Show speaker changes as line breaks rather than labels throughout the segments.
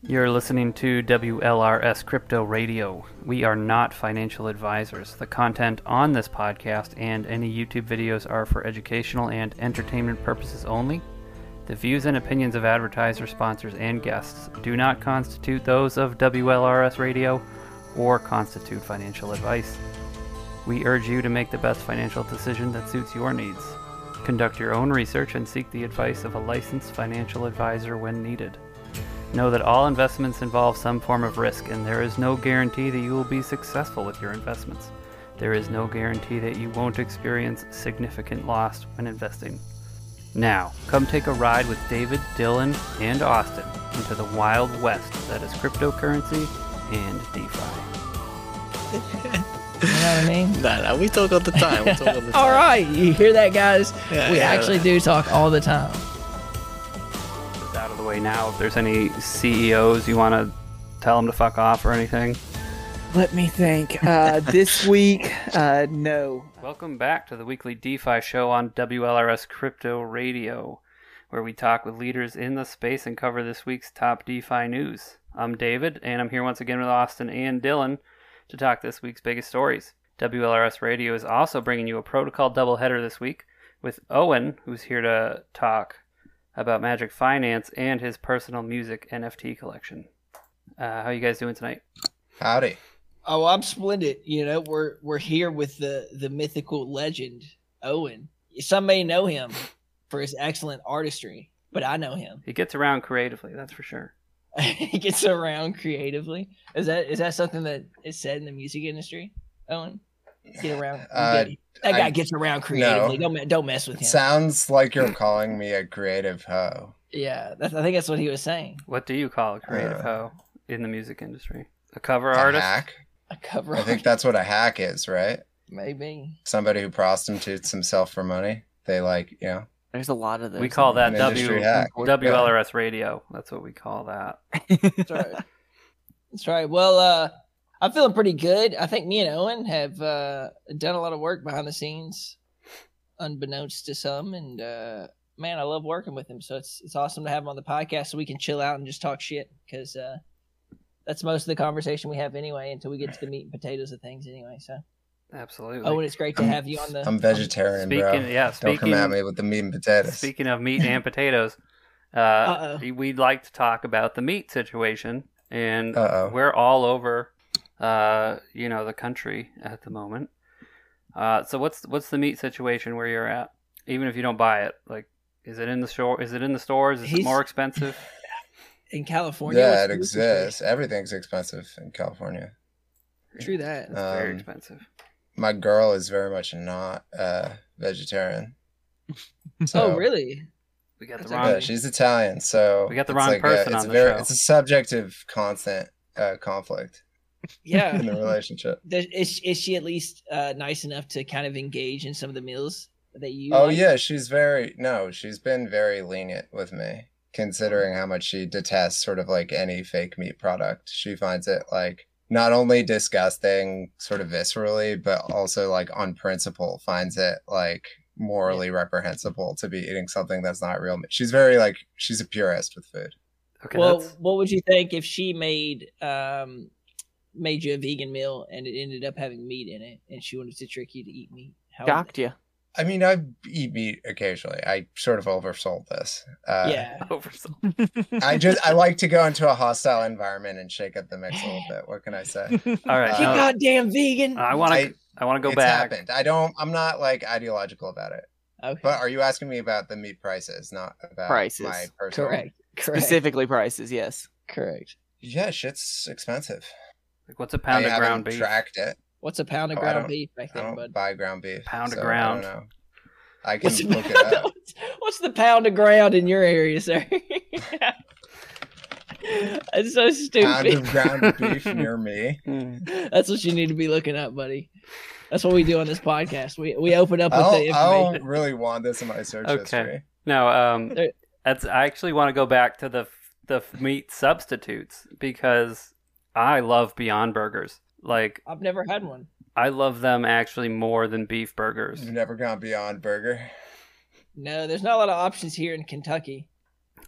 You're listening to WLRS Crypto Radio. We are not financial advisors. The content on this podcast and any YouTube videos are for educational and entertainment purposes only. The views and opinions of advertisers, sponsors, and guests do not constitute those of WLRS Radio or constitute financial advice. We urge you to make the best financial decision that suits your needs. Conduct your own research and seek the advice of a licensed financial advisor when needed. Know that all investments involve some form of risk, and there is no guarantee that you will be successful with your investments. There is no guarantee that you won't experience significant loss when investing. Now, come take a ride with David, Dylan, and Austin into the wild west that is cryptocurrency and DeFi.
You know what I mean?
Nah, nah, we talk all the time. We talk all the time.
All right, you hear that, guys?
Yeah,
we
yeah.
actually do talk all the time.
It's out of the way now. If there's any CEOs you want to tell them to fuck off or anything.
Let me think. Uh, this week, uh, no.
Welcome back to the weekly DeFi show on WLRS Crypto Radio, where we talk with leaders in the space and cover this week's top DeFi news. I'm David, and I'm here once again with Austin and Dylan to talk this week's biggest stories. WLRS Radio is also bringing you a protocol doubleheader this week with Owen, who's here to talk about Magik Finance and his personal music NFT collection. Uh, how you guys doing tonight?
Howdy.
Oh, I'm splendid. You know, we're we're here with the the mythical legend Owen. Some may know him for his excellent artistry, but I know him.
He gets around creatively, that's for sure.
he gets around creatively. Is that is that something that is said in the music industry, Owen? Get around.
Uh,
get it. That guy
I-
gets around creatively.
no.
Don't don't mess with him.
Sounds like you're calling me a creative hoe.
yeah, that's, I think that's what he was saying.
What do you call a creative
Uh,
hoe in the music industry? A cover
A
artist?
hack?
A cover.
I think that's what a hack is, right?
maybe.
Somebody who prostitutes himself for money. They like, you know.
There's a lot of those.
We call that
An
W
industry hack.
WLRS radio. That's what we call that.
That's right. That's right. Well, uh, I'm feeling pretty good. I think me and Owen have uh, done a lot of work behind the scenes, unbeknownst to some. And uh, man, I love working with him. So it's it's awesome to have him on the podcast so we can chill out and just talk shit because uh, that's most of the conversation we have anyway until we get to the meat and potatoes of things anyway. So
Absolutely.
Owen, it's great to
I'm-
have you on the.
I'm vegetarian, bro.
Speaking, yeah,
Don't come at
speaking,
me with the meat and potatoes.
speaking of meat and potatoes, uh,
Uh-oh.
we'd like to talk about the meat situation, and
Uh-oh.
we're all over, uh, you know, the country at the moment. Uh, so what's what's the meat situation where you're at? Even if you don't buy it, like, is it in the store? Is it in the stores? Is it more expensive?
in California.
yeah, it
the meat situation?
exists. Everything's expensive in California.
True that.
It's very
Um,
expensive.
My girl is very much not uh, vegetarian.
oh, really?
We got
that's
the
okay.
wrong.
Yeah, she's Italian, so
We got the
it's
wrong
like a-
person
it's
on
a
the
very,
show.
It's a subjective, constant uh, conflict
Yeah.
in the relationship.
Is is she at least uh, nice enough to kind of engage in some of the meals that you?
Oh
like?
yeah, she's very no, she's been very lenient with me, considering how much she detests sort of like any fake meat product. She finds it like not only disgusting, sort of viscerally, but also like on principle finds it like morally reprehensible to be eating something that's not real meat. She's very like she's a purist with food.
Okay,
well,
that's,
what would you think if she made um made you a vegan meal and it ended up having meat in it, and she wanted to trick you to eat meat? How would
Shocked you.
I mean, I eat meat occasionally. I sort of oversold this. Uh,
yeah.
oversold.
I just I like to go into a hostile environment and shake up the mix a little bit. What can I say?
All right,
Uh,
You
now,
goddamn vegan.
I want to.
I-
I want to go
it's
back.
happened. I don't. I'm not like ideological about it.
okay.
But are you asking me about the meat prices, not about
Prices.
my personal?
correct. Correct.
Specifically prices, yes.
Correct.
Yeah, shit's expensive.
Like, what's a pound
I
of
haven't
ground beef?
tracked it.
What's a pound of
Oh,
ground
don't-
beef back
I don't
bud?
buy ground beef.
Pound of ground.
I don't know. I can
What's,
look it up.
what's, what's the pound of ground in your area, sir? That's so stupid.
Pound of ground beef near me.
That's what you need to be looking up, buddy. That's what we do on this podcast. We we open up with
I
the
don't, I don't really want this in my search
Okay.
history.
No, um, that's. I actually want to go back to the the meat substitutes because I love Beyond Burgers. Like,
I've never had one.
I love them actually more than beef burgers.
You've never gone beyond burger.
No, there's not a lot of options here in Kentucky.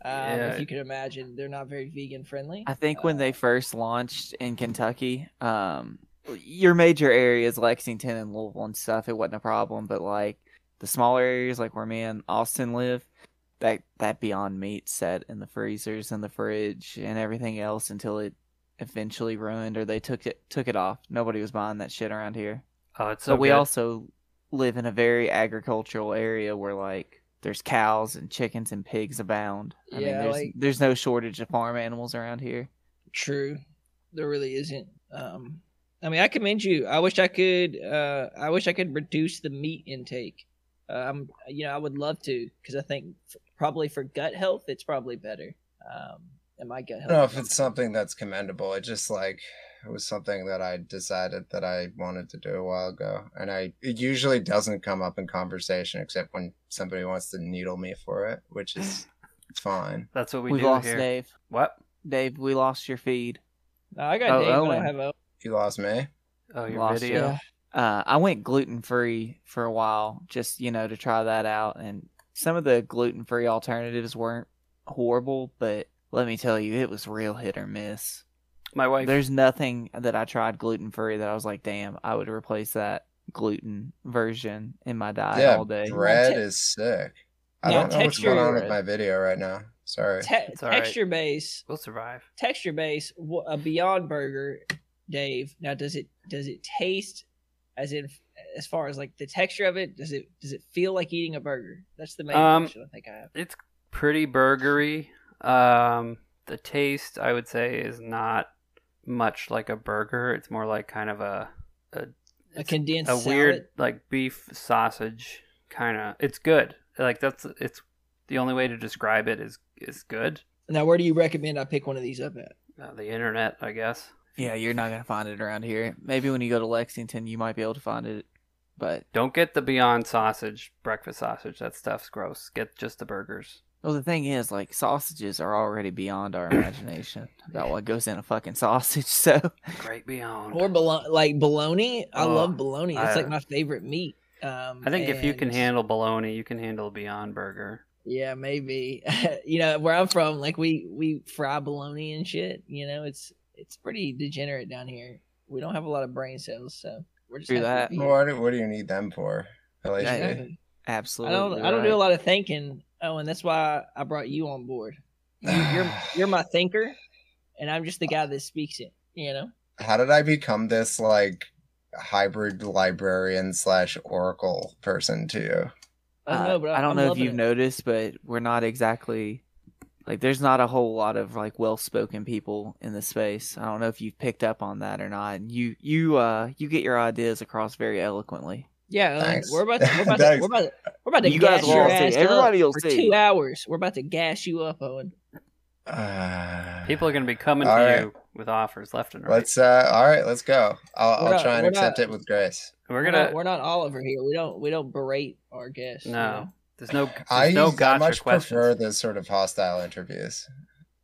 Um,
Yeah.
If you can imagine, they're not very vegan friendly.
I think when
Uh,
they first launched in Kentucky, um, your major areas, Lexington and Louisville and stuff, it wasn't a problem. But like the smaller areas, like where me and Austin live, that that Beyond Meat set in the freezers and the fridge and everything else until it eventually ruined or they took it took it off. Nobody was buying that shit around here.
Oh, it's so
but we
good.
also live in a very agricultural area where like there's cows and chickens and pigs abound. I mean,
Yeah,
there's
like-
there's no shortage of farm animals around here.
True, there really isn't. Um, I mean, I commend you. I wish I could. Uh, I wish I could reduce the meat intake. Um, you know, I would love to because I think f- probably for gut health, it's probably better. Um, and my gut
I
health.
don't know if it's something that's commendable. It just like it was something that I decided that I wanted to do a while ago, and I it usually doesn't come up in conversation except when somebody wants to needle me for it, which is fine.
That's what we
We
do
lost
here.
Dave.
What?
Dave, we lost your feed.
No, I got
Oh,
Dave. I
Owen.
don't have Owen.
You lost me.
Oh, your
Lost
video.
Yeah.
Uh, I went gluten free for a while, just you know, to try that out. And some of the gluten free alternatives weren't horrible, but let me tell you, it was real hit or miss.
My wife.
There's nothing that I tried gluten free that I was like, damn, I would replace that gluten version in my diet
yeah,
all day.
bread
Te-
is sick. I don't know what's going on with my video right now. Sorry.
Te-
It's all right.
texture base,
We'll survive.
texture base, a Beyond Burger, Dave. Now, does it does it taste as in as far as like the texture of it? Does it does it feel like eating a burger? That's the main
Um,
question I think I have.
It's pretty burgery. Um, the taste, I would say, is not much like a burger. It's more like kind of a a,
A condensed
a
salad.
weird like beef sausage kind of. It's good. Like that's it's the only way to describe it is is good.
Now, where do you recommend I pick one of these up at?
Uh, the internet, I guess.
Yeah, you're not gonna find it around here. Maybe when you go to Lexington, you might be able to find it. But
Don't get the Beyond sausage, breakfast sausage. That stuff's gross. Get just the burgers.
Well, the thing is, like sausages are already beyond our imagination about what goes in a fucking sausage. So
Great Beyond.
Or bolo- like bologna. I
Oh,
love bologna. It's
I-
like my favorite meat. Um,
I think if you can handle bologna, you can handle a Beyond Burger.
Yeah, maybe. you know, where I'm from, like we we fry bologna and shit. You know, it's it's pretty degenerate down here. We don't have a lot of brain cells, so we're just
True
happy to
that.
be.
What do, what do you need them for? LHD?
Yeah.
Exactly. I
absolutely,
don't I don't do a lot of thinking. Oh, and that's why I brought you on board. You, you're you're my thinker, and I'm just the guy that speaks it. You know.
How did I become this like hybrid librarian slash oracle person to you?
I don't
Uh,
know, but
I don't
I'm
know if you've
it.
noticed, but we're not exactly like there's not a whole lot of like well-spoken people in the space. I don't know if you've picked up on that or not. You you uh you get your ideas across very eloquently.
Yeah, like, we're about to, we're about to, we're about to, we're about to
You
gas
will
your
all see.
ass
Everybody
up
will
for
see.
two hours. We're about to gas you up, Owen.
Uh,
People are going to be coming to
right.
you with offers left and right.
Let's uh all right, let's go. I'll, I'll
not-
try and accept
not-
it with grace.
we're
We're
gonna.
not, we're not Oliver here. We don't we don't berate our guests. you
no,
know?
there's no. There's
I,
no
I
gotcha
much
questions.
prefer this sort of hostile interviews.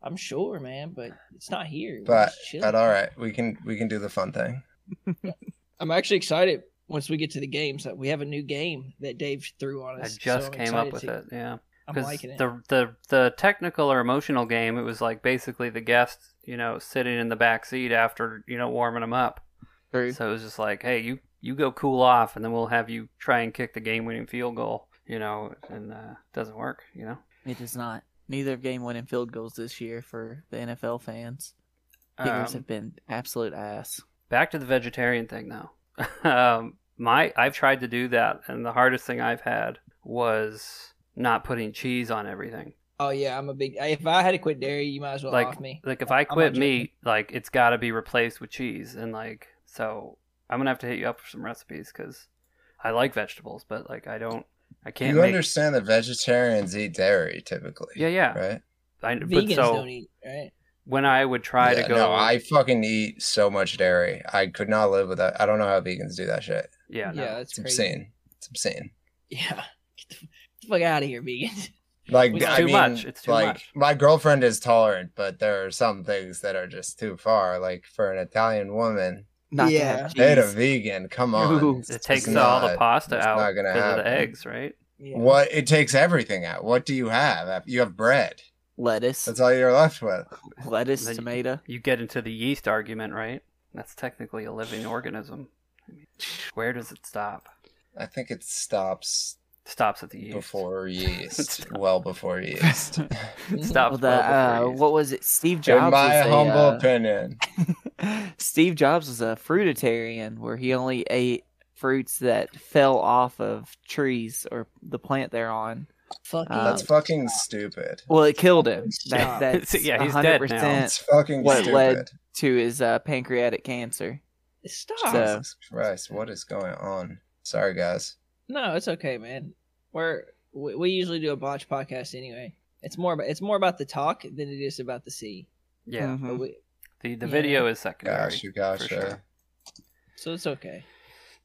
I'm sure, man, but it's not here.
But but all right, we can we can do the fun thing.
I'm actually excited once we get to the games that we have a new game that Dave threw on
I
us.
just
so I'm
came up with
to-
it. Yeah,
I'm
because
liking it.
the the the technical or emotional game, it was like basically the guest, you know, sitting in the back seat after you know warming them up.
True.
So it was just like, hey, you you go cool off, and then we'll have you try and kick the game-winning field goal. You know, and uh, it doesn't work. You know,
It does not. Neither of game winning field goals this year for the NFL fans. Kickers
Um,
have been absolute ass.
back to the vegetarian thing though. Um, my I've tried to do that, and the hardest thing I've had was not putting cheese on everything.
oh yeah, I'm a big. If I had to quit dairy, you might as well
like
off me.
like if I
I'm
quit
joking.
meat, like it's got to be replaced with cheese, and like so I'm gonna have to hit you up for some recipes because I like vegetables, but like I don't, I can't
you
make.
understand that vegetarians eat dairy typically.
Yeah, yeah.
Right?
I, but
Vegans
so
don't eat, right?
When I would try
Yeah,
to go,
No, I fucking eat so much dairy. I could not live with that. I don't know how vegans do that shit.
yeah, no.
yeah, that's
It's
crazy.
obscene. It's obscene.
Yeah, get the, fuck out of here, vegans.
Like
It's
I
too
mean,
much. It's too
like
much.
my girlfriend is tolerant, but there are some things that are just too far. Like for an Italian woman,
Not
Yeah.
to have
hate a vegan. Come on,
Ooh.
It's
it takes
just
all the pasta out
not gonna
of the eggs, right?
Yeah.
What it takes everything out. What do you have? You have bread.
Lettuce,
That's all you're left with.
lettuce,
Then-
tomato.
You get into the yeast argument, right? That's technically a living organism. I mean, Where does it stop?
I think it stops
Stops at the yeast.
before yeast. Well before yeast.
It stops
Well, the,
well
uh,
yeast.
what was it? Steve Jobs.
In my
was a,
humble
uh,
opinion.
Steve Jobs was a fruitarian where he only ate fruits that fell off of trees or the plant they're on.
Fucking.
Uh,
That's fucking stupid.
Well, it killed him. That, that's
Yeah, he's dead now.
100%
It's fucking
what
stupid.
led- to his uh, pancreatic cancer.
Stop.
So-
Jesus Christ, what is going on? Sorry, guys.
No, it's okay, man. We're we, we usually do a botch podcast anyway. It's more about it's more about the talk than it is about the sea.
yeah,
Mhm.
We,
the the
Yeah.
video is secondary.
Gosh, you gosh.
for sure.
so it's okay.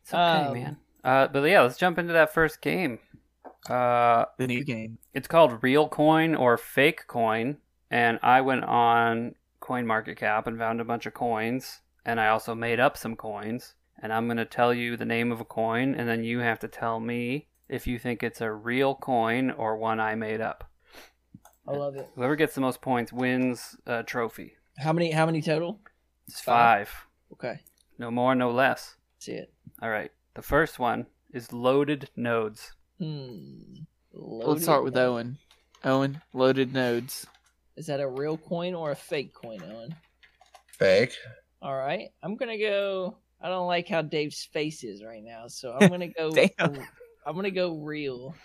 It's okay,
Um,
man. Uh, but yeah, let's jump into that first game. Uh,
The new game.
it's called Real Coin or Fake Coin, and I went on CoinMarketCap and found a bunch of coins, and I also made up some coins. And I'm gonna tell you the name of a coin, and then you have to tell me if you think it's a real coin or one I made up.
I love it.
Whoever gets the most points wins a trophy.
How many? How many total?
It's
Five.
five.
Okay,
No more, no less.
see it.
All right. The first one is loaded nodes.
Hmm.
Let's start with
Loaded-
Owen. Owen, loaded nodes.
Is that a real coin or a fake coin, Owen?
Fake.
All right, I'm gonna go. I don't like how Dave's face is right now, so I'm gonna go.
Damn.
I'm gonna go real.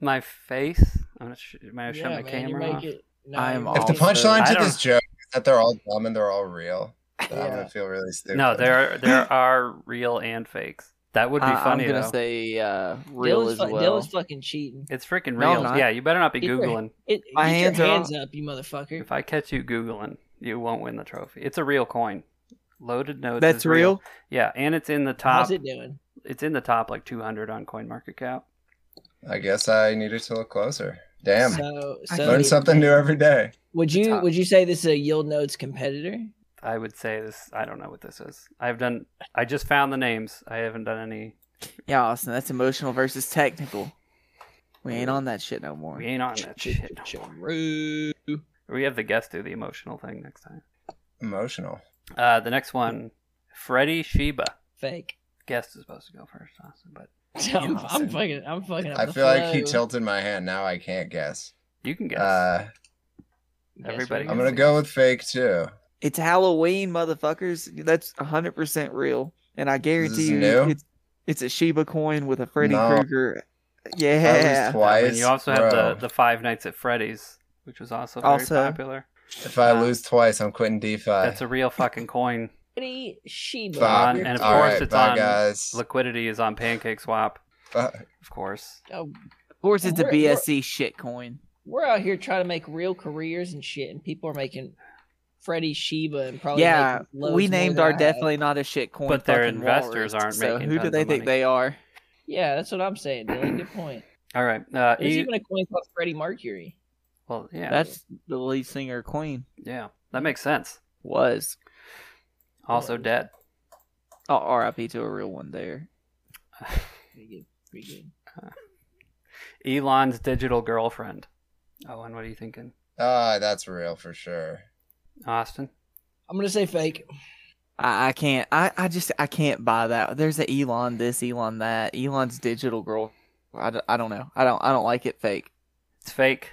My face. I'm gonna sh- am I gonna shut my
man,
camera off?
it. No,
I am
you're
If the punchline to this joke is that they're all dumb and they're all real, then I'm
Yeah.
gonna feel really stupid.
No, there are, there are real and fakes. That would be
I-
funny
I'm gonna
though.
say uh, real
Dylan's,
as
fu-
well.
Dylan's fucking cheating.
It's freaking
No, I'm
real.
not.
yeah, you better not be
Get your-
googling.
It,
My
get
hands
your
are
hands up, you motherfucker.
If I catch you googling, you won't win the trophy. It's a real coin. Loaded nodes.
That's
is real.
real.
Yeah, and it's in the top.
How's it doing?
It's in the top like 200 on CoinMarketCap.
I guess I needed to look closer. Damn.
So, so
Learn something new every day.
Would you
top.
would you say this is a yield nodes competitor?
I would say this. I don't know what this is. I've done. I just found the names. I haven't done any.
Yeah, Austin, that's emotional versus technical. We ain't on that shit no more.
We ain't on that shit. no more.
True.
We have the guest do the emotional thing next time.
Emotional.
Uh, the next one, Freddie Sheba.
Fake.
Guest is supposed to go first, Austin, but
I'm, I'm fucking. I'm fucking.
I
the
feel like he tilted my hand. Now I can't guess.
you can guess.
Uh,
everybody
what?
I'm gonna go with fake too.
It's Halloween, motherfuckers. That's 100% real. And I guarantee you,
new?
it's it's a Shiba coin with a Freddy
No.
Krueger.
I
Yeah.
lose twice.
and you also have the, the Five Nights at Freddy's, which was also very
Also-
popular.
If I
Uh,
lose twice, I'm quitting DeFi.
That's a real fucking coin.
Pretty Sheba.
Fuck.
on- and of
All
course
right,
it's
bye,
on
guys.
Liquidity is on Pancake Swap,
Fuck.
of course.
Oh,
Of course, it's a
We're- we're-
BSC shit coin.
we're out here trying to make real careers and shit, and people are making Freddie Sheba and probably
Yeah,
making
we named our definitely not a shit coin.
But their investors
walrus.
aren't
so
making
Who do they think
money.
they are?
Yeah, that's what I'm saying, Dylan. Good point.
All right. Uh,
There's
e-
even a coin called Freddie Mercury.
well, yeah,
That's the lead singer Queen
yeah, that makes sense.
was.
Also
Was.
dead.
Oh, R.I.P. to a real one there.
Pretty good. Pretty good.
Elon's digital girlfriend. Owen, what are you thinking?
Ah, that's real for sure.
Austin?
I'm gonna say fake.
I, I can't. I, I just I can't buy that. There's a Elon this, Elon that. Elon's digital girl. I, d- I don't know. I don't I don't like it fake.
It's fake.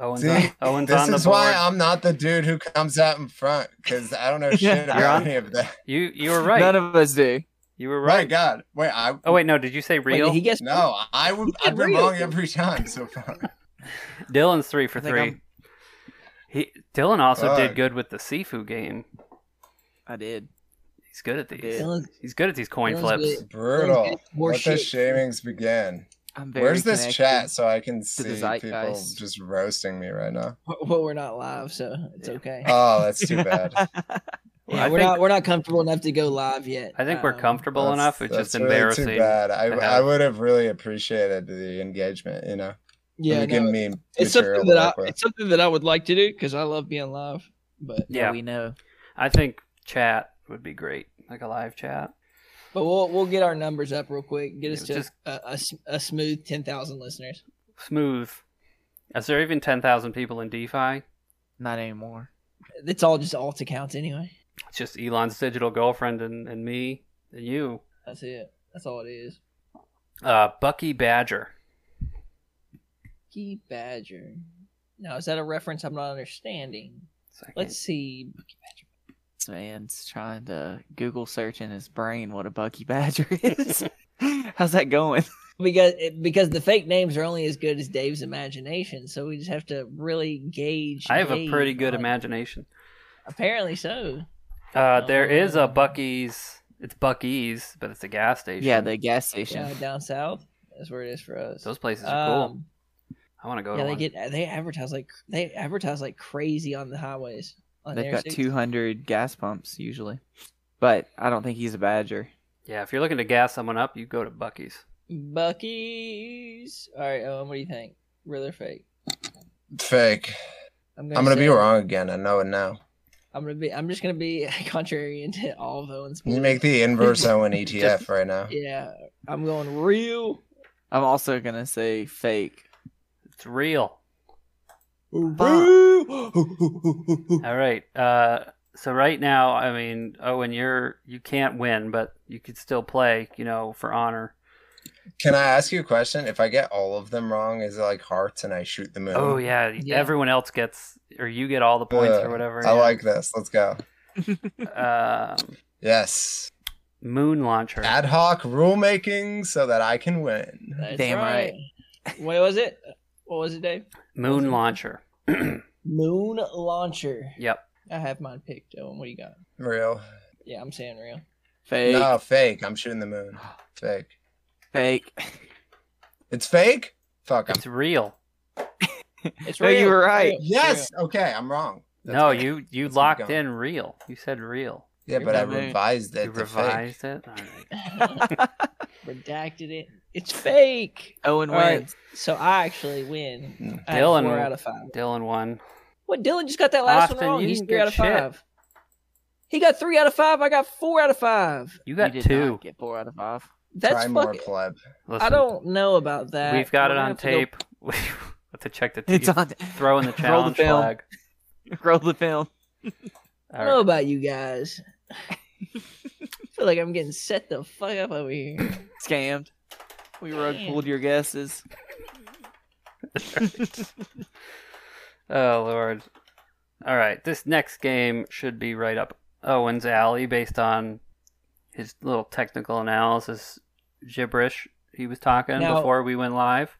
Owen's
See,
on, Owen's
this
on the
is
board.
why I'm not the dude who comes out in front because I don't know shit
Yeah,
about
you're on.
any of that.
You you were right.
None of us do.
you were
Right,
right.
God. Wait, I.
Oh wait, no. Did you say real?
did he gets
No, I would. I've been wrong every time so far.
Dylan's three for 3
I'm-
He Dylan also did
Fuck.
good with the Sifu game.
I did.
He's good at these.
did.
Dylan's-
He's good at these coin
Dylan's
flips.
good.
Brutal.
More
Let the
shit.
shamings begin.
I'm very.
Where's this
connected.
chat so I can
the
see people
zeitgeist.
just roasting me right now?
Well, we're not live, so it's okay.
Oh, that's too bad.
yeah,
I
we're
think-
not we're not comfortable enough to go live yet.
I think we're
Um,
comfortable
That's-
enough. It's just
that's really
embarrassing.
Too bad. I,
to
I would have really appreciated the engagement. You know,
Yeah, no,
giving me
it's
material
something that I
with.
it's something that I would like to do because I love being live. But
yeah,
Yeah,
we know.
I think chat would be great, like a live chat.
but we'll we'll get our numbers up real quick. Get us
Yeah,
to
just-
a, a s- a smooth ten thousand listeners.
Smooth. Is there even 10,000 people in DeFi?
Not anymore.
It's all just alt accounts anyway.
It's just Elon's digital girlfriend and, and me and you.
That's it. That's all it is.
Uh, Bucky Badger.
Bucky Badger. Now, is that a reference I'm not understanding?
Second.
Let's see. Bucky Badger.
This man's trying to Google search in his brain what a Bucky Badger is. How's that going?
Because because the fake names are only as good as Dave's imagination, so we just have to really gauge.
I have a pretty good
on-
imagination.
Apparently so.
Uh, there is
Oh.
a Buc-ee's. It's Buc-ee's, but it's a gas station.
Yeah, the gas station.
Yeah, down south. That's where it is for us.
Those places are cool. I want to go
yeah,
to
they
one.
get they advertise like they advertise like crazy on the highways. On
They've got 200 gas pumps usually. But I don't think he's a Badger.
Yeah, if you're looking to gas someone up, you go to Buc-ee's.
Buc-ee's. All right, Owen, what do you think? Real or fake?
Fake.
I'm
I'm gonna be
say-
wrong again. I know it now.
I'm gonna be. I'm just gonna be contrary to all of Owen's.
You make the inverse Owen ETF right now.
Yeah, I'm going real.
I'm also gonna say fake.
It's real.
Real.
All right. Uh, so right now, I mean, Owen, you're you can't win, but you could still play. You know, for honor.
Can I ask you a question? If I get all of them wrong, is it like hearts and I shoot the moon?
Oh yeah,
Yeah.
everyone else gets, or you get all the points or whatever.
I
yeah.
like this. Let's go.
um,
Yes.
moon launcher.
Ad hoc rulemaking so that I can win.
That's
Damn right.
What was it? What was it, Dave?
Moon launcher.
Moon launcher.
Yep.
I have mine picked. Owen, what do you got?
Real.
Yeah, I'm saying real.
Fake.
No, fake. I'm shooting the moon. Fake.
Fake.
It's fake? Fuck. I'm...
It's real.
It's
No,
real.
you were right.
Real.
Yes. Okay, I'm wrong. That's
no,
fake.
you you
Let's
locked
going.
in real. You said real.
Yeah, but I
You're right.
revised it.
You
to fake.
revised it. All right.
Redacted it. It's fake.
Owen
All right.
wins.
So I actually win. I have
Dylan
four out of five.
Dylan won.
What? Dylan just got that last
Austin,
one wrong.
you
He's
didn't
three
get
out of
shit.
five. He got three out of five. I got four out of five.
You got
did
two.
not get four out of five.
That's
Try more
fucking.
pleb.
Listen,
I don't know about that.
We've got
We're
it
gonna
on
have to go-
tape. We have to check the tape.
It's on.
Throw in the
Roll the
challenge
film.
flag.
Roll the film.
I
All
don't know
right.
about you guys. I feel like I'm getting set the fuck up over here.
Scammed. We rug pulled your guesses.
Oh lord. All right, this next game should be right up Owen's alley based on his little technical analysis gibberish he was talking
Now-
before we went live.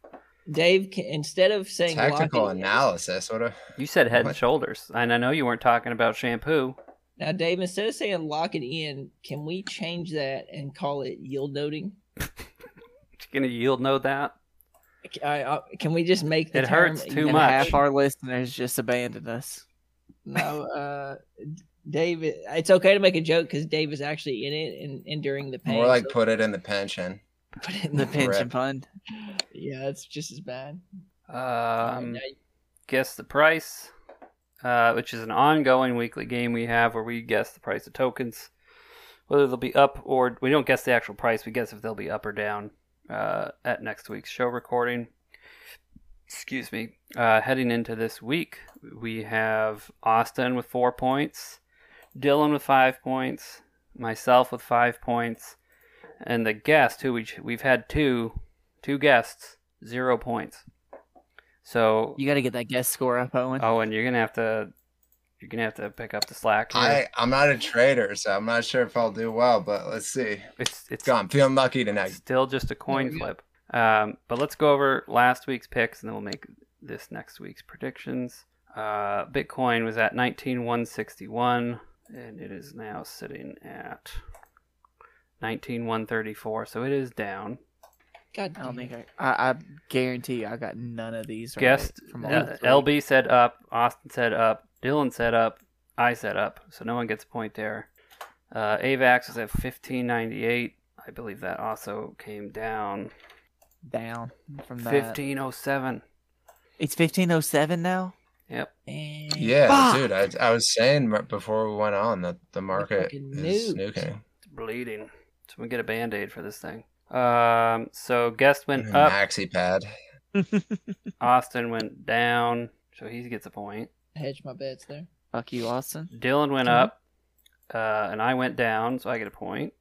Dave, instead of saying
Technical
lock
analysis. What a
You said head and shoulders, and I know you weren't talking about shampoo.
Now, Dave, instead of saying lock it in, can we change that and call it yield noting?
You gonna yield note that?
I, I, can we just make the
It
term
hurts too much.
half our listeners just abandoned us.
No, uh, Dave, it's okay to make a joke because Dave is actually in it and enduring the pain.
more like
so
put it in the pension.
put it in
The
the
pension
Rip.
fund.
Yeah, it's just as bad.
Um,
Now,
guess the price, uh, which is an ongoing weekly game we have where we guess the price of tokens, whether they'll be up or we don't guess the actual price. We guess if they'll be up or down uh, at next week's show recording. Excuse me. Uh, heading into this week, we have Austin with four points, Dylan with five points, myself with five points, and the guest who we we've had two two guests zero points. So
You got to get that guest score up, Owen.
Oh, and you're gonna have to you're gonna have to pick up the slack. Here.
I I'm not a trader, so I'm not sure if I'll do well. But let's see.
it's it's
Go, I'm feeling lucky tonight.
still just a coin flip. Um, but let's go over last week's picks, and then we'll make this next week's predictions. Uh, Bitcoin was at 19161, and it is now sitting at 19134. So it is down.
God
I don't think I, I. I guarantee I got none of these. Right
Guest
from all
uh,
three.
LB said up, Austin said up, Dylan said up, I said up, so no one gets a point there. Uh, AVAX is at 1598. I believe that also came down.
down from that.
1507.
It's fifteen oh seven now.
Yep.
And
Yeah,
Fuck.
dude. I, I was saying before we went on that the market is
nuked.
snuking.
It's bleeding. So we get a band aid for this thing. Um, so guest went up.
Maxi pad.
Austin went down, so he gets a point.
Hedge my bets there.
Fuck you, Austin.
Dylan went up, uh, and I went down, so I get a point.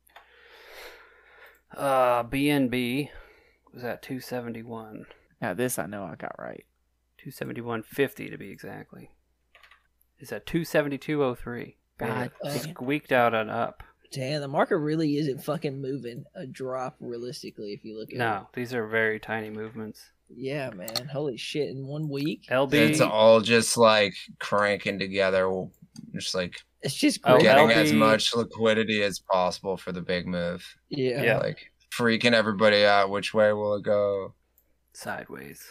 Uh, BNB was at 271.
Now this I know I got right.
271.50 to be exactly. Is at 272.03.
God
damn.
Squeaked out on up.
Damn, the market really isn't fucking moving a drop realistically if you look at it.
No, these are very tiny movements.
Yeah, man. Holy shit. In one week?
LB.
It's all just like cranking together, just like
It's just
Oh,
great.
getting
LB
as much liquidity as possible for the big move.
yeah.
Yeah.
Like freaking everybody out. Which way will it go
sideways.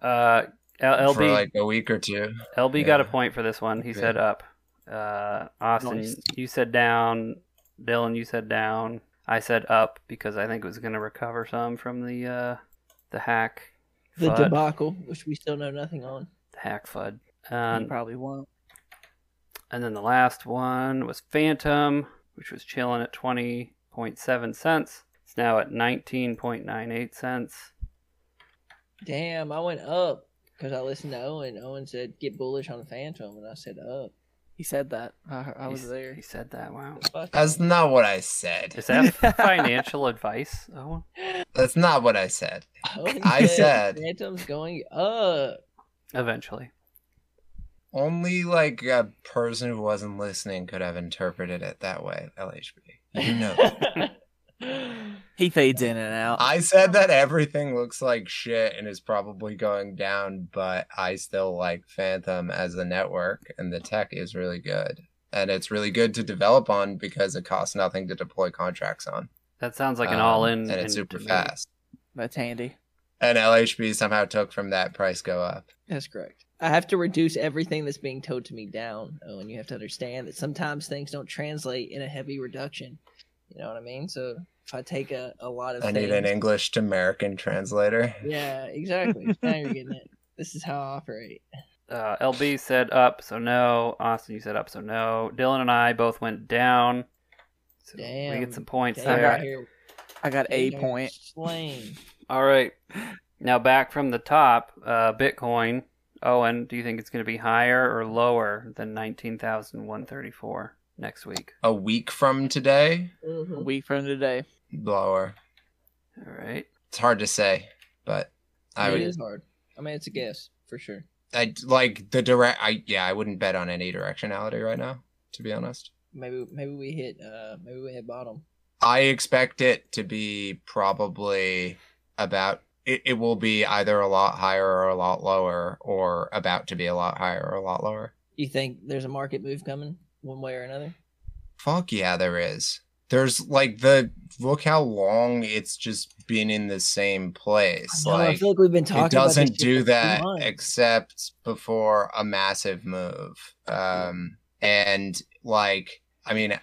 Uh, L-
for
LB
like a week or two?
LB got a point for this one. He
Okay.
said up. Uh, Austin,
Nice.
you said down. Dylan, you said down. I said up because I think it was going to recover some from the uh, the hack.
The
FUD.
debacle, which we still know nothing on.
The hack FUD.
You
Um,
probably won't.
and then the last one was Fantom, which was chilling at 20.7 cents. It's now at 19.98 cents.
Damn, I went up because I listened to Owen. Owen said get bullish on Fantom, and I said up.
He said that. I, I was
He-
there.
He said that. Wow.
Fuck
That's not what I said.
Is that financial advice, Owen?
That's not what I said.
Owen
I said-
Fantom's going up.
Eventually.
Only like a person who wasn't listening could have interpreted it that way. LHB, you know.
He fades in and out.
I said that everything looks like shit and is probably going down, but I still like Fantom as a network, and the tech is really good. And it's really good to develop on because it costs nothing to deploy contracts on.
That sounds like an
Um,
all-in,
and it's super fast.
That's handy.
And LHB somehow took from that price go up.
That's correct. I have to reduce everything that's being told to me down. Oh, and you have to understand that sometimes things don't translate in a heavy reduction. You know what I mean? So if I take a, a lot of
I need an English to American translator.
yeah, exactly. now you're getting it. This is how I operate.
Uh, LB said up, so no. Austin, you said up, so no. Dylan and I both went down. So we get some points
Damn,
there.
right here.
I got a point.
Slain.
All right. Now back from the top, uh, Bitcoin. Owen, do you think it's going to be higher or lower than 19,134 next week?
A week from today,
A
Mhm.
week from today.
blower.
All right.
It's hard to say, but I
It
would
is hard. I mean, it's a guess for sure.
I like the direct. I yeah, I wouldn't bet on any directionality right now. To be honest,
Maybe maybe we hit uh maybe we hit bottom.
I expect it to be probably about. It, it will be either a lot higher or a lot lower, or about to be a lot higher or a lot lower.
You think there's a market move coming one way or another?
Fuck yeah, there is. There's like the look how long it's just been in the same place.
I, know, I
like
feel like we've been talking.
it doesn't do that except before a massive move um and like i mean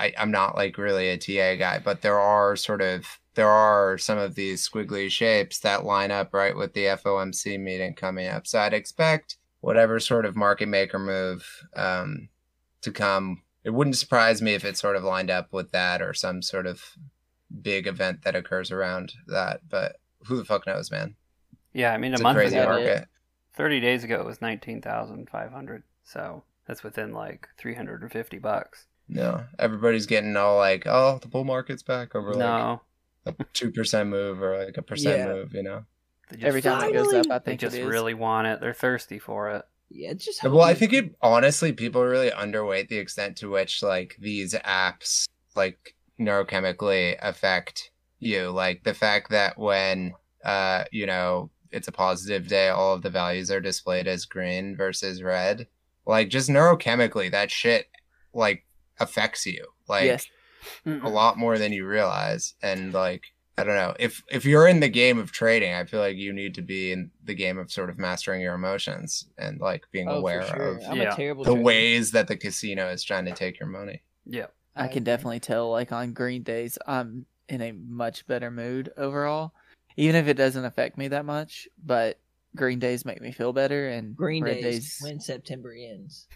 I, i'm not like really a ta guy but there are sort of there are some of these squiggly shapes that line up right with the fomc meeting coming up so i'd expect whatever sort of market maker move um to come it wouldn't surprise me if it sort of lined up with that or some sort of big event that occurs around that but who the fuck knows man
Yeah, I mean, a
it's a
month
crazy
ago,
market
30 days ago, it was 19,500. So that's within like 350 bucks.
No, everybody's getting all like, "Oh, the bull market's back over
no.
like a two percent move or like a percent
Yeah.
move." You know.
Just,
Every time it goes up, I think they
just
it is.
really want it. They're thirsty for it.
Yeah, it's just
Well, I think it honestly, people really underweight the extent to which like these apps like neurochemically affect you. Like the fact that when uh you know it's a positive day, all of the values are displayed as green versus red. Like just neurochemically, that shit like affects you. Like
yes.
a lot more than you realize and like i don't know if if you're in the game of trading i feel like you need to be in the game of sort of mastering your emotions and like being
oh,
aware
sure.
of
I'm
Yeah.
a terrible
the
trader.
ways that the casino is trying to take your money
Yeah.
I can definitely tell, like on green days, I'm in a much better mood overall, even if it doesn't affect me that much. But green days make me feel better, and
Green
red
days, when September ends.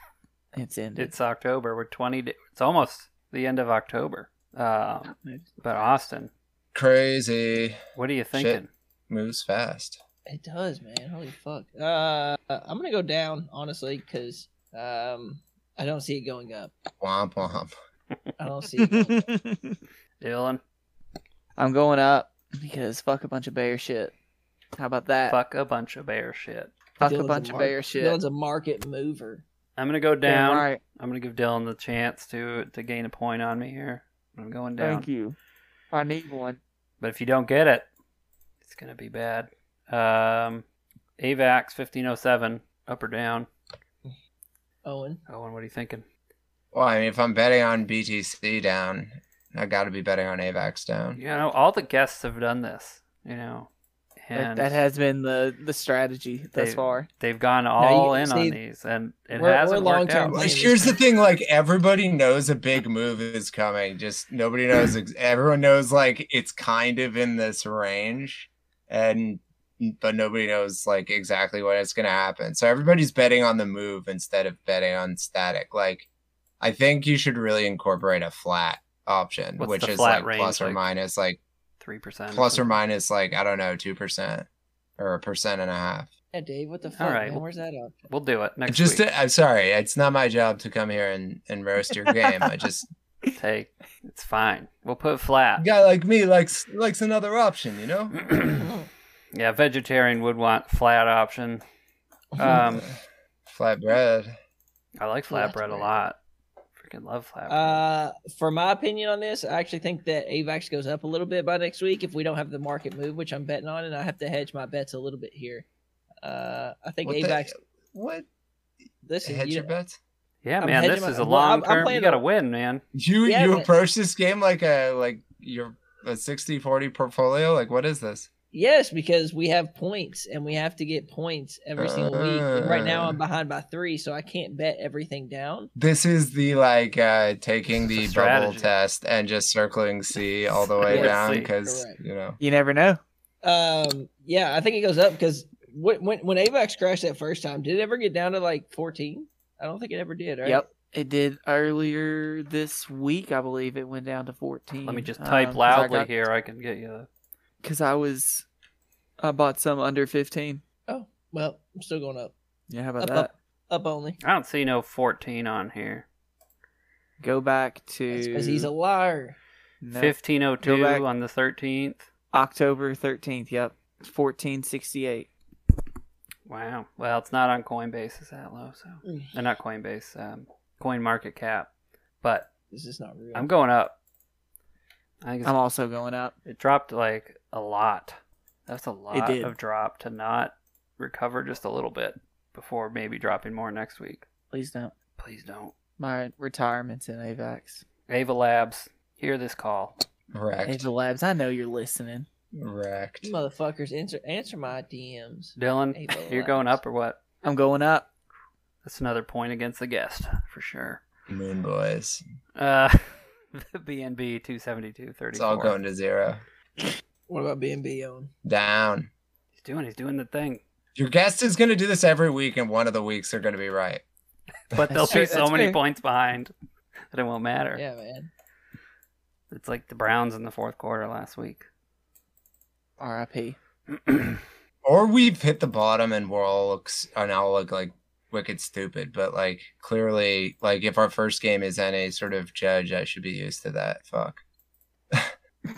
it's ended.
It's October. We're 20. da- It's almost the end of October. Um, but Austin,
crazy
what are you thinking?
moves fast
It does, man. Holy fuck. Uh, I'm gonna go down honestly because um, I don't see it going up.
Womp womp.
I don't see it. Going up.
Dylan,
I'm going up because fuck a bunch of bear shit. How about that?
fuck a bunch of bear shit.
Fuck a
Dylan's
bunch of
mar-
bear shit.
Dylan's a market mover.
I'm gonna go
Damn
down.
right.
I'm gonna give Dylan the chance to to gain a point on me here. I'm going down.
Thank you. I need one.
But if you don't get it, it's gonna be bad. Um, AVAX 1507, up or down?
Owen.
Owen, what are you thinking?
Well, I mean, if I'm betting on BTC down, I got to be betting on AVAX down.
You know, all the guests have done this. You know,
That,
and
that has been the the strategy thus far.
they've gone all
you-
in
see,
on these, and it
we're-
hasn't
we're
worked out.
players.
Here's the thing: like everybody knows a big move is coming. Just nobody knows. Everyone knows like it's kind of in this range, and but nobody knows like exactly what it's going to happen. So everybody's betting on the move instead of betting on static. Like, I think you should really incorporate a flat option,
What's
which is
flat
like
range,
plus or
like?
minus like
Three percent.
plus or minus like I don't know two percent or a percent and a half.
Yeah, Dave. What the fuck?
All right,
man? Where's that option?
We'll do it next
just
week.
to, I'm sorry, it's not my job to come here and, and roast your game. I just
Hey, it's fine. We'll put flat.
a guy like me likes likes another option, you know.
yeah, vegetarian would want flat option. Um,
flat bread.
I like
Flat
flatbread a
bread.
lot. Freaking love flatbread.
Uh, for my opinion on this, I actually think that AVAX goes up a little bit by next week if we don't have the market move, which I'm betting on, and I have to hedge my bets a little bit here. Uh, I think
What the-
AVAX.
What?
Listen,
Hedge
you,
your bets?
yeah,
I'm
man, this
my-
is a long
I'm
term. You got to win, man.
You
Yeah,
you approach this game like a like your a 60-40 portfolio? Like what is this?
Yes, because we have points and we have to get points every single week. And right now, I'm behind by three, so I can't bet everything down.
This is the like uh taking the bubble test and just circling C all the way
Yeah,
down because you know.
You never know.
Um, yeah, I think it goes up because when when, when AVAX crashed that first time, did it ever get down to like 14? I don't think it ever did. Right?
Yep. It did earlier this week, I believe it went down to 14.
Let me just
Um,
type
'cause I
loudly
got-
here. I can get you.
Cause I was, I bought some under 15.
Oh, well, I'm still going up.
Yeah, how about
Up,
that?
up. Up only.
I don't see no 14 on here.
Go back to
because he's a liar.
1502 on the 13th.
October 13th. Yep, 1468.
Wow. Well, it's not on Coinbase. It's that low, so
Mm.
uh, not Coinbase. Um, Coin Market Cap. But
This is not real.
I'm going up. I think it's,
I'm also going up.
it dropped like a lot. That's a lot of drop to not recover just a little bit before maybe dropping more next week.
Please don't.
Please don't.
My retirement's in AVAX.
Ava Labs, hear this call.
Wrecked.
Ava Labs, I know you're listening.
Wrecked.
You motherfuckers, answer answer my DMs.
Dylan,
Ava
you're going up or what?
I'm going up.
That's another point against the guest for sure.
Moon boys.
Uh, BNB 272
It's all going to zero.
What about BNB on?
Down.
He's doing. He's doing the thing.
Your guest is going to do this every week, and one of the weeks they're going to be right.
But they'll be so many
fair.
points behind that it won't matter.
Yeah, man.
It's like the Browns in the fourth quarter last week.
RIP.
Or we've hit the bottom, and we're all looks and all look like wicked stupid. But like clearly, like if our first game is any sort of judge, I should be used to that. Fuck.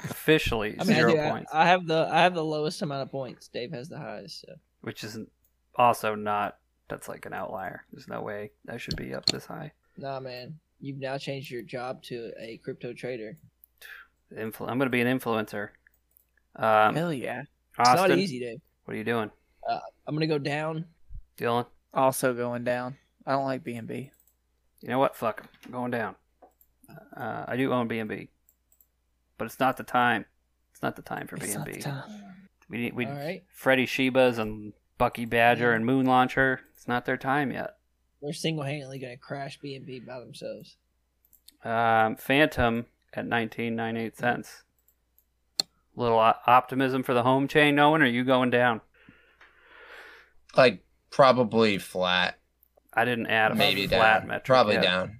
Officially
I mean, I,
zero
do,
points,
I have the I have the lowest amount of points. Dave has the highest. So.
which is also not. That's like an outlier. There's no way I should be up this high.
Nah, man. You've now changed your job to a crypto trader.
Influ- I'm going to be an influencer. Um,
Hell yeah.
It's not easy, Dave.
what are you doing,
I'm gonna go down.
Dylan?
Also going down. I don't like BNB.
You know what? Fuck. I'm going down. Uh, I do own BNB, but it's not the time. It's not the time for
It's not the
BNB.
time.
We need we
All right.
Freddie Shebas and Bucky Badger and Moon Launcher. It's not their time yet.
They're single handedly gonna crash BNB by themselves.
Um, Fantom at 19.98 cents. Little optimism for the home chain, Owen. Or are you going down?
Like probably flat,
I didn't add a
maybe
flat
down.
metric.
Probably
yet.
down.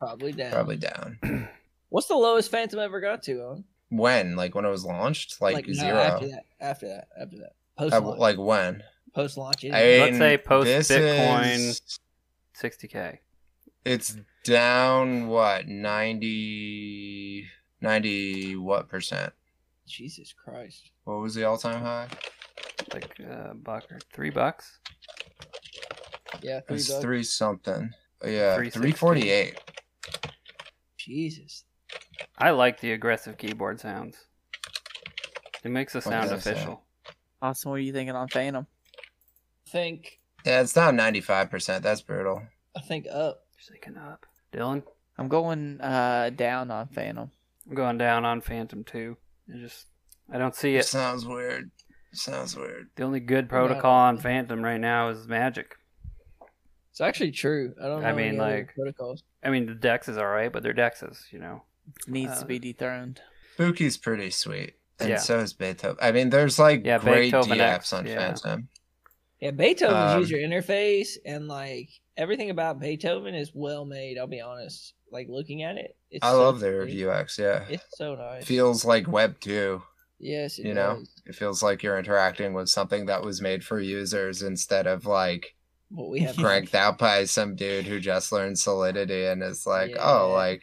Probably down.
Probably down.
What's the lowest Fantom ever got to? On
When? Like when it was launched? Like,
no,
zero.
after that. After that. After that. Post
Uh, like when?
post launch.
I mean,
Let's say post
this
Bitcoin-
is-
60k.
It's down what 90, 90 what percent?
Jesus Christ.
What was the all time high?
Like a buck or three bucks.
Yeah,
It
three
was
bucks.
three something. Yeah, three forty eight.
Jesus.
I like the aggressive keyboard sounds. It makes the sound
does that
official.
Austin, what are you thinking on Fantom?
I think
Yeah, it's down ninety five percent. That's brutal.
I think up.
Shaking up. Dylan,
I'm going uh down on Fantom.
I'm going down on Fantom too. I just I don't see it.
Sounds weird. Sounds weird.
The only good protocol on Fantom right now is Magik.
It's actually true. I don't know.
I mean,
any other
like-
protocols.
I mean, the Dex is alright, but they're Dexes, you know.
Needs
Uh,
to be dethroned.
Spooky's pretty sweet. And
Yeah.
so is Beethoven. I mean, there's like
Yeah,
great
Beethoven
DFs
X,
on
yeah.
Fantom.
Yeah, Beethoven's
Um,
user interface and like everything about Beethoven is well made. I'll be honest. Like looking at it, it's
I
so
love their
pretty.
UX. Yeah,
It's so nice.
feels like Web two.
yes, it
you know?
does.
It feels like you're interacting with something that was made for users instead of like
What we have
cranked out by some dude who just learned Solidity and is like,
Yeah.
oh, like,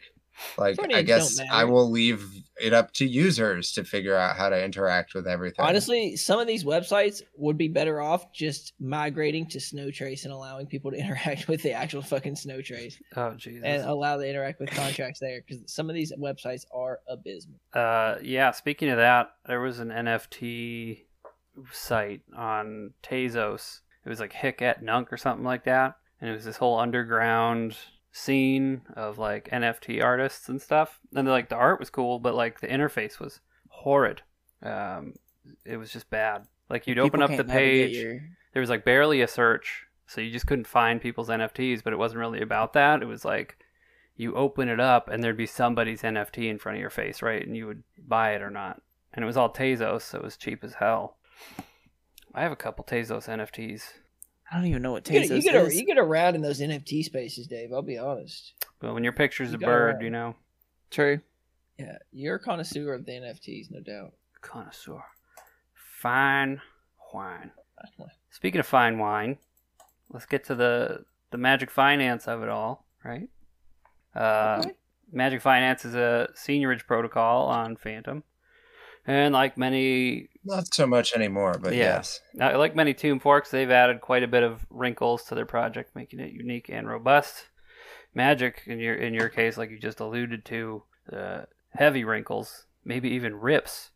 like
Front
I
ends don't
guess
matter.
I will leave it up to users to figure out how to interact with everything.
Honestly, some of these websites would be better off just migrating to Snowtrace and allowing people to interact with the actual fucking Snowtrace
Oh Jesus.
and allow to interact with contracts there because some of these websites are abysmal.
Uh, yeah. Speaking of that, there was an NFT site on Tezos. It was like Hic et Nunc or something like that, and it was this whole underground scene of like NFT artists and stuff. And like the art was cool, but like the interface was horrid. Um, it was just bad. Like you'd open up the page,
your-
there was like barely a search, so you just couldn't find people's NFTs. But it wasn't really about that. It was like you open it up and there'd be somebody's NFT in front of your face, right? And you would buy it or not. And it was all Tezos, so it was cheap as hell. I have a couple Tezos NFTs.
I don't even know what
You get, you, get
is.
a, you get around in those NFT spaces, Dave. I'll be honest.
But when your picture's
You
a bird,
around.
you know,
True.
Yeah, you're a connoisseur of the NFTs, no doubt.
connoisseur. Fine wine. Speaking of fine wine, let's get to the the Magik Finance of it all, right? Uh,
Okay.
Magik Finance is a seigniorage protocol on Fantom, and like many
Not so much anymore, but
Yeah.
yes.
Now, like many Tomb Forks, they've added quite a bit of wrinkles to their project, making it unique and robust. Magik, in your in your case, like you just alluded to, uh, heavy wrinkles, maybe even rips.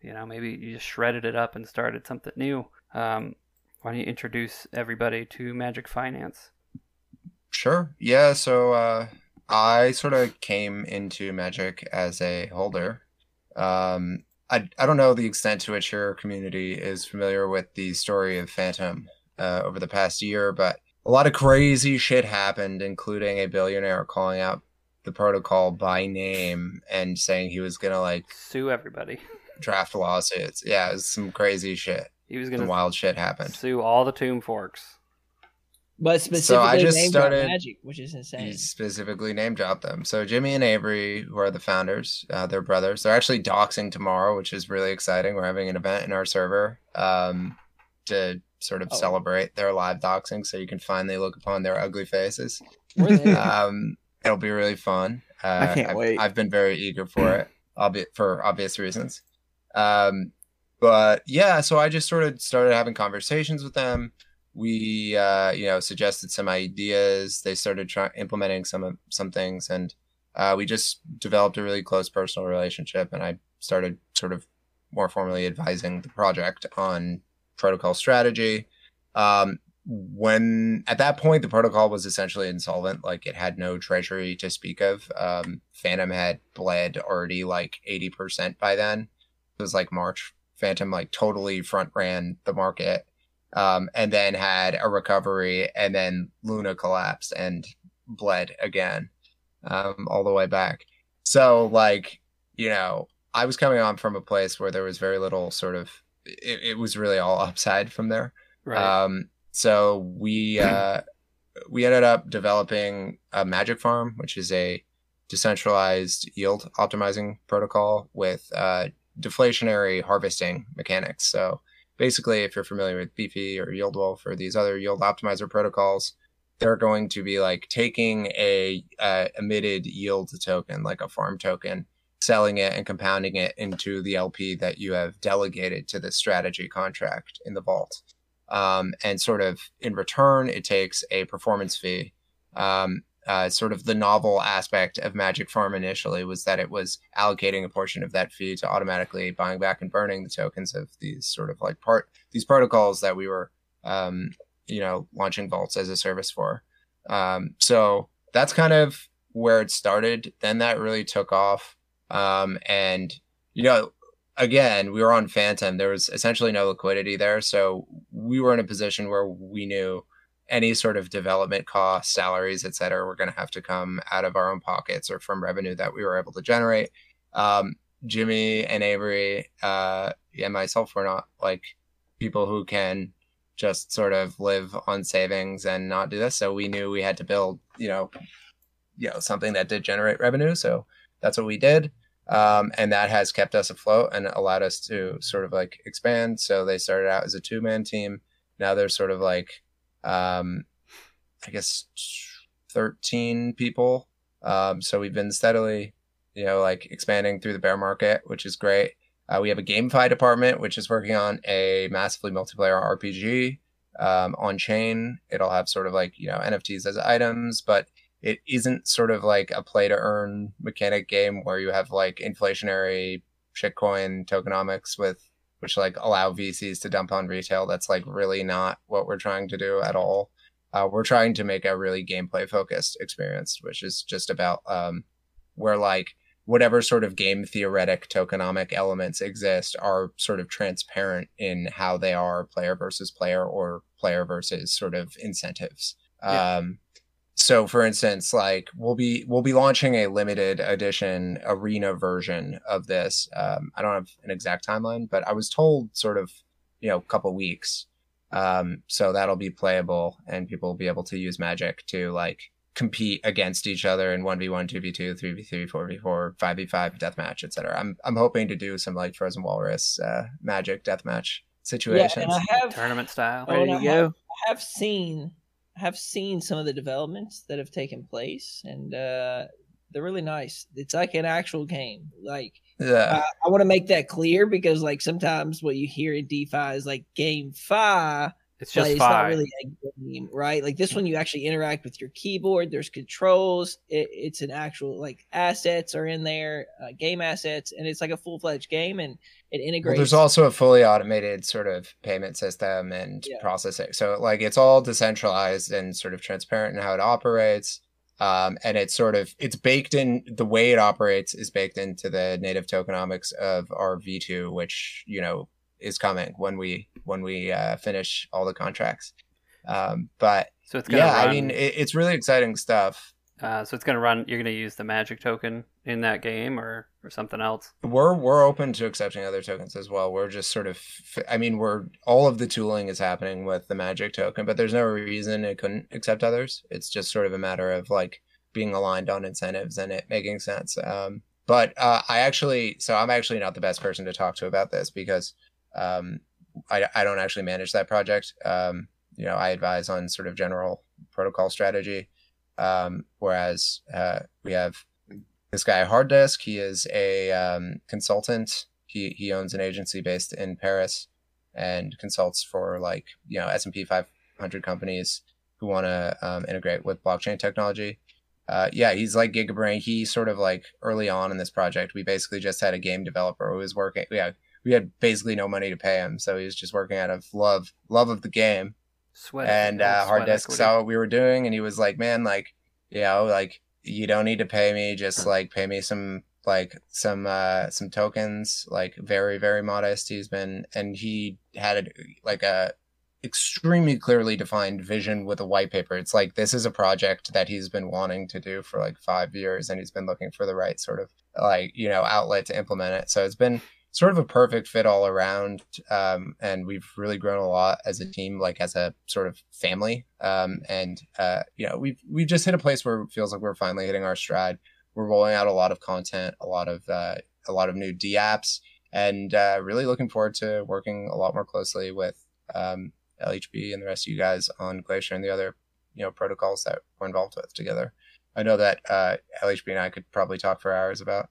You know, maybe you just shredded it up and started something new. Um, why don't you introduce everybody to Magik Finance?
Sure. Yeah. So uh, I sort of came into Magik as a holder. Um, I, I don't know the extent to which your community is familiar with the story of Fantom uh, over the past year, but a lot of crazy shit happened, including a billionaire calling out the protocol by name and saying he was gonna like
Sue everybody.
draft lawsuits. Yeah, it was some crazy shit.
He was gonna
wild shit happened.
sue all the Tomb Forks.
But specifically
just
named drop
started-
Magik, which is insane.
He specifically name dropped them. So Jimmy and Avery, who are the founders, uh, they're brothers. They're actually doxing tomorrow, which is really exciting. We're having an event in our server um, to sort of
Oh.
celebrate their live doxing, so you can finally look upon their ugly faces. Um, it'll be really fun. Uh,
I can't
I've,
wait.
I've been very eager for it, albeit for obvious reasons. Um, but yeah, so I just sort of started having conversations with them. We, uh, you know, suggested some ideas. They started implementing some some things, and uh, we just developed a really close personal relationship. And I started sort of more formally advising the project on protocol strategy. Um, when at that point the protocol was essentially insolvent like it had no treasury to speak of um Fantom had bled already like 80% by then it was like march Fantom like totally front ran the market um and then had a recovery and then luna collapsed and bled again um all the way back so like you know i was coming on from a place where there was very little sort of it, it was really all upside from there
Right.
um, so we uh, we ended up developing a Magik Farm, which is a decentralized yield optimizing protocol with uh, deflationary harvesting mechanics. So basically, if you're familiar with Beefy or YieldWolf or these other yield optimizer protocols, they're going to be like taking a uh, emitted yield token, like a farm token, selling it and compounding it into the LP that you have delegated to the strategy contract in the vault. Um, and sort of in return, it takes a performance fee. Um, uh, sort of the novel aspect of Magik Farm initially was that it was allocating a portion of that fee to automatically buying back and burning the tokens of these sort of like part these protocols that we were, um, you know, launching vaults as a service for. Um, so that's kind of where it started. Then that really took off, um, and you know, again, we were on Fantom. There was essentially no liquidity there, so we were in a position where we knew any sort of development costs, salaries, et cetera, were going to have to come out of our own pockets or from revenue that we were able to generate. Um, Jimmy and Avery uh, and myself were not like people who can just sort of live on savings and not do this. So we knew we had to build, you know, you know, something that did generate revenue. So that's what we did. Um, and that has kept us afloat and allowed us to sort of like expand. So they started out as a two man team. Now they're sort of like um, I guess 13 people. Um, so we've been steadily, you know, like expanding through the bear market, which is great. Uh, we have a GameFi department, which is working on a massively multiplayer RPG um, on chain. It'll have sort of like, you know, NFTs as items, but it isn't sort of like a play to earn mechanic game where you have like inflationary shitcoin tokenomics with which like allow VCs to dump on retail. That's like really not what we're trying to do at all. Uh, we're trying to make a really gameplay focused experience, which is just about um, where like whatever sort of game theoretic tokenomic elements exist are sort of transparent in how they are player versus player or player versus sort of incentives. Yeah. Um, so for instance like we'll be we'll be launching a limited edition arena version of this um, i don't have an exact timeline but i was told sort of you know a couple weeks um, so that'll be playable and people will be able to use magic to like compete against each other in 1v1 2v2 3v3 4v4 5v5 deathmatch etc i'm i'm hoping to do some like frozen walrus uh, magic deathmatch situations
yeah, and I have,
tournament style.
Ready to go.
I have seen have seen some of the developments that have taken place, and uh, they're really nice. It's like an actual game. Like,
yeah,
I, I want to make that clear because, like, sometimes what you hear in DeFi is like GameFi.
It's just
it's
five.
not really a game, right? Like this one, you actually interact with your keyboard. There's controls. It, it's an actual like assets are in there, uh, game assets, and it's like a full fledged game. And it integrates. Well,
there's also a fully automated sort of payment system and yeah. processing. So like it's all decentralized and sort of transparent in how it operates. Um, and it's sort of it's baked in the way it operates is baked into the native tokenomics of our V2, which you know is coming when we when we uh, finish all the contracts. Um, but
so it's
yeah,
run...
I mean it, it's really exciting stuff.
Uh, so it's going to run. You're going to use the Magik token in that game, or or something else.
We're we're open to accepting other tokens as well. We're just sort of. I mean, we're all of the tooling is happening with the Magik token, but there's no reason it couldn't accept others. It's just sort of a matter of like being aligned on incentives and it making sense. Um, but uh, I actually, so I'm actually not the best person to talk to about this because um, I I don't actually manage that project. Um, you know, I advise on sort of general protocol strategy. Um, whereas uh, we have this guy Hard Disk. He is a um, consultant. He he owns an agency based in Paris and consults for like you know S and P 500 companies who want to um, integrate with blockchain technology. Uh, yeah, he's like Gigabrain. He sort of like early on in this project, we basically just had a game developer who was working. Yeah, we had basically no money to pay him, so he was just working out of love, love of the game.
Sweat
and uh, hard disk saw what we were doing and he was like man like you know like you don't need to pay me just like pay me some like some uh some tokens like very very modest. He's been and he had like a extremely clearly defined vision with a white paper. It's like this is a project that he's been wanting to do for like five years and he's been looking for the right sort of like you know outlet to implement it. So it's been sort of a perfect fit all around. Um, and we've really grown a lot as a team, like as a sort of family. Um, and uh, you know, we've we've just hit a place where it feels like we're finally hitting our stride. We're rolling out a lot of content, a lot of uh, a lot of new D apps, and uh, really looking forward to working a lot more closely with um, LHB and the rest of you guys on Glacier and the other you know protocols that we're involved with together. I know that uh, LHB and I could probably talk for hours about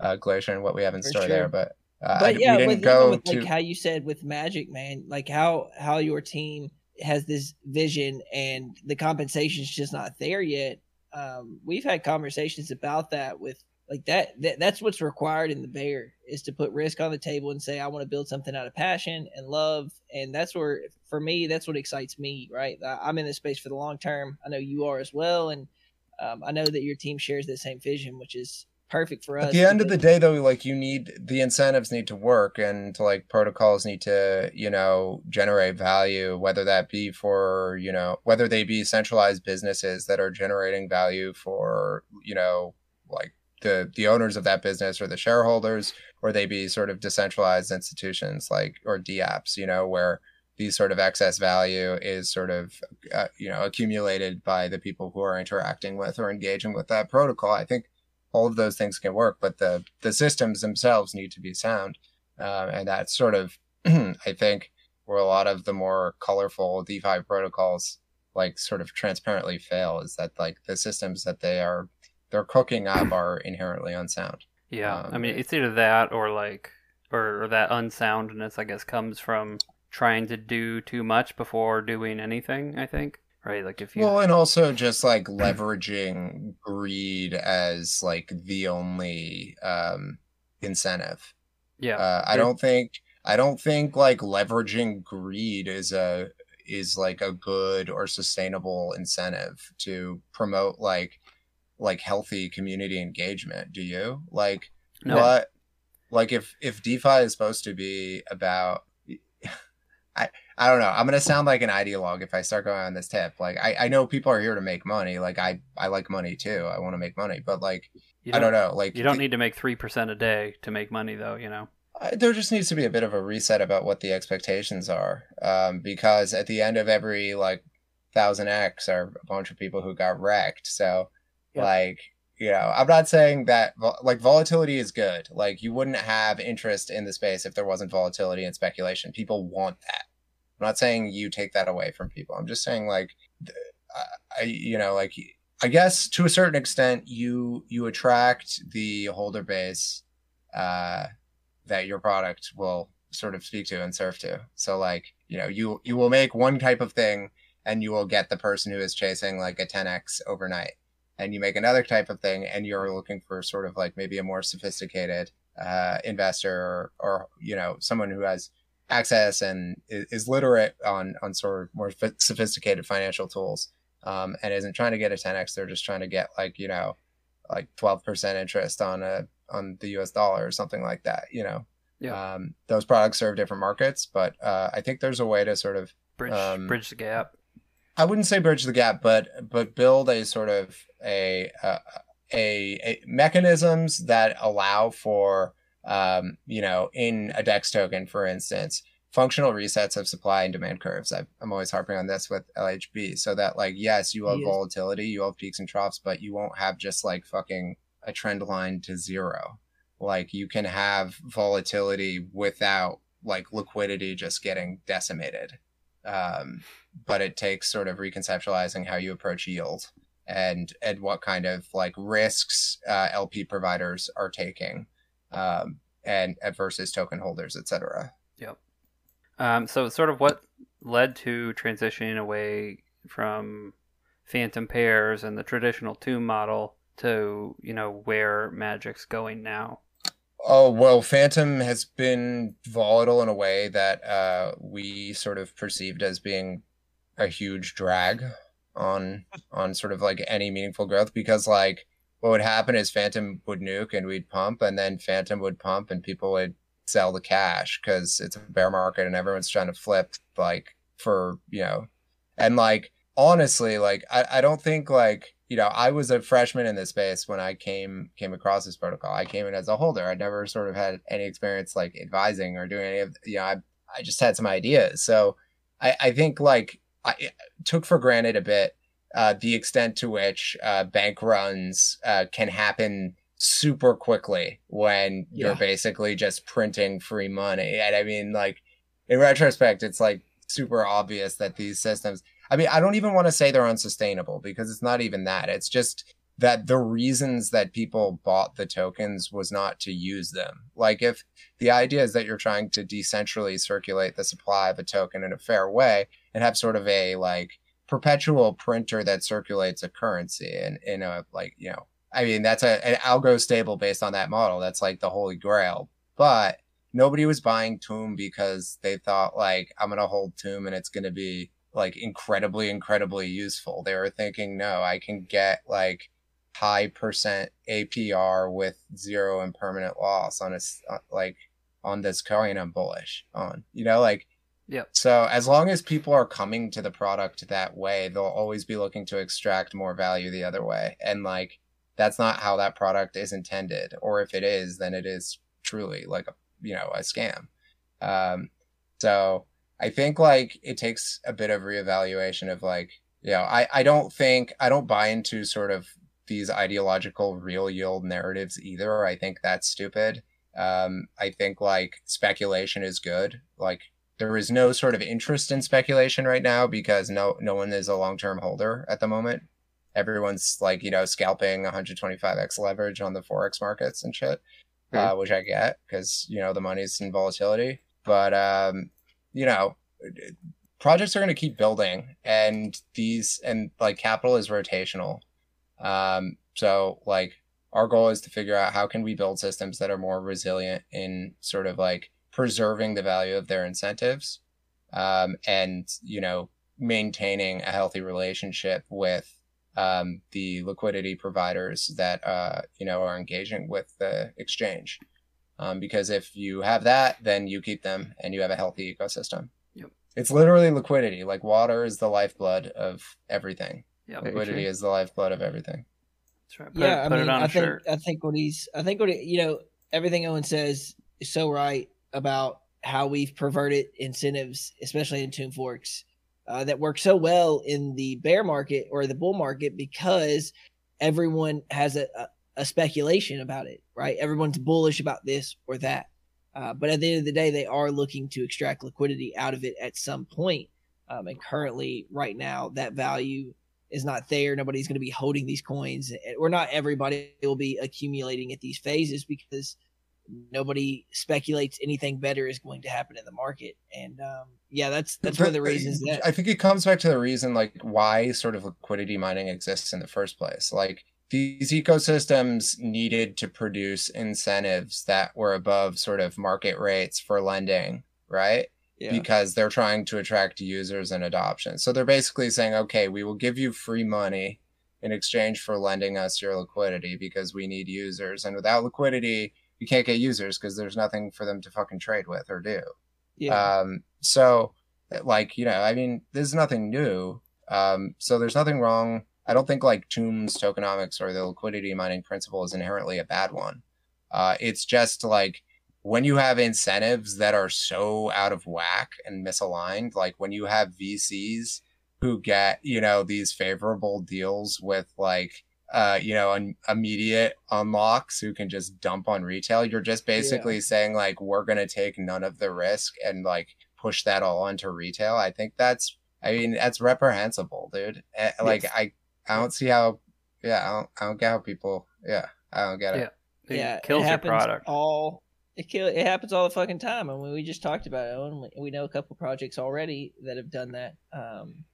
uh, Glacier and what we have in
For
store
sure.
there, but uh,
but yeah,
we
with, with
to
like how you said with Magik, man, like how how your team has this vision and the compensation's just not there yet. Um, we've had conversations about that with like that, that. That's what's required in the bear is to put risk on the table and say I want to build something out of passion and love, and that's where for me that's what excites me. Right, I'm in this space for the long term. I know you are as well, and um, I know that your team shares the same vision, which is perfect for us.
At the end of the day, though, like you need the incentives need to work, and like protocols need to, you know, generate value. Whether that be for, you know, whether they be centralized businesses that are generating value for, you know, like the the owners of that business or the shareholders, or they be sort of decentralized institutions like or DApps, you know, where these sort of excess value is sort of uh, you know accumulated by the people who are interacting with or engaging with that protocol. I think all of those things can work, but the the systems themselves need to be sound, uh, and that's sort of I think where a lot of the more colorful DeFi protocols like sort of transparently fail is that like the systems that they are they're cooking up are inherently unsound.
Yeah, I
Um,
mean, it's either that or like, or, or that unsoundness, I guess, comes from trying to do too much before doing anything. I think, right? Like if you,
Well, and also just like leveraging greed as like the only um incentive.
yeah,
Uh, I don't think I don't think like leveraging greed is a is like a good or sustainable incentive to promote like like healthy community engagement. Do you like
no,
what like if if DeFi is supposed to be about I I don't know. I'm gonna sound like an ideologue if I start going on this tip. Like I, I know people are here to make money. Like I I like money too. I want to make money, but like
you
I don't know. Like
You don't need to make three percent a day to make money, though. You know.
Uh, there just needs to be a bit of a reset about what the expectations are um, because at the end of every like thousand x are a bunch of people who got wrecked so
Yep.
like you know i'm not saying that like volatility is good like you wouldn't have interest in the space if there wasn't volatility and speculation people want that i'm not saying you take that away from people i'm just saying like I, you know like i guess to a certain extent you you attract the holder base uh that your product will sort of speak to and serve to. So like, you know, you you will make one type of thing and you will get the person who is chasing like a 10x overnight. And you make another type of thing and you're looking for sort of like maybe a more sophisticated uh, investor or, or you know someone who has access and is, literate on on sort of more sophisticated financial tools um, and isn't trying to get a 10x they're just trying to get like you know like 12% interest on a on the US dollar or something like that, you know.
Yeah.
Um, those products serve different markets, but uh, I think there's a way to sort of
Bridge,
Um,
bridge the gap.
I wouldn't say bridge the gap, but but build a sort of a a, a, a mechanisms that allow for um, you know in a Dex token, for instance, functional resets of supply and demand curves. i I'm always harping on this with LHB, so that like yes, you have
Yes.
volatility, you have peaks and troughs, but you won't have just like fucking a trend line to zero. Like you can have volatility without like liquidity just getting decimated. Um, but it takes sort of reconceptualizing how you approach yield and and what kind of like risks uh, LP providers are taking, um, and and versus token holders, etc.
Yep. Um, so sort of what led to transitioning away from Fantom pairs and the traditional tomb model to you know where Magik's going now.
Oh well, Fantom has been volatile in a way that uh, we sort of perceived as being a huge drag on on sort of like any meaningful growth because like what would happen is Fantom would nuke and we'd pump and then Fantom would pump and people would sell the cash because it's a bear market and everyone's trying to flip like for you know. And like honestly like I, I don't think like you know i was a freshman in this space when i came came across this protocol. I came in as a holder. I never sort of had any experience like advising or doing any of you know i, I just had some ideas. So i i think like i took for granted a bit uh, the extent to which uh, bank runs uh, can happen super quickly when
Yeah.
you're basically just printing free money. And I mean, like, in retrospect, it's like super obvious that these systems, I mean, I don't even want to say they're unsustainable because it's not even that. It's just that the reasons that people bought the tokens was not to use them. Like, if the idea is that you're trying to decentrally circulate the supply of a token in a fair way and have sort of a like perpetual printer that circulates a currency and in a like, you know, I mean, that's a, an algo stable based on that model. That's like the holy grail. But nobody was buying Tomb because they thought like, I'm to hold Tomb and it's to be like incredibly, incredibly useful. They were thinking, no, I can get like high percent APR with zero impermanent loss on a, uh, like on this coin I'm bullish on, you know, like,
Yep.
so as long as people are coming to the product that way, they'll always be looking to extract more value the other way. And like that's not how that product is intended. Or if it is, then it is truly like a you know, a scam. Um so I think like it takes a bit of reevaluation of like, you know, I, I don't think I don't buy into sort of these ideological real yield narratives either. I think that's stupid. Um, I think like speculation is good. Like there is no sort of interest in speculation right now because no no one is a long term holder at the moment. Everyone's like you know scalping 125x leverage on the forex markets and shit, uh, which I get because you know the money's in volatility. But um, you know, projects are going to keep building, and these and like capital is rotational. Um, so like our goal is to figure out how can we build systems that are more resilient in sort of like preserving the value of their incentives um, and you know maintaining a healthy relationship with um, the liquidity providers that uh, you know are engaging with the exchange um, because if you have that then you keep them and you have a healthy ecosystem
Yep.
it's literally liquidity like water is the lifeblood of everything
Yep.
Liquidity
true.
is the lifeblood of everything
That's right. Put,
yeah,
it,
I mean,
it on
I
a
think
shirt.
I think what he's I think what he, you know everything Owen says is so right about how we've perverted incentives, especially in Tomb Forks, uh, that work so well in the bear market or the bull market because everyone has a, a, a speculation about it, right? Everyone's bullish about this or that. Uh, but at the end of the day, they are looking to extract liquidity out of it at some point. Um, and currently, right now, that value is not there. Nobody's going to be holding these coins, or not everybody will be accumulating at these phases because nobody speculates anything better is going to happen in the market. And um, yeah, that's that's one of the reasons that
I think it comes back to the reason like why sort of liquidity mining exists in the first place. Like these ecosystems needed to produce incentives that were above sort of market rates for lending, right?
yeah,
Because they're trying to attract users and adoption. So they're basically saying, okay, we will give you free money in exchange for lending us your liquidity because we need users. And without liquidity, you can't get users because there's nothing for them to fucking trade with or do.
yeah,
Um, so, like, you know, I mean, there's nothing new. Um, so there's nothing wrong. I don't think like Tomb's tokenomics or the liquidity mining principle is inherently a bad one. Uh, it's just like when you have incentives that are so out of whack and misaligned, like when you have VCs who get, you know, these favorable deals with like, uh, you know, an immediate unlocks who can just dump on retail. You're just basically saying like we're gonna take none of the risk and like push that all onto retail. I think that's, I mean, that's reprehensible, dude. Like I, I don't see how, yeah, I don't, I don't get how people, yeah, I don't get it.
Yeah. It
yeah,
kills
it
your product.
all. It kill. It happens all the fucking time. I mean, we just talked about it. Owen. We- We know a couple projects already that have done that. Um,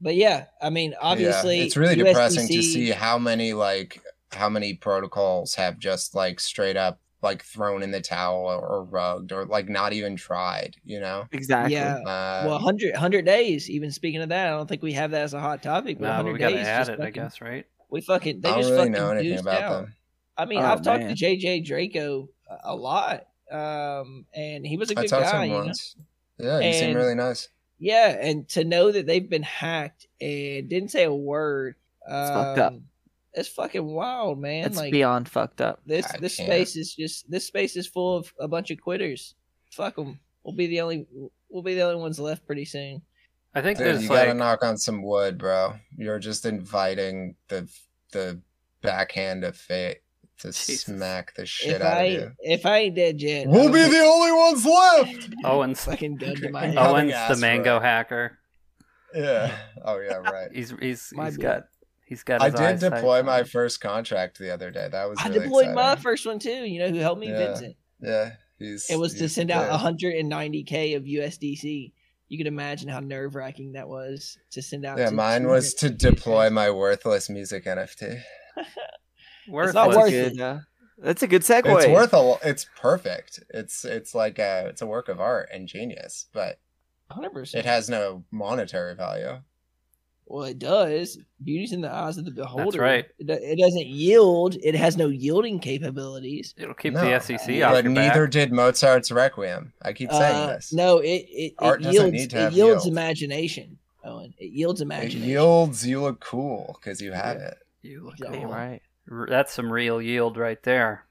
but yeah, I mean, obviously,
yeah, it's really depressing to see how many like how many protocols have just like straight up like thrown in the towel or rugged or like not even tried. You know,
Exactly.
Yeah.
uh,
Well, 100, 100 days. Even speaking of that, I don't think we have that as a hot topic. But
No, but
100
we gotta
days
add
just
it, I guess, right?
We fucking they
I don't
just
really
fucking
know anything about
out.
them.
I mean,
Oh,
I've talked to JJ Draco a- a lot, um, and he was a good
talked to
guy.
him
You know?
once. Yeah, he seem
And-
really nice.
Yeah, and to know that they've been hacked and didn't say a word. Um,
It's fucked up.
It's fucking wild, man.
It's
like
beyond fucked up.
this,
I
this
can't.
space is just this space is full of a bunch of quitters. Fuck them. We'll be the only we'll be the only ones left pretty soon.
I think
Dude,
there's
you
like
gotta knock on some wood, bro. You're just inviting the the backhand of fate. To
Jesus.
smack the shit
If
out
I
of you.
if I ain't dead yet,
We'll be
gonna
the only ones left.
Owen's
fucking gun to my
Okay.
head.
Owen's the mango
it.
hacker.
Yeah. Oh yeah, right.
He's he's
My
he's
bad.
got he's got.
I did deploy my
on.
first contract the other day. That was
I
really
deployed my first one too. You know who helped me,
Yeah.
Vincent.
Yeah, he's.
It was to send
the
out
man.
190k of USDC. You can imagine how nerve wracking that was to send out.
Yeah,
to
mine was to deploy my worthless music NFT.
Worthless.
not worth
a
it.
good, uh, that's a good segue.
It's worth a. It's perfect. It's it's like a it's a work of art and genius, but
100%.
it has no monetary value.
Well, it does. Beauty's in the eyes of the beholder.
That's right.
It, it doesn't yield. It has no yielding capabilities.
It'll keep
No,
the SEC off
but
your
neither
back.
did Mozart's Requiem. I keep saying
Uh,
this.
No, it it,
Art
it
doesn't
yields.
need to
it yields
yield.
imagination. Owen, it yields imagination.
It
imagination.
yields you look cool because you have it.
You look
Yeah,
cool.
right.
R- That's some real yield right there.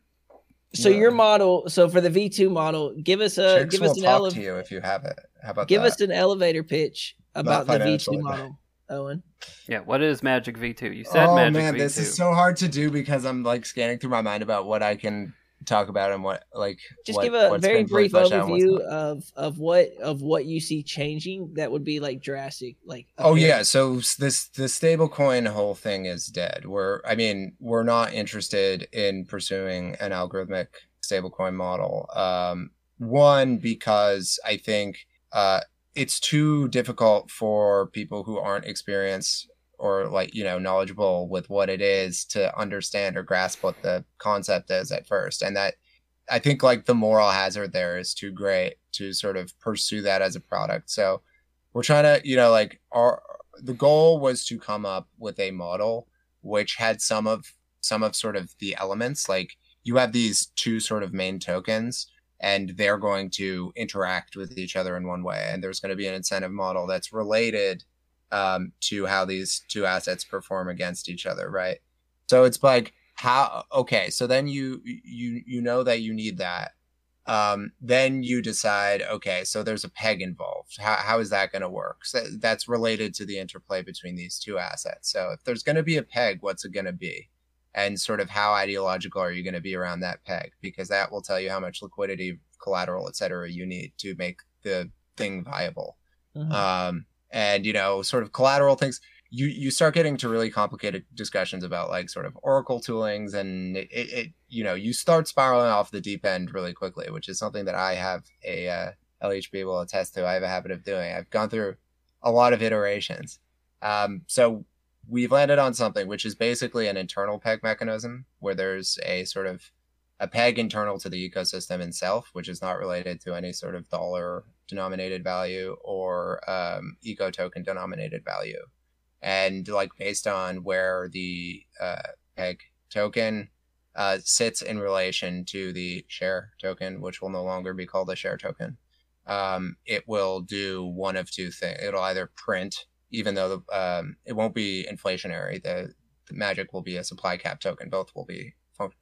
So
Yeah.
your model. So for the V two model, give us a
Chicks
give
will
us an
talk
ele-
to you if you have it. How about
give
that?
us an elevator pitch about the V two model, Owen.
Yeah. What is Magik V2? You said
oh
Magik
man,
V2.
this is so hard to do because I'm like scanning through my mind about what I can talk about and what like
Just
what-
give a very brief
fleshed out and what's
overview of of what of what you see changing. That would be like drastic. Like
Oh
big-
yeah, so this the stablecoin whole thing is dead. We're I mean, we're not interested in pursuing an algorithmic stablecoin model. Um one because I think uh it's too difficult for people who aren't experienced or like, you know, knowledgeable with what it is to understand or grasp what the concept is at first. And that I think like the moral hazard there is too great to sort of pursue that as a product. So we're trying to you know like our the goal was to come up with a model which had some of some of sort of the elements like you have these two sort of main tokens and they're going to interact with each other in one way and there's going to be an incentive model that's related um, to how these two assets perform against each other right so it's like how okay so then you you you know that you need that um, then you decide, okay, so there's a peg involved. How, how is that going to work? So that's related to the interplay between these two assets. So if there's going to be a peg, what's it going to be? And sort of how ideological are you going to be around that peg? Because that will tell you how much liquidity, collateral, et cetera, you need to make the thing viable.
Mhm.
Um, and, you know, sort of collateral things you you start getting to really complicated discussions about like sort of oracle toolings and it, it, you know you start spiraling off the deep end really quickly which is something that i have a uh, lhb will attest to. I have a habit of doing. I've gone through a lot of iterations. Um, so we've landed on something which is basically an internal peg mechanism where there's a sort of a peg internal to the ecosystem itself which is not related to any sort of dollar denominated value or um, eco token denominated value and like based on where the uh, peg token uh, sits in relation to the share token, which will no longer be called a share token, um, it will do one of two things. It'll either print, even though the, um, it won't be inflationary. The, the Magik will be a supply cap token. Both will be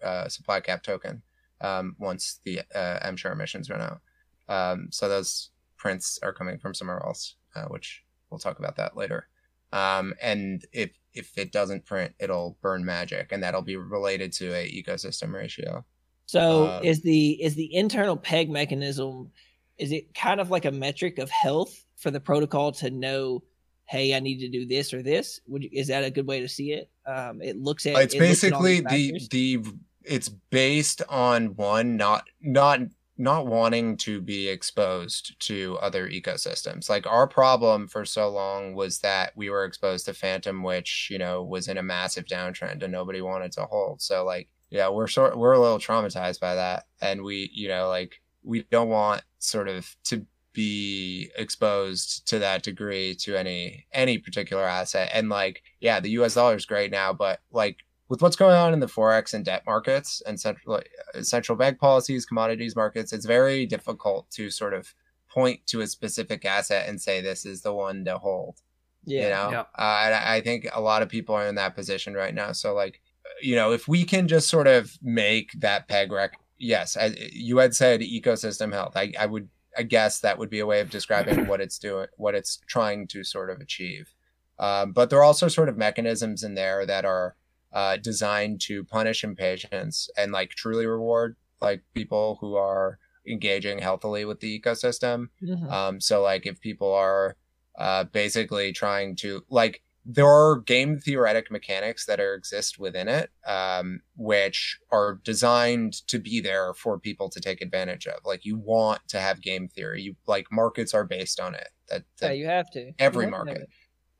uh, supply cap token um, once the uh, M share emissions run out. Um, so those prints are coming from somewhere else, uh, which we'll talk about that later um, and if if it doesn't print, it'll burn Magik, and that'll be related to a ecosystem ratio.
So
Uh,
is the is the internal peg mechanism is it kind of like a metric of health for the protocol to know, hey, I need to do this or this? Would you, is that a good way to see it? Um, it looks at
it's
it looks at
basically the the it's based on one not not not wanting to be exposed to other ecosystems. Like our problem for so long was that we were exposed to Fantom, which you know was in a massive downtrend and nobody wanted to hold. So like yeah, we're sort we're a little traumatized by that, and we you know like we don't want sort of to be exposed to that degree to any any particular asset and like yeah the us dollar is great now but like with what's going on in the forex and debt markets and central central bank policies commodities markets it's very difficult to sort of point to a specific asset and say this is the one to hold
yeah.
you know
Yep.
uh, I- i think a lot of people are in that position right now so like you know if we can just sort of make that peg rec yes as you had said ecosystem health i, I would i guess that would be a way of describing what it's doing what it's trying to sort of achieve um, but there are also sort of mechanisms in there that are uh, designed to punish impatience and like truly reward like people who are engaging healthily with the ecosystem.
Mhm.
Um, so like if people are uh, basically trying to like there are game theoretic mechanics that are exist within it, um, which are designed to be there for people to take advantage of. Like you want to have game theory. You like markets are based on it. That,
yeah, you have to.
every
have
market.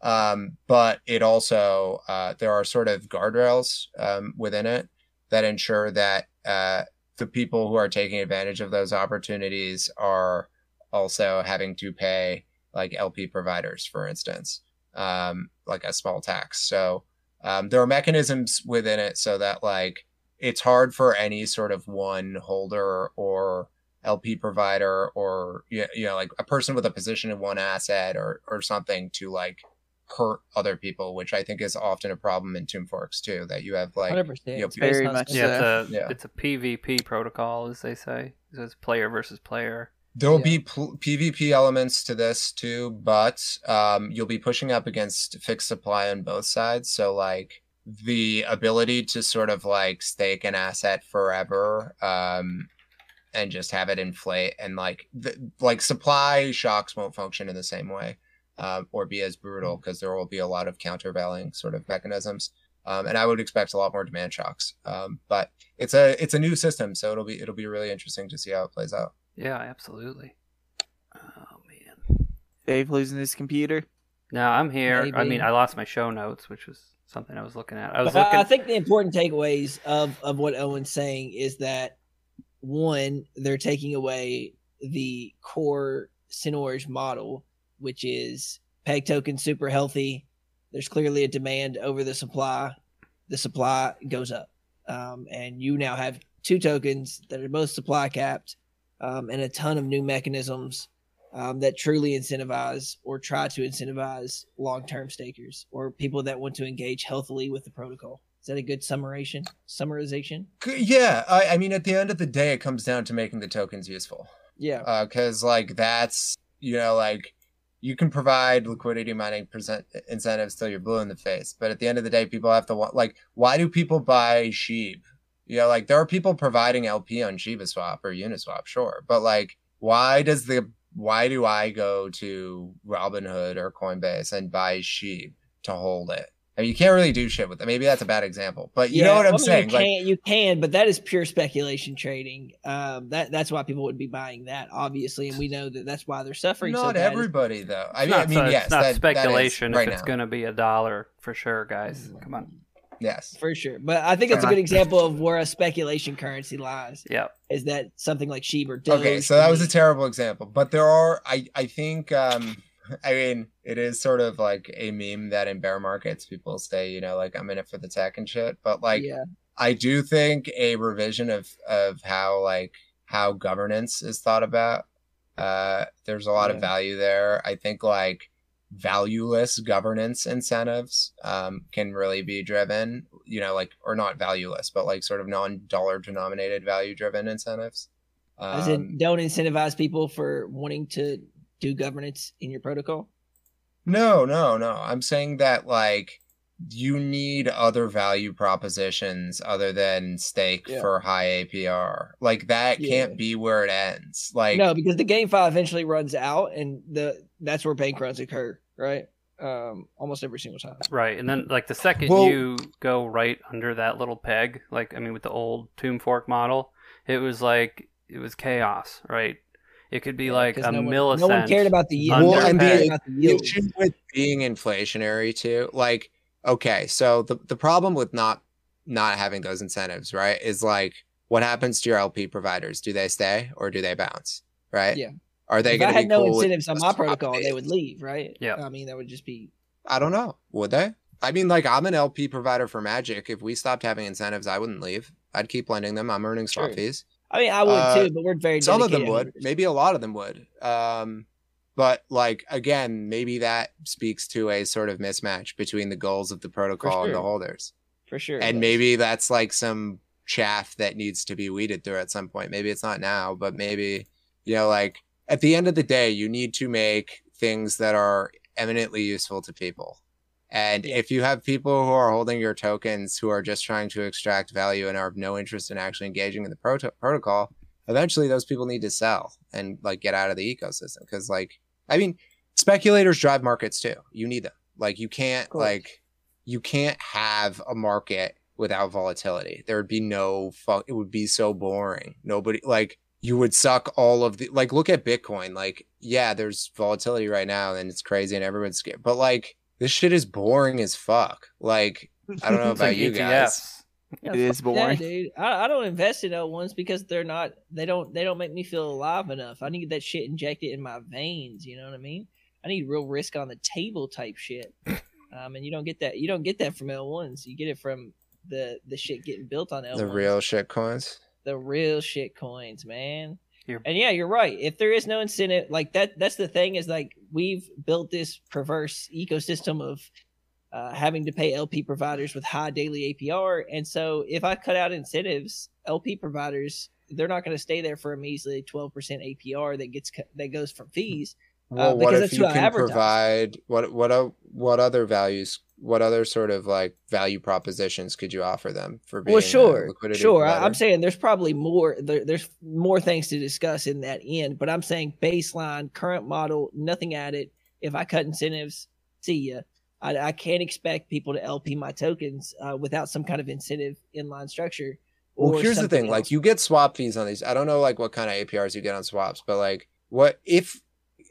Um, but it also uh, there are sort of guardrails um, within it that ensure that uh, the people who are taking advantage of those opportunities are also having to pay like LP providers, for instance, um, like a small tax. So um, there are mechanisms within it so that like it's hard for any sort of one holder or LP provider or you know like a person with a position in one asset or or something to like hurt other people, which I think is often a problem in Tomb Forks too. That you have like
Hundred percent.
you know,
very much
something-
Yeah, it's a
Yeah.
it's a PvP protocol, as they say. So it's player versus player.
There will
Yeah.
be pl- PvP elements to this too, but um, you'll be pushing up against fixed supply on both sides. So like the ability to sort of like stake an asset forever um, and just have it inflate and like the, like supply shocks won't function in the same way um, or be as brutal because there will be a lot of countervailing sort of mechanisms. Um, and I would expect a lot more demand shocks. Um, but it's a it's a new system, so it'll be it'll be really interesting to see how it plays out.
Yeah, absolutely. Oh man.
Dave losing his computer.
No, I'm here. I mean, I lost my show notes, which was something I was looking at. I was looking.
I think the important takeaways of of what Owen's saying is that one, they're taking away the core seigniorage model, which is peg token super healthy. There's clearly a demand over the supply. The supply goes up, um, and you now have two tokens that are both supply capped, um, and a ton of new mechanisms um, that truly incentivize or try to incentivize long-term stakers or people that want to engage healthily with the protocol. Is that a good summarization? Summarization?
Yeah, I, I mean, at the end of the day, it comes down to making the tokens useful.
Yeah.
Because, like, that's, you know, like, you can provide liquidity mining present incentives till you're blue in the face. But at the end of the day, people have to want, like, why do people buy Shib? You know, like, there are people providing LP on ShibaSwap or Uniswap, sure. But, like, why does the, why do I go to Robinhood or Coinbase and buy Shib to hold it? I mean, you can't really do shit with it. Maybe that's a bad example, but you know what I'm
I mean,
saying?
You
Like,
can, you can, but that is pure speculation trading. Um, that that's why people would be buying that, obviously, and we know that that's why they're suffering. so
Not
bad.
everybody though. I mean,
not,
I mean,
so-
yes,
it's not
that- that is
speculation
right
if it's going to be a dollar for sure, guys. Come on.
Yes.
for sure. But I think it's a good example of where a speculation currency lies.
Yeah.
Is that something like Shiba? or
Okay, so that was a terrible example, but there are. I I think. um I mean, it is sort of like a meme that in bear markets people say, you know, like I'm in it for the tech and shit. But like,
yeah,
I do think a revision of of how like how governance is thought about. Uh, there's a lot
Yeah.
of value there. I think like valueless governance incentives um, can really be driven. You know, like or not valueless, but like sort of non-dollar denominated value driven incentives.
as
Um,
in don't incentivize people for wanting to do governance in your protocol.
No, no, no. I'm saying that like you need other value propositions other than stake
Yeah.
for high APR. Like that
Yeah.
can't be where it ends. Like
no, because the game file eventually runs out, and the that's where bank runs occur, right? Um, almost every single time.
Right. And then, like, the second
Well-
you go right under that little peg, like, I mean, with the old Tomb Fork model, it was like, it was chaos, right? It could be like a
no one,
millisecond.
No one cared about the yield.
under
No one
and the-
about the
the
yield.
issue with being inflationary too. Like, okay, so the the problem with not not having those incentives, right, is like what happens to your LP providers? Do they stay or do they bounce? Right?
Yeah.
Are they
If
going to? be
had no
cool
incentives on my
swap
protocol, they would leave, right?
Yeah.
I mean, that would just be
I don't know. Would they? I mean, like I'm an LP provider for Magik. If we stopped having incentives, I wouldn't leave. I'd keep lending them. I'm earning swap
Sure.
fees.
I mean, I would
Uh,
too, but we're very
Some of them would.
holders.
Maybe a lot of them would. Um, but like again, maybe that speaks to a sort of mismatch between the goals of the protocol and the holders.
for sure.
and maybe that's like some chaff that needs to be weeded through at some point. Maybe it's not now, but maybe you know, like at the end of the day, you need to make things that are eminently useful to people. And
Yeah.
if you have people who are holding your tokens who are just trying to extract value and are of no interest in actually engaging in the proto- protocol, eventually those people need to sell and like get out of the ecosystem. Because like, I mean, speculators drive markets too. You need them. Like you can't like you can't have a market without volatility. There would be no fuck. It would be so boring. Nobody like you would suck all of the like. Look at Bitcoin. Like yeah, there's volatility right now and it's crazy and everyone's scared. But like this shit is boring as fuck. Like I don't know about
like
you
ETFs.
guys.
It is
Yeah,
boring.
dude. I, I don't invest in L1s because they're not they don't they don't make me feel alive enough. I need that shit injected in my veins, you know what I mean? I need real risk on the table type shit. Um and you don't get that you don't get that from L1s. You get it from the the shit getting built on L1s.
The real shit coins.
the real shit coins, man.
You're-
And yeah, you're right. If there is no incentive, like that, that's the thing is like we've built this perverse ecosystem of uh, having to pay LP providers with high daily APR. And so if I cut out incentives, LP providers, they're not going to stay there for a measly 12% APR that gets that goes from fees.
Well, what if you can provide what what what other values? What other sort of like value propositions could you offer them for being
well,
a
sure,
liquidity
sure.
Provider?
I'm saying there's probably more. There, there's more things to discuss in that end, but I'm saying baseline, current model, nothing added. If I cut incentives, see ya. I, I can't expect people to LP my tokens uh, without some kind of incentive inline structure.
Well, here's the thing: like you get swap fees on these. I don't know like what kind of APRs you get on swaps, but like what if?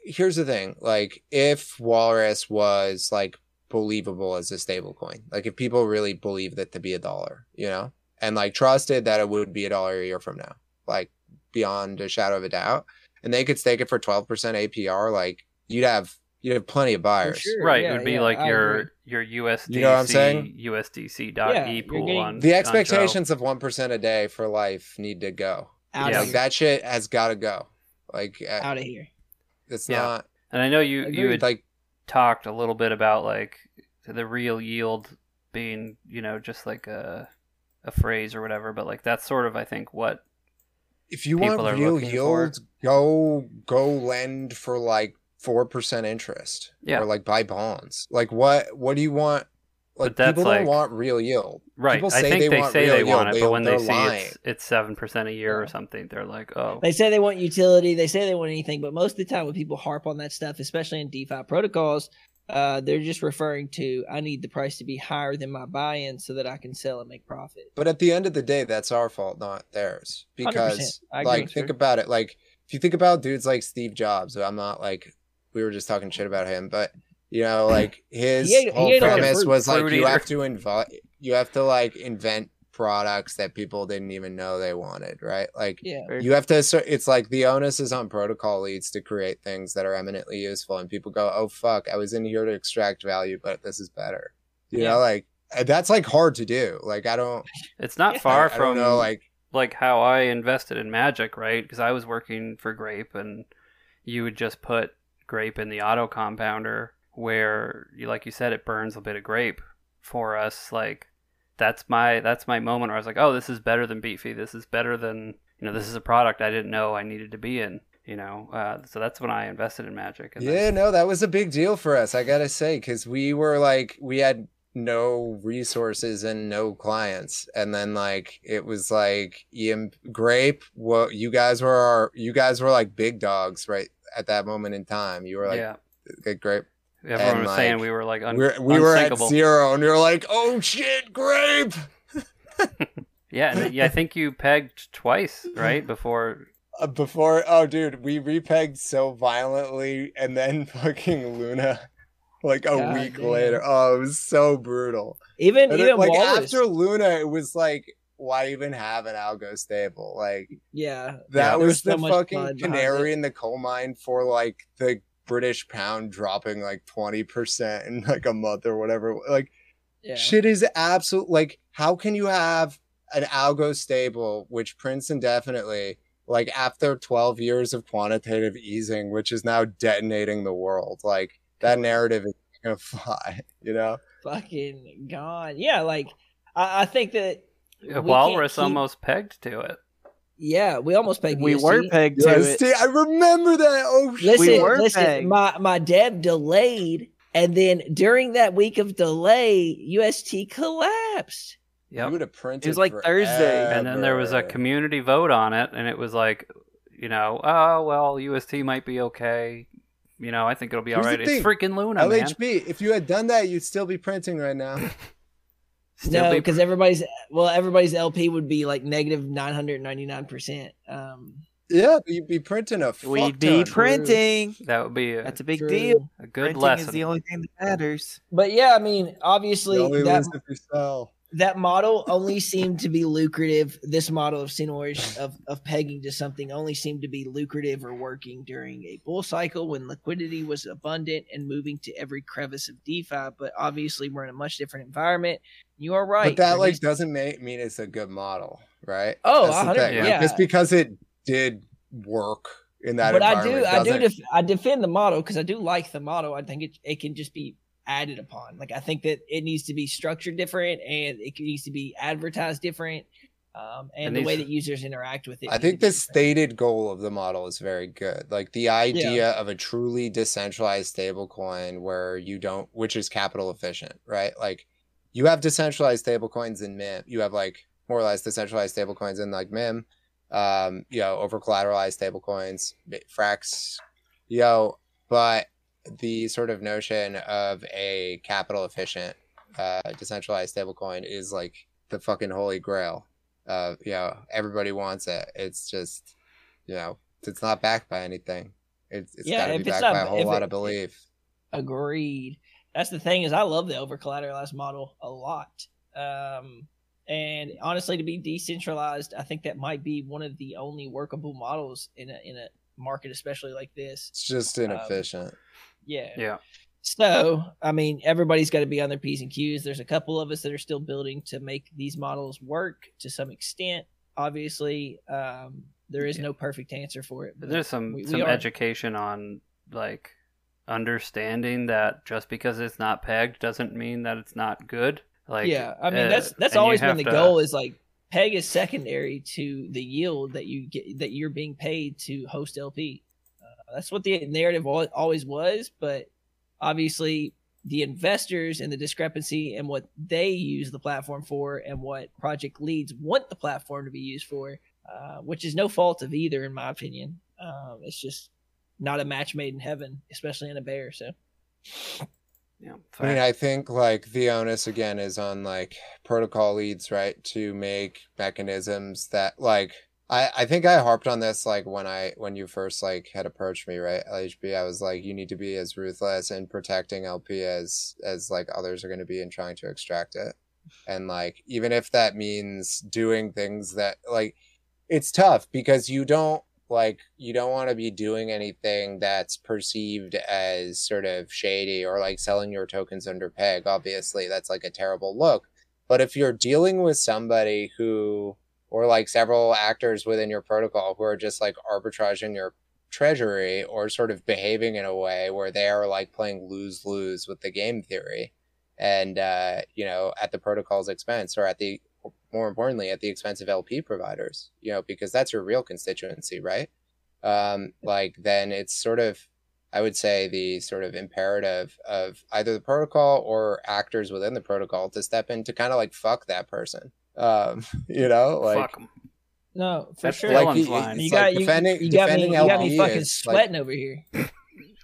Here's the thing: like if Walrus was like believable as a stable coin, like if people really believed it to be a dollar, you know, and like trusted that it would be a dollar a year from now, like beyond a shadow of a doubt, and they could stake it for twelve percent APR, like you'd have you'd have plenty of buyers.
sure,
Right,
yeah,
it would be
yeah,
like
I
your
agree.
your USDC
You know what I'm saying?
USDC
Yeah,
dot e
you're
pool
getting-
on
The
on
expectations of one percent a day for life need to go.
out
Yeah.
of
Like
here.
that shit has got to go. Like uh,
Out of here.
It's
Yeah.
not
And I know you you had
like
talked a little bit about like the real yield being you know just like a a phrase or whatever, but like that's sort of I think what
if you want real
looking for.
go go lend for like four percent interest.
Yeah.
Or like buy bonds. Like what what do you want? Like
But that's
people don't
like-
want real yield.
right.
People
I
say
think
they
they,
want
say
real
they want
yield.
it,
They-
but when they see
lying.
it's it's seven percent a year or something, they're like, oh,
They say they want utility. They say they want anything, but most of the time when people harp on that stuff, especially in DeFi protocols, uh, they're just referring to I need the price to be higher than my buy-in so that I can sell and make profit.
But at the end of the day, that's our fault, not theirs. Because
I
like think
you.
about it. Like if you think about dudes like Steve Jobs, I'm not like we were just talking shit about him, but you know, like his
He ate-
whole
ate
premise
fruit-
was like you have to invite you have to like invent products that people didn't even know they wanted, right? Like
Yeah.
you have to it's like the onus is on protocol leads to create things that are eminently useful and people go oh fuck i was in here to extract value but this is better you
Yeah.
know like that's like hard to do like i don't
it's not far
I, I
from
don't know like
like how I invested in Magik, right? Because I was working for Grape, and you would just put Grape in the auto compounder, where, you, like you said, it burns a bit of grape for us. Like that's my that's my moment where I was like, oh, this is better than Beefy. This is better than you know. This is a product I didn't know I needed to be in. You know, uh, so that's when I invested in Magik. And
yeah
then,
no that was a big deal for us i gotta say because we were like we had no resources and no clients and then like it was like Ian grape what you guys were our you guys were like big dogs right at that moment in time you were like
yeah,
grape
everyone
and,
was saying we were like un-
we're, we were at zero and you're like oh shit grape!
Yeah, and yeah, I think you pegged twice, right? Before
Uh, before oh dude we repegged so violently and then fucking luna like a
God
week
damn.
later. Oh it was so brutal.
Even
And
even
it- like
Walrus,
after luna it was like why even have an algo stable? Like
yeah,
that
Yeah,
was
was
the
much
fucking canary in the coal mine for like the british pound dropping like 20% in like a month or whatever like
yeah.
Shit is absolute. Like, how can you have an algo stable which prints indefinitely, like after 12 years of quantitative easing, which is now detonating the world? Like, that narrative is gonna fly, you know?
fucking gone. Yeah, like I, I think that we can't
Walrus
keep-
almost pegged to it.
Yeah, we almost paid.
We
BSC.
were pegged to
Yes,
it.
see, I remember that. Oh, shit.
Listen,
were
listen.
pegged.
My my dev delayed And then during that week of delay, UST collapsed.
Yep.
You would have printed.
It was like Thursday,
and then there was a community vote on it, and it was like, you know, oh well, UST might be okay. You know, I think it'll be
Here's
all
the
right. It's freaking Luna, man.
LHB. If you had done that, you'd still be printing right now.
Still
no, because everybody's well, everybody's LP would be like negative nine hundred ninety nine percent. Um,
yeah, but you'd be printing a. Fuck
We'd be
ton.
printing.
that would be a,
That's a big
true.
deal.
a good
Printing
lesson.
is the only thing that matters.
But yeah, I mean, obviously that
lose if you sell.
that model only seemed to be lucrative. This model of seigniorage of, of pegging to something only seemed to be lucrative or working during a bull cycle when liquidity was abundant and moving to every crevice of DeFi. But obviously, we're in a much different environment. You are right.
But that
There
like
needs-
doesn't make, mean it's a good model, right?
Oh,
That's the
100
thing. Like,
yeah.
Just because it did work in that
but I do,
environment
I do,
doesn't-
def- I defend the model because I do like the model. I think it it can just be added upon. Like I think that it needs to be structured different and it needs to be advertised different. Um, and
It
the way that users interact with it.
I think the stated goal of the model is very good. Like the idea of a truly decentralized stablecoin where you don't, which is capital efficient, right? Like you have decentralized stablecoins in MIM. You have like more or less decentralized stablecoins in like MIM. Um, you know, over collateralized stablecoins, Frax, you know, but the sort of notion of a capital efficient, uh, decentralized stablecoin is like the fucking holy grail uh you know everybody wants it it's just you know it's not backed by anything it's, it's
Yeah,
got to be backed
not-
by a whole lot
it-
of belief
Agreed. That's the thing is I love the over collateralized model a lot. Um, and honestly, to be decentralized, I think that might be one of the only workable models in a in a market, especially like this.
it's just
Um,
inefficient
Yeah.
yeah.
So, I mean, everybody's got to be on their P's and Q's. There's a couple of us that are still building to make these models work to some extent. Obviously, um, there is
Yeah.
no perfect answer for it.
But there's some
we- we
some
are-
education on like understanding that just because it's not pegged doesn't mean that it's not good. Like
yeah, I mean
uh,
that's that's always been the
to-
goal. Is like peg is secondary to the yield that you get that you're being paid to host LP. Uh, that's what the narrative always was, but obviously the investors and the discrepancy and what they use the platform for and what project leads want the platform to be used for, uh, which is no fault of either, in my opinion. Um, it's just not a match made in heaven, especially in a bear. So
Yeah,
i mean i think like the onus again is on like protocol leads right to make mechanisms that like I, I think I harped on this like when I when you first like had approached me right LHB I was like you need to be as ruthless in protecting LP as as like others are going to be in trying to extract it and like even if that means doing things that like it's tough because you don't like you don't want to be doing anything that's perceived as sort of shady or like selling your tokens under peg obviously that's like a terrible look. But if you're dealing with somebody who or like several actors within your protocol who are just like arbitraging your treasury or sort of behaving in a way where they are like playing lose lose with the game theory and uh you know at the protocol's expense or at the more importantly at the expense of lp providers you know because that's your real constituency right um like then it's sort of i would say the sort of imperative of either the protocol or actors within the protocol to step in to kind of like fuck that person um you know like
Fuck 'em.
no, for
That's
sure.
Like you-
line.
it's
you got
like
you,
defending
you got me you got me fucking
is, like-
sweating over here. I'm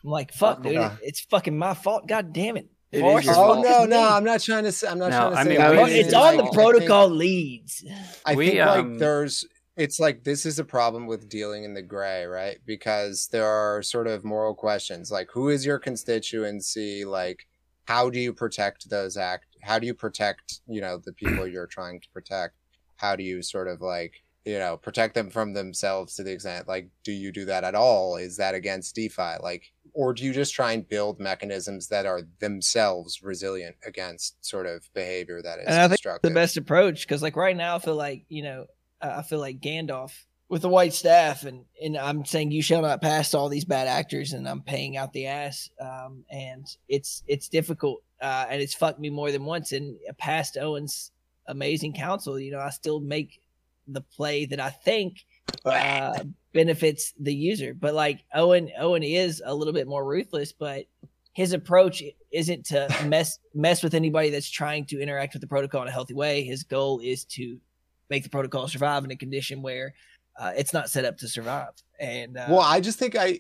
like, fuck, dude,
Yeah.
it's fucking my fault. God damn it.
It
Force
is your
Oh
fault.
no, no, I'm not trying to. Say, I'm not
No,
trying to
I
say.
mean,
that.
we-
Well, it's on
like,
the
I think-
protocol leads.
I
We,
think
um,
like there's it's like this is a problem with dealing in the gray, right? Because there are sort of moral questions like who is your constituency? Like how do you protect those act how do you protect, you know, the people you're trying to protect? How do you sort of like, you know, protect them from themselves to the extent like do you do that at all? Is that against DeFi? Like or do you just try and build mechanisms that are themselves resilient against sort of behavior that is
And I think
destructive?
the best approach because like right now i feel like you know i feel like gandalf with the white staff and and i'm saying you shall not pass all these bad actors and i'm paying out the ass um and it's it's difficult uh and it's fucked me more than once and past owen's amazing counsel you know i still make the play that i think uh benefits the user but like owen owen is a little bit more ruthless but his approach isn't to mess mess with anybody that's trying to interact with the protocol in a healthy way. His goal is to make the protocol survive in a condition where uh, it's not set up to survive. And uh,
well, I just think I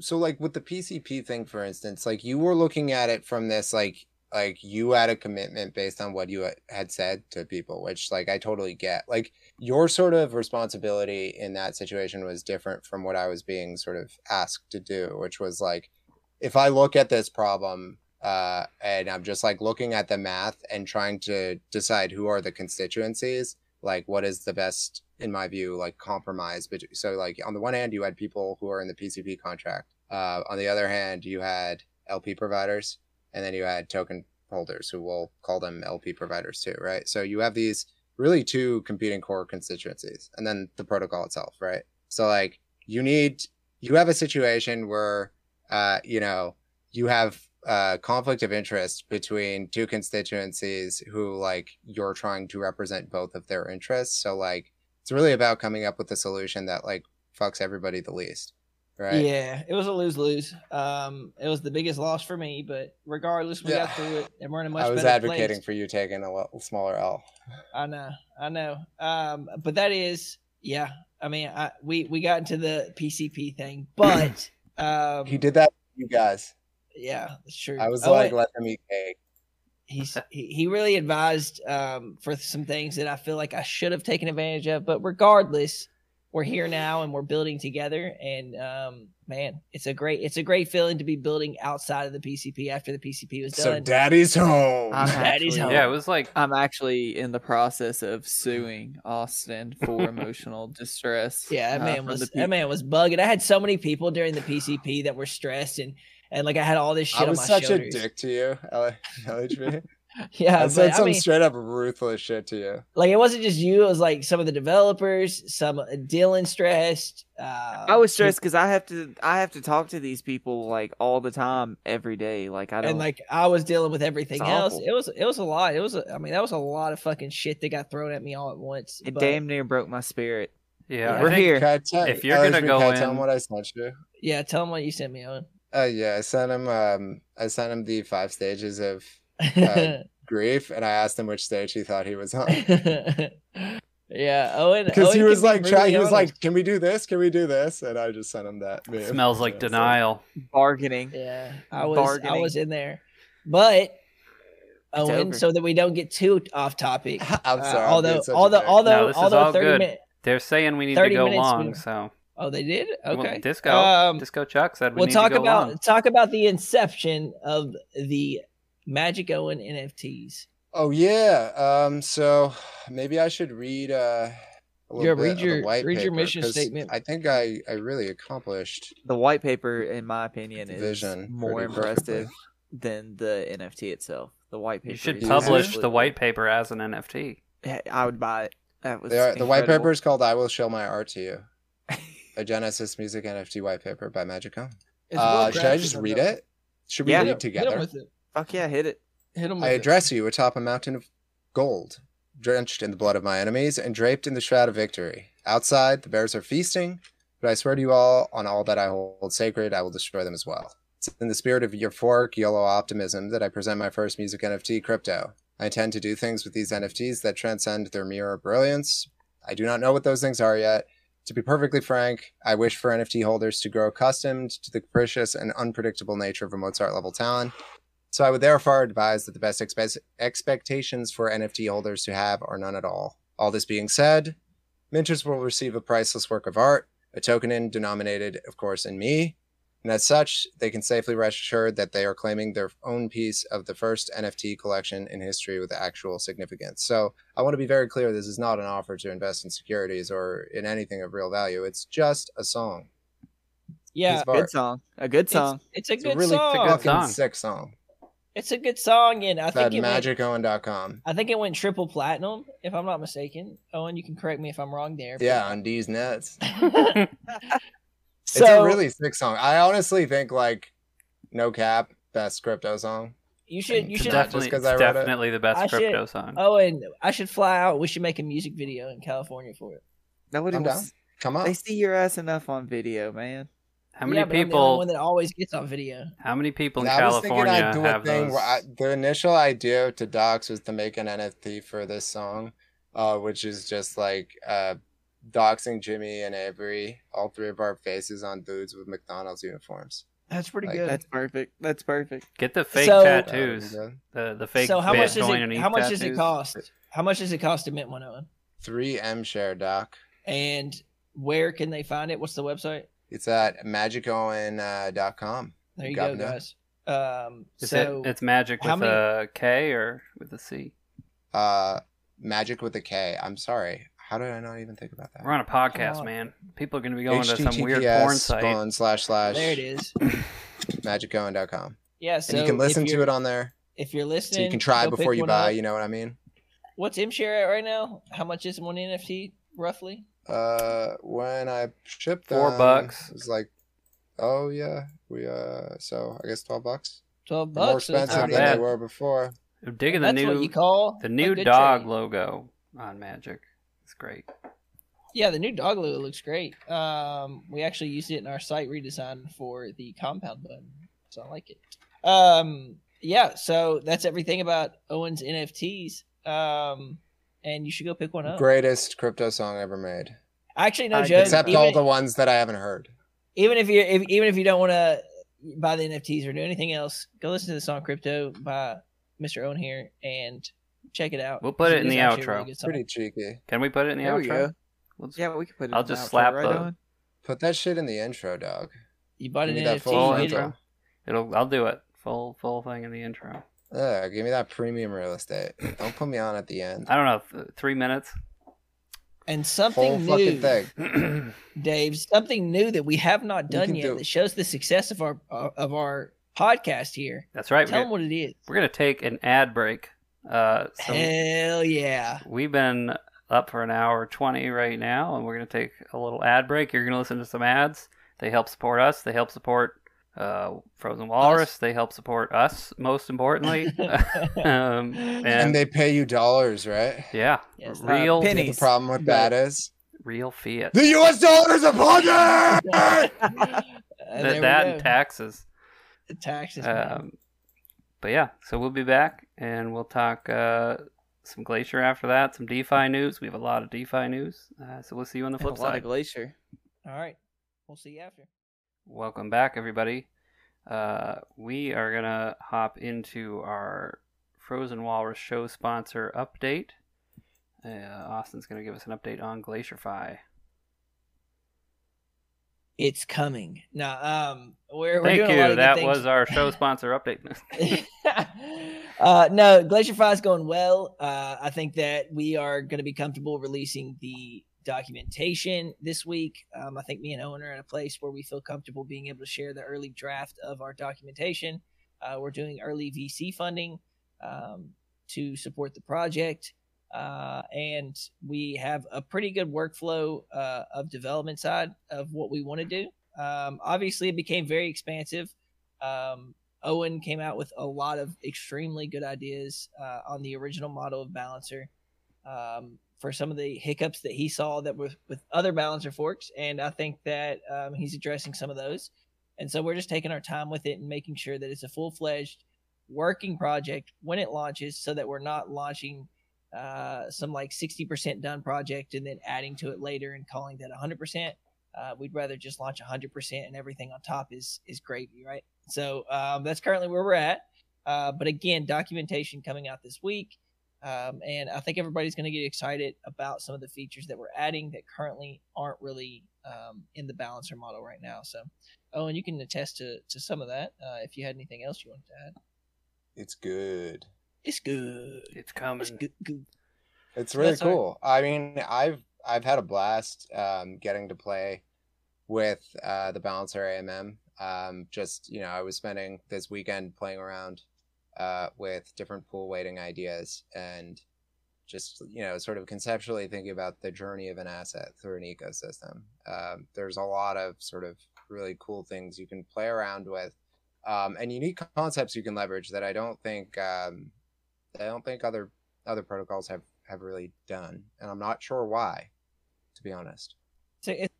so like with the PCP thing, for instance, like you were looking at it from this like like you had a commitment based on what you had said to people which like i totally get like your sort of responsibility in that situation was different from what i was being sort of asked to do which was like if i look at this problem uh and i'm just like looking at the math and trying to decide who are the constituencies like what is the best in my view like compromise but so like on the one hand you had people who are in the pcp contract uh on the other hand you had lp providers and then you had token holders who will call them LP providers too, right? So you have these really two competing core constituencies and then the protocol itself, right? So like you need you have a situation where uh you know, you have uh conflict of interest between two constituencies who like you're trying to represent both of their interests. So like it's really about coming up with a solution that like fucks everybody the least right?
Yeah, it was a lose lose. Um, it was the biggest loss for me, but regardless, we
Yeah.
got through it, and we're in a much
I was advocating
place.
for you taking a little smaller L.
I know, I know. Um, but that is, yeah. I mean, I, we we got into the PCP thing, but um,
He did that for you guys.
yeah, that's true.
I was
Oh,
like,
wait,
let them eat cake.
he's he, he really advised um for some things that I feel like I should have taken advantage of, but regardless, we're here now and we're building together, and um, man, it's a great it's a great feeling to be building outside of the PCP after the PCP was
So
done.
daddy's home.
I'm
Daddy's
actually,
home.
Yeah, it was like
I'm actually in the process of suing Austin for emotional distress.
Yeah, that
uh,
man
from
was
the
that man was bugging. I had so many people during the PCP that were stressed and and like I had all this shit
I
on
was
my
such
shoulders.
a dick to you, L- LHB.
Yeah,
I
but
said
I
some
mean,
straight up ruthless shit to you.
like it wasn't just you. It was like some of the developers, some uh, Dylan stressed. Uh,
I was stressed because I have to I have to talk to these people like all the time, every day. Like I don't
and like I was dealing with everything else.
awful.
It was it was a lot. It was a, I mean that was a lot of fucking shit that got thrown at me all at once.
it
but-
damn near broke my spirit.
yeah. I
We're here.
I tell,
If you're gonna
LHB,
go
can I tell him what I sent you?
Yeah, tell them what you sent me on.
Uh, yeah, I sent him. Um, I sent him the five stages of Uh, grief, and I asked him which stage he thought he was on.
yeah, Owen.
Because he was
be
like, try,
brutally
he was
honest.
like, "Can we do this? Can we do this?" And I just sent him that. meme.
smells like
Yeah, so-
denial.
Bargaining.
Yeah, I was I was in there, but Owen,
over.
so that we don't get too off topic.
I'm
uh,
sorry. I'm
although
being such a
although although
No,
although
all
thirty
good.
minutes.
They're saying we need to go long,
we-
so
Oh, they did.
well,
Okay,
Disco
Um,
Disco Chuck said we
we'll
need
talk
to go
about
long.
talk about the inception of the Magik Owen NFTs.
Oh yeah. Um. So maybe I should read. Uh, a little
Yeah,
bit
read
of the
your-
white
read your
paper,
mission
'cause
statement.
I think I I really accomplished.
The white paper, in my opinion, is
vision
more
pretty perfectly.
impressive than the NFT itself. The white paper.
You should publish
absolutely-
the white paper as an NFT.
I would buy it. That was
are, the white paper is called "I Will Show My Art to You," a Genesis Music NFT white paper by Magik
It's
Uh, should I just read it? Should we
Yeah.
read
Hit 'em- hit 'em
together?
With it.
Fuck yeah, hit it.
Hit 'em
I
with it.
address you atop a mountain of gold, drenched in the blood of my enemies and draped in the shroud of victory. Outside, the bears are feasting, but I swear to you all, on all that I hold sacred, I will destroy them as well. It's in the spirit of euphoric YOLO optimism that I present my first music NFT, Crypto. I intend to do things with these NFTs that transcend their mere brilliance. I do not know what those things are yet. To be perfectly frank, I wish for NFT holders to grow accustomed to the capricious and unpredictable nature of a Mozart level talent. So I would therefore advise that the best expe- expectations for NFT holders to have are none at all. All this being said, minters will receive a priceless work of art, a token in denominated, of course, in me, and as such, they can safely rest assured that they are claiming their own piece of the first NFT collection in history with actual significance. So I want to be very clear this is not an offer to invest in securities or in anything of real value. It's just a song.
Yeah,
Piece of.
Good song. A good song.
it's a
It's
good
a really
song.
good
fucking
song.
sick song.
It's a good song, and I
It's
think
at
it went,
magicowen.com.
I think it went triple platinum, if I'm not mistaken. Owen, you can correct me if I'm wrong there. but-
Yeah, on D's Nets.
so
it's a really sick song. I honestly think like no cap best crypto song.
you should you should
not just
definitely,
'cause
it's
I wrote it.
definitely the best
I should-
crypto song.
Oh, and I should fly out. We should make a music video in California for it.
Nobody
I'm
wants.
Come
They
on.
see your ass enough on video, man.
How many
yeah, but I'm the only
people?
one that always gets on video.
How many people in
I was thinking
California
I'd do a thing
those?
where I, the initial idea to docs was to make an NFT for this song, uh, which is just like uh, doxing Jimmy and Avery, all three of our faces on dudes with McDonald's uniforms.
That's pretty
Like,
good.
That's perfect. That's perfect.
Get the fake
So-
That would be
tattoos.
good.
The the fake
so how much does it? How
ETH
much does it cost? How much does it cost to mint one Owen?
Three M share doc.
And where can they find it? What's the website?
It's at magicowen.com.
There you
Got
go, guys. Um,
Is
so
it? It's magic with
many-
a K or with a C.
Uh, magic with a K. I'm sorry. How did I not even think about that?
We're on a podcast,
on.
man. People are going to be going to some weird porn site.
colon slash slash
there it is.
magicowen.com.
Yeah, so
and you can listen to it on there.
If you're listening,
So you can try before you buy,
up.
you know what I mean?
What's M share at right now? How much is one NFT roughly?
Uh, when I shipped
Four
them,
bucks.
It was like, oh yeah, we uh, so I guess twelve bucks.
Twelve
They're more
bucks. so it's
expensive
not
not
than
bad.
they were before.
I'm digging the
That's
new
what you call
the new dog
trade.
logo on Magik. It's great.
Yeah, the new dog logo looks great. Um, we actually used it in our site redesign for the compound button, so I like it. Um, yeah, so that's everything about Owen's NFTs. Um, and you should go pick one up.
Greatest crypto song ever made,
Actually, no
I
joke.
except
even,
all the ones that I haven't heard.
even if you if, even if you don't want to buy the NFTs or do anything else, go listen to the song "Crypto" by Mr. Owen here and check it out.
We'll put it in the outro.
really.
Pretty cheeky.
Can we put it in the
There
outro?
go.
We'll
Yeah, we can put it.
I'll
in the
just
outro,
slap
right
the-
Put that shit in the intro, dog.
You bought
Give
an
that
NFT.
full
full
you
intro. It'll. I'll do it. Full full thing in the intro.
Uh, give me that premium real estate. Don't put me on at the end.
I don't know. Three minutes.
And something
fucking
new,
thing.
Dave. Something new that we have not done yet
do-
that shows the success of our uh, of our podcast here.
That's right.
Tell
We're
them
gonna,
what it is.
we're gonna take an ad break. Uh, so
Hell yeah!
we've been up for an hour twenty right now, and we're gonna take a little ad break. You're gonna listen to some ads. They help support us. They help support uh, Frozen Walrus. They help support us, most importantly. um, and,
And they pay you dollars, right?
yeah,
Yes, uh,
real
You know what
pennies.
The problem with
But-
that is
real fiat.
the U.S. dollar is upon you.
And
That,
there
that
go.
and taxes.
The taxes.
Um, but yeah, so we'll be back and we'll talk uh, some Glacier after that, some DeFi news. We have a lot of DeFi news. Uh, so we'll see you on the
And
flip
a lot of
side.
glacier.
All right, we'll see you after.
Welcome back, everybody. Uh, we are going to hop into our Frozen Walrus show sponsor update. Uh, Austin's going to give us an update on Glacierfy.
It's coming now. Um, we're, we're
Thank
doing a lot
you. That
things.
was our show sponsor update.
uh, no, Glacierify is going well. Uh, I think that we are going to be comfortable releasing the documentation this week. Um, I think me and Owen are in a place where we feel comfortable being able to share the early draft of our documentation. Uh, we're doing early VC funding um, to support the project. Uh, and we have a pretty good workflow uh, of development side of what we want to do. Um, obviously, it became very expansive. Um, Owen came out with a lot of extremely good ideas uh, on the original model of Balancer um, for some of the hiccups that he saw that were with other Balancer forks, and I think that um, he's addressing some of those. And so we're just taking our time with it and making sure that it's a full fledged working project when it launches, so that we're not launching uh, some like 60% done project and then adding to it later and calling that 100%. Uh, we'd rather just launch 100% and everything on top is is gravy, right? So um, that's currently where we're at. Uh, but again, documentation coming out this week. Um, and I think everybody's going to get excited about some of the features that we're adding that currently aren't really um, in the balancer model right now. So, oh, and you can attest to, to some of that uh, if you had anything else you wanted to add.
It's good.
It's good.
it's coming.
It's good. good.
It's really
That's all right.
cool. I mean, I've I've had a blast um, getting to play with uh, the Balancer AMM. Um, just you know, I was spending this weekend playing around uh, with different pool weighting ideas and just you know, sort of conceptually thinking about the journey of an asset through an ecosystem. Um, there's a lot of sort of really cool things you can play around with, um, and unique concepts you can leverage that I don't think um, I don't think other other protocols have have really done, and I'm not sure why, to be honest.
So it's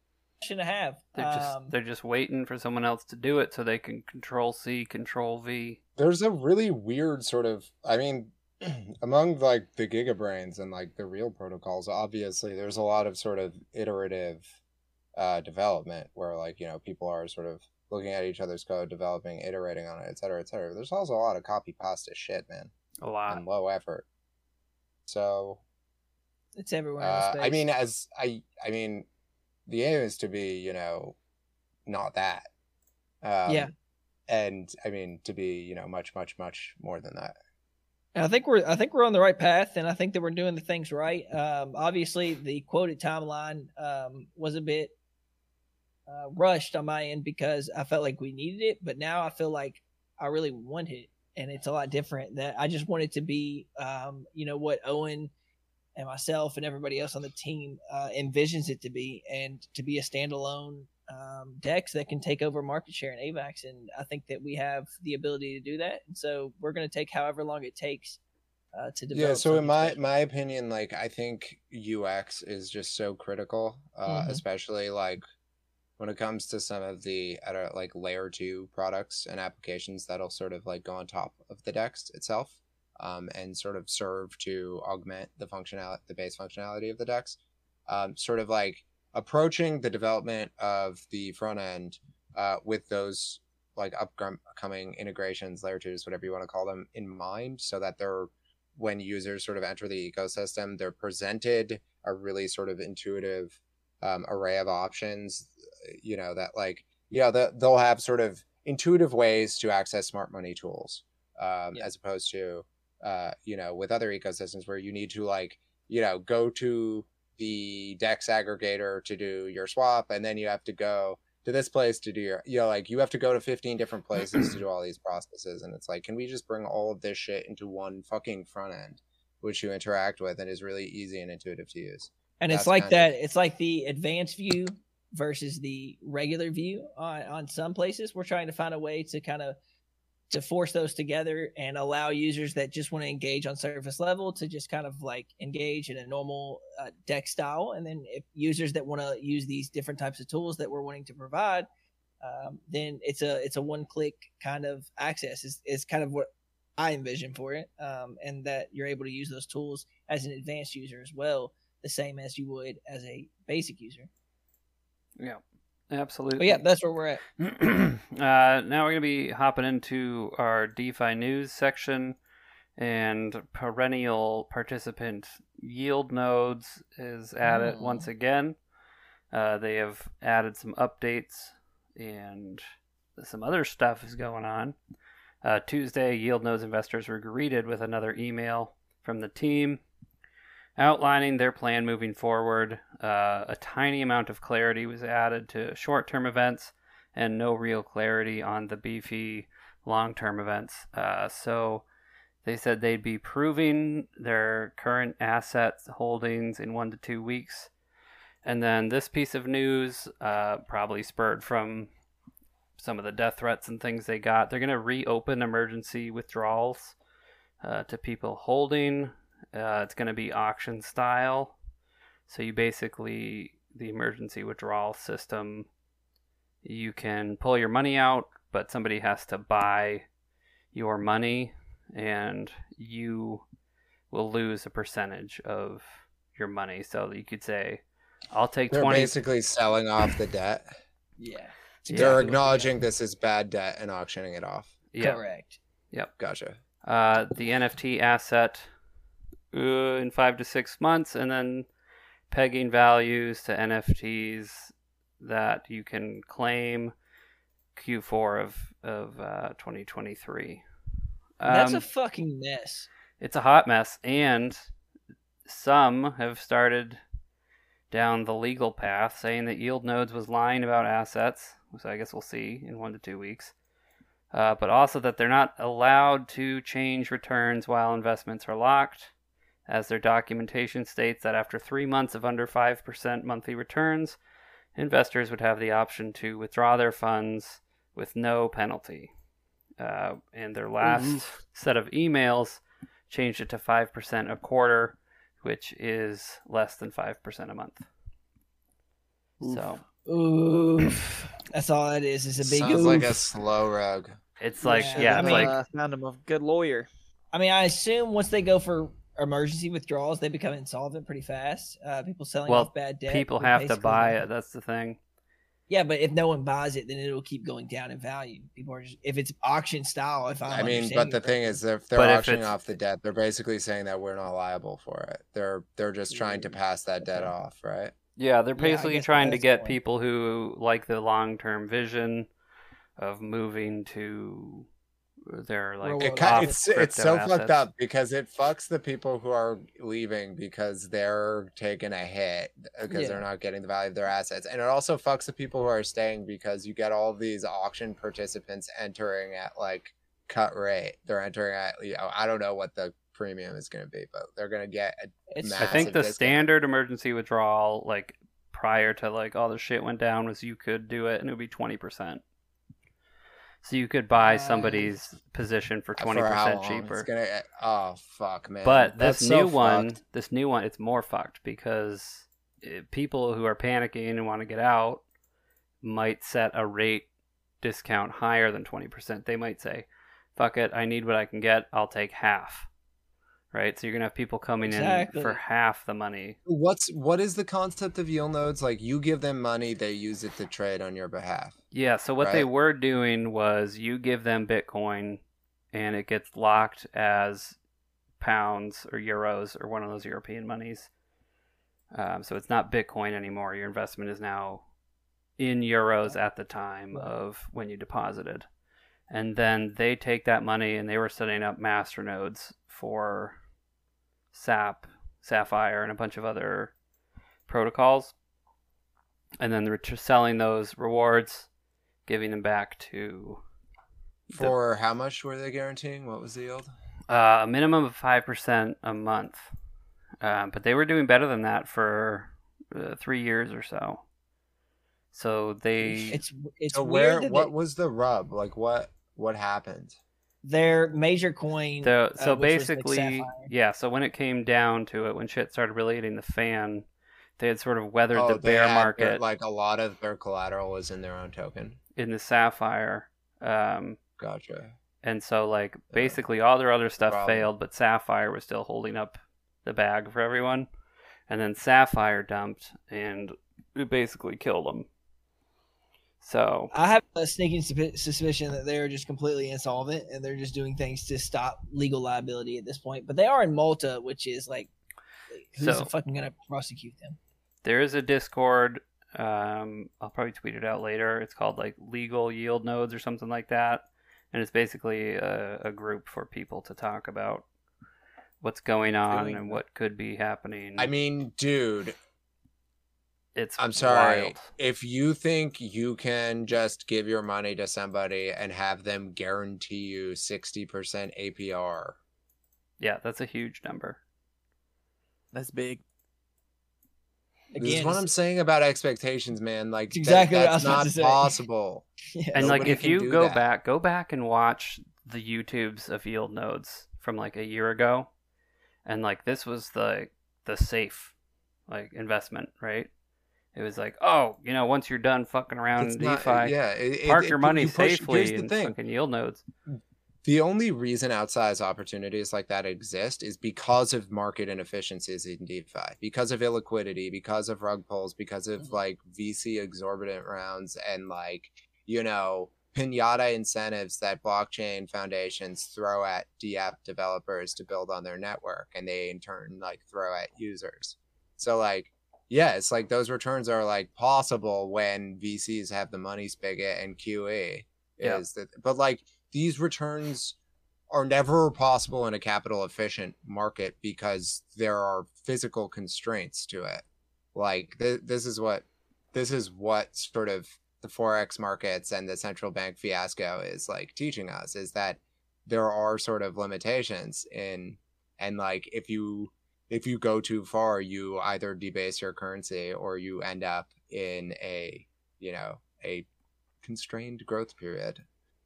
to have.
They're just
Um,
they're just waiting for someone else to do it so they can control C, control V.
There's a really weird sort of I mean among like the gigabrains and like the real protocols obviously there's a lot of sort of iterative uh development where like you know people are sort of looking at each other's code developing iterating on it et cetera et cetera there's also a lot of copy pasta shit man
A lot.
and low effort so
it's everywhere. in
uh,
space.
i mean as i i mean the aim is to be you know not that um,
Yeah.
and i mean to be you know much much much more than that
And I think we're I think we're on the right path, and I think that we're doing the things right. Um, obviously, the quoted timeline um, was a bit uh, rushed on my end because I felt like we needed it, but now I feel like I really want it, and it's a lot different. That I just want it to be, um, you know, what Owen and myself and everybody else on the team uh, envisions it to be, and to be a standalone um, Dex that can take over market share in AVAX. And I think that we have the ability to do that. And so we're going to take however long it takes uh, to develop.
yeah so in my
special.
my opinion like i think ux is just so critical uh
Mhm.
especially like when it comes to some of the like layer two products and applications that'll sort of like go on top of the dex itself um, and sort of serve to augment the functionality the base functionality of the dex um, sort of like approaching the development of the front end uh, with those like upcoming integrations layer twos whatever you want to call them in mind so that they're when users sort of enter the ecosystem, they're presented a really sort of intuitive um, array of options. You know that like you know the, they'll have sort of intuitive ways to access smart money tools, um,
Yeah.
as opposed to uh, you know with other ecosystems where you need to like you know go to the Dex aggregator to do your swap, and then you have to go to this place to do your you know like you have to go to 15 different places to do all these processes and it's like can we just bring all of this shit into one fucking front end which you interact with and is really easy and intuitive to use
and it's like that. It's like the advanced view versus the regular view on, on some places. We're trying to find a way to kind of to force those together and allow users that just want to engage on surface level to just kind of like engage in a normal uh, dex style. And then if users that want to use these different types of tools that we're wanting to provide um, then it's a it's a one click kind of access is, is kind of what i envision for it um, and that you're able to use those tools as an advanced user as well the same as you would as a basic user.
Yeah, absolutely.
but yeah that's where we're at
uh, now we're going to be hopping into our DeFi news section, and perennial participant Yield Nodes is at it once again. Uh, they have added some updates, and some other stuff is going on. Uh, Tuesday, Yield Nodes investors were greeted with another email from the team outlining their plan moving forward. Uh, a tiny amount of clarity was added to short term events and no real clarity on the beefy long term events. Uh, so they said they'd be proving their current asset holdings in one to two weeks. And then this piece of news, uh, probably spurred from some of the death threats and things they got, they're going to reopen emergency withdrawals uh, to people holding. Uh, it's going to be auction style. So you basically, the emergency withdrawal system you can pull your money out, but somebody has to buy your money, and you will lose a percentage of your money. So you could say, "I'll take
they're
20
basically selling off the debt
yeah
they're
Yeah.
acknowledging this is bad debt and auctioning it off
Yeah,
correct Yep.
gotcha
uh, the NFT asset uh, in five to six months, and then pegging values to NFTs that you can claim Q4 of of uh, 2023.
that's
Um,
a fucking mess
it's a hot mess, and some have started down the legal path, saying that Yield Nodes was lying about assets, So I guess we'll see in one to two weeks. Uh, but also that they're not allowed to change returns while investments are locked, as their documentation states that after three months of under 5% monthly returns, investors would have the option to withdraw their funds with no penalty. Uh, and their last set of emails changed it to 5% a quarter, which is less than 5% a month.
Oof.
So
Oof. That's all that is. Is a big
Sounds
oof.
like a slow rug.
It's like
Yeah,
yeah,
I
it's
mean,
like
uh, found him a good lawyer.
I mean, I assume once they go for emergency withdrawals, they become insolvent pretty fast. Uh, people selling
Well,
off bad debt.
people have to buy it. That's the thing.
Yeah, but if no one buys it, then it'll keep going down in value. People are just if it's auction style. If I'm
I mean, but
understanding
the thing
right.
is, if they're
But if
auctioning
it's-
off the debt, they're basically saying that we're not liable for it. They're they're just trying to pass that debt
Okay.
off, right?
Yeah, they're basically
guess
trying to get
point.
people who like the long term vision of moving to their like
It
world
ki-
off
it's it's so
assets.
fucked up because it fucks the people who are leaving because they're taking a hit uh, because
Yeah.
they're not getting the value of their assets, and it also fucks the people who are staying because you get all these auction participants entering at like cut rate. They're entering at you know I don't know what the premium is going to be, but they're going to get a
it's
I think the
discount.
standard emergency withdrawal, like prior to like all the shit went down, was you could do it and it would be twenty percent. So you could buy
Uh,
somebody's position for twenty percent cheaper.
Gonna oh fuck man.
But
That's
this
so
new one,
fucked.
this new one, it's more fucked because eh, people who are panicking and want to get out might set a rate discount higher than 20%. They might say, fuck it, I need what I can get, I'll take half. Right? So you're going to have people coming in for half the money.
What's what is the concept of yield nodes? Like you give them money, they use it to trade on your behalf.
Yeah, so what they were doing was you give them Bitcoin and it gets locked as pounds or euros or one of those European monies. Um, so it's not Bitcoin anymore. Your investment is now in euros at the time of when you deposited. And then they take that money and they were setting up master nodes for SAP, Sapphire, and a bunch of other protocols. And then they're selling those rewards, giving them back to the-
For how much were they guaranteeing? What was the yield?
uh, a minimum of 5% a month. Um, but they were doing better than that for uh, three years or so. So they.
it's it's
so
weird
where
that
what
they-
was the rub? Like what what happened?
Their major coin.
The,
uh,
so
which was, like,
basically, yeah. So when it came down to it, when shit started really hitting the fan, they had sort of weathered
oh,
the bear
had
market
like a lot of their collateral was in their own token.
in the sapphire. Um,
Gotcha.
and so like basically all their other stuff
problem.
failed, but Sapphire was still holding up the bag for everyone. And then Sapphire dumped, and it basically killed them. So
I have a sneaking suspicion that they're just completely insolvent and they're just doing things to stop legal liability at this point. But they are in Malta, which is like, who's
So-
fucking gonna prosecute them?
there is a Discord. Um, I'll probably tweet it out later. It's called like Legal Yield Nodes or something like that, and it's basically a, a group for people to talk about what's going on and what could be happening.
I mean, dude,
it's
I'm sorry.
wild.
If you think you can just give your money to somebody and have them guarantee you 60% APR,
Yeah, that's a huge number.
That's big.
this is what I'm saying about expectations, man. Like
exactly
that, that's not
to
possible.
yeah.
And like if you go
that.
back, go back and watch the YouTubes of yield nodes from like a year ago, and like this was the the safe like investment, right? It was like, oh, you know, once you're done fucking around
It's
in
not-
DeFi,
yeah, it-
park
it-
your money
you push-
safely in
thing.
fucking yield nodes.
The only reason outsized opportunities like that exist is because of market inefficiencies in DeFi, because of illiquidity, because of rug pulls, because of
Mhm.
like VC exorbitant rounds and like, you know, pinata incentives that blockchain foundations throw at DApp developers to build on their network and they in turn like throw at users. So like yeah, it's like those returns are like possible when VCs have the money spigot and QE
Yeah.
is that but like these returns are never possible in a capital efficient market because there are physical constraints to it. Like th- this is what this is what sort of the forex markets and the central bank fiasco is like teaching us is that there are sort of limitations in and like if you if you go too far you either debase your currency or you end up in a you know a constrained growth period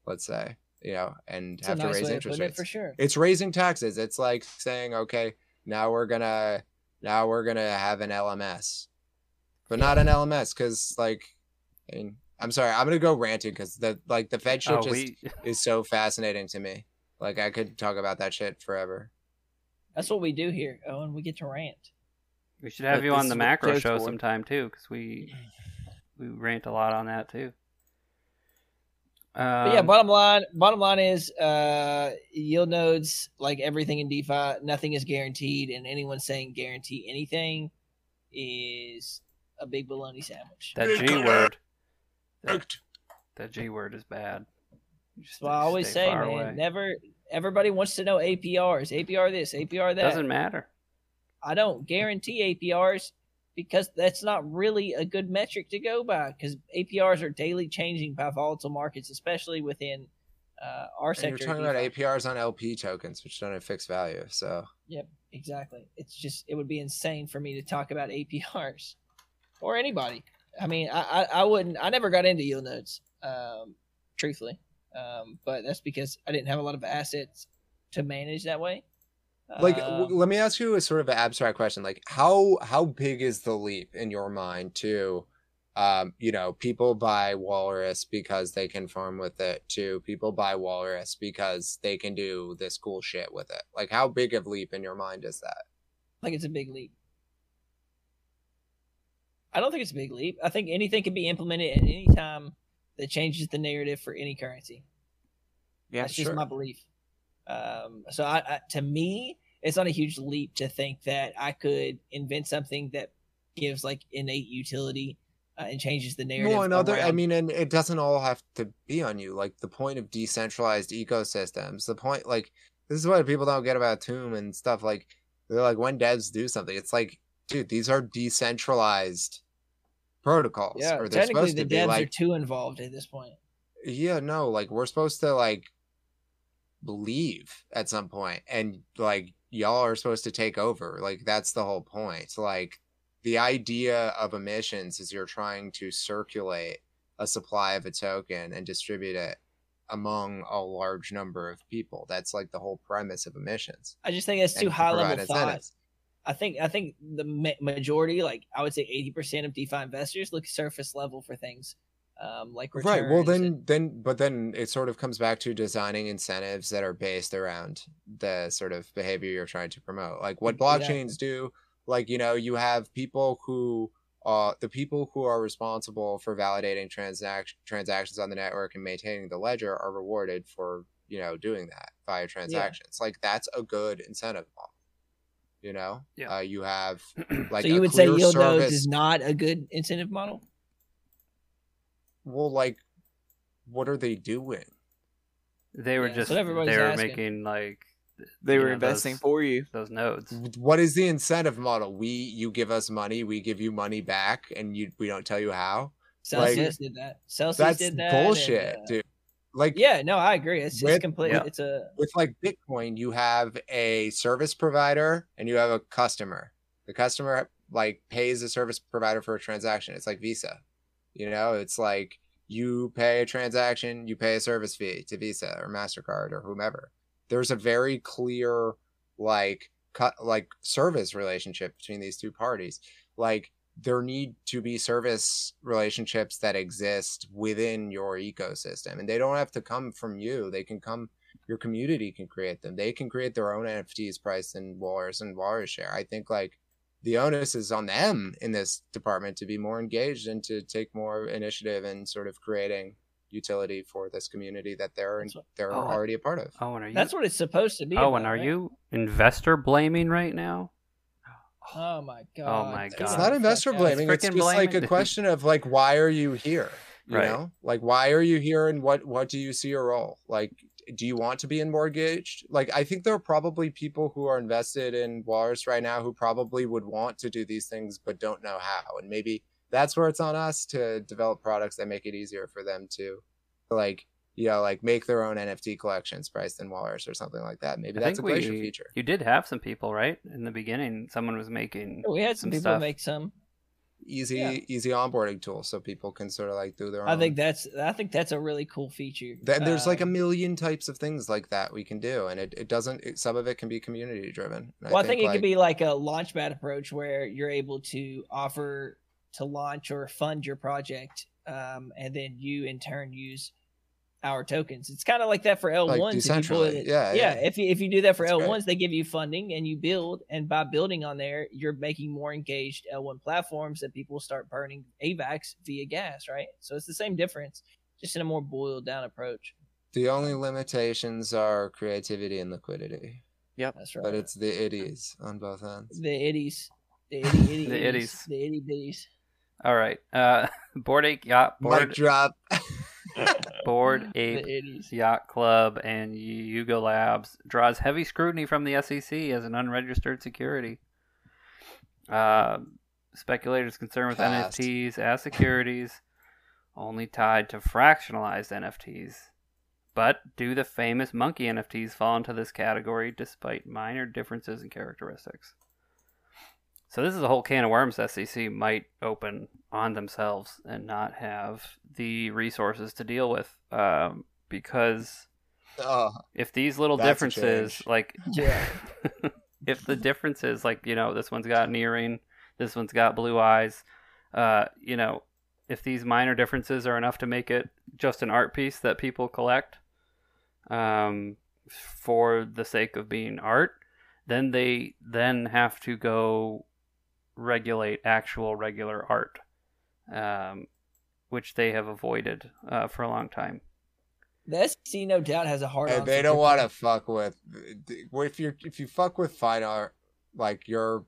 let's say you know and
It's a
have to
nice
raise interest rates
for sure.
it's raising taxes it's like saying okay now we're gonna now we're gonna have an lms but not an lms because like And I'm sorry, I'm gonna go ranting because the like the Fed shit
Oh,
just
we
is so fascinating to me. Like I could talk about that shit forever.
That's what we do here, Owen. We get to rant.
we should have
But
you on the macro show
for.
sometime too, because we we rant a lot on that too.
But yeah,
Um,
bottom line, bottom line is uh, yield nodes, like everything in DeFi, nothing is guaranteed, and anyone saying guarantee anything is a big bologna sandwich.
that G word, that, that G word is bad. Just
That's what I always say, man.
away.
Never. Everybody wants to know APRs, APR this, APR that.
Doesn't matter.
I don't guarantee APRs because that's not really a good metric to go by because APRs are daily changing by volatile markets, especially within uh, our
And
sector.
you're talking about APRs on LP tokens, which don't have fixed value. So
Yep, exactly. It's just it would be insane for me to talk about APRs or anybody. I mean, I I, I wouldn't. I never got into yield nodes, um, truthfully, um, but that's because I didn't have a lot of assets to manage that way.
like
Um,
w- let me ask you a sort of an abstract question like how how big is the leap in your mind to um you know people buy walrus because they can farm with it to people buy walrus because they can do this cool shit with it like how big of leap in your mind is that
Like, it's a big leap. I don't think it's a big leap. I think anything can be implemented at any time that changes the narrative for any currency.
Yeah,
That's just my belief. Um, so I, I, to me, it's not a huge leap to think that I could invent something that gives like innate utility uh, and changes the narrative.
well another i mean and it doesn't all have to be on you like the point of decentralized ecosystems the point like this is what people don't get about tomb and stuff like they're like when devs do something it's like dude these are decentralized protocols
yeah,
or they're
technically
supposed
the
to be
devs
like
are too involved at this point.
yeah no like we're supposed to like believe at some point and like y'all are supposed to take over like that's the whole point like the idea of emissions is you're trying to circulate a supply of a token and distribute it among a large number of people that's like the whole premise of emissions
I just think that's too high level thought.
incentives.
I think I think the ma- majority, like I would say, eighty percent of DeFi investors look surface level for things, um, like
right well then
and-
then but then it sort of comes back to designing incentives that are based around the sort of behavior you're trying to promote. Like what blockchains do like you know you have people who uh the people who are responsible for validating transaction transactions on the network and maintaining the ledger are rewarded for you know doing that via transactions. Like that's a good incentive model you know
Yeah.
uh, you have like
so
a
you would say
clear
yield nodes is not a good incentive model.
well like what are they doing
They were
Yeah,
just
that's what everybody's
they were
asking.
making like
they
you
were
know,
investing
those-
for you.
those nodes.
what is the incentive model we you give us money we give you money back and you we don't tell you how
Celsius did that. Celsius
that's
did that.
bullshit
and, uh,
dude like
Yeah, no, I agree. It's, it's
With-
complete.
yeah.
It's a
with like bitcoin you have a service provider and you have a customer the customer like pays the service provider for a transaction it's like visa you know it's like you pay a transaction you pay a service fee to visa or mastercard or whomever there's a very clear like cut like service relationship between these two parties like there need to be service relationships that exist within your ecosystem and they don't have to come from you they can come your community can create them they can create their own nfts priced in walrus and walrus share i think like the onus is on them in this department to be more engaged and to take more initiative in sort of creating utility for this community that they're
what-
they're
Oh,
already a part of
Owen, are you?
that's what it's supposed to be.
Owen,
about,
are
right?
you investor blaming right now?
Oh my god!
Oh
my
God.
it's not investor
fuck out.
blaming it's
Frickin'
just like a question of like why are you here you
Right.
know like why are you here and what what do you see your role like do you want to be in mortgaged like i think there are probably people who are invested in walrus right now who probably would want to do these things but don't know how and maybe that's where it's on us to develop products that make it easier for them to like you know like make their own nft collections priced in walrus or something like that maybe
I
that's a
think
glacier
we,
feature
You did have some people, right? In the beginning, someone was making.
We had some
some
people
stuff.
make some.
easy
Yeah.
easy onboarding tool so people can sort of like do their own
I think that's I think that's a really cool feature.
Then there's like a
Um,
million types of things like that we can do, and it, it doesn't. It, some of it can be community driven. And
Well, I think, it
like,
could be like a launchpad approach where you're able to offer to launch or fund your project um, and then you in turn use our tokens. It's kind of like that for L ones. if you pull
decentrally.
it-
Yeah,
yeah.
yeah.
If you if you do that for L ones, they give you funding and you build, and by building on there, you're making more engaged L one platforms that people start burning AVAX via gas, right? So it's the same difference, just in a more boiled down approach.
The only limitations are creativity and liquidity, Yep,
That's right.
but it's the itties on both ends.
the itties, the itty itty
The
itties,
itties.
the itty bitties.
All right. Uh, Bored Ape Yacht
Mic
Board
drop.
Bored
Ape. Yacht Club and Yuga Labs draws heavy scrutiny from the SEC as an unregistered security. Uh, speculators concerned with
Fast.
NFTs as securities only tied to fractionalized NFTs. But do the famous monkey NFTs fall into this category despite minor differences in characteristics? So this is a whole can of worms SEC might open on themselves and not have the resources to deal with, um, because
Oh,
if these little differences, like
Yeah.
if the differences, like you know, this one's got an earring, this one's got blue eyes, uh, you know, if these minor differences are enough to make it just an art piece that people collect, um, for the sake of being art, then they then have to go regulate actual regular art, um, which they have avoided uh, for a long time.
The SEC no doubt has a hard.
and they don't want to fuck with. If you if you fuck with fine art, like you're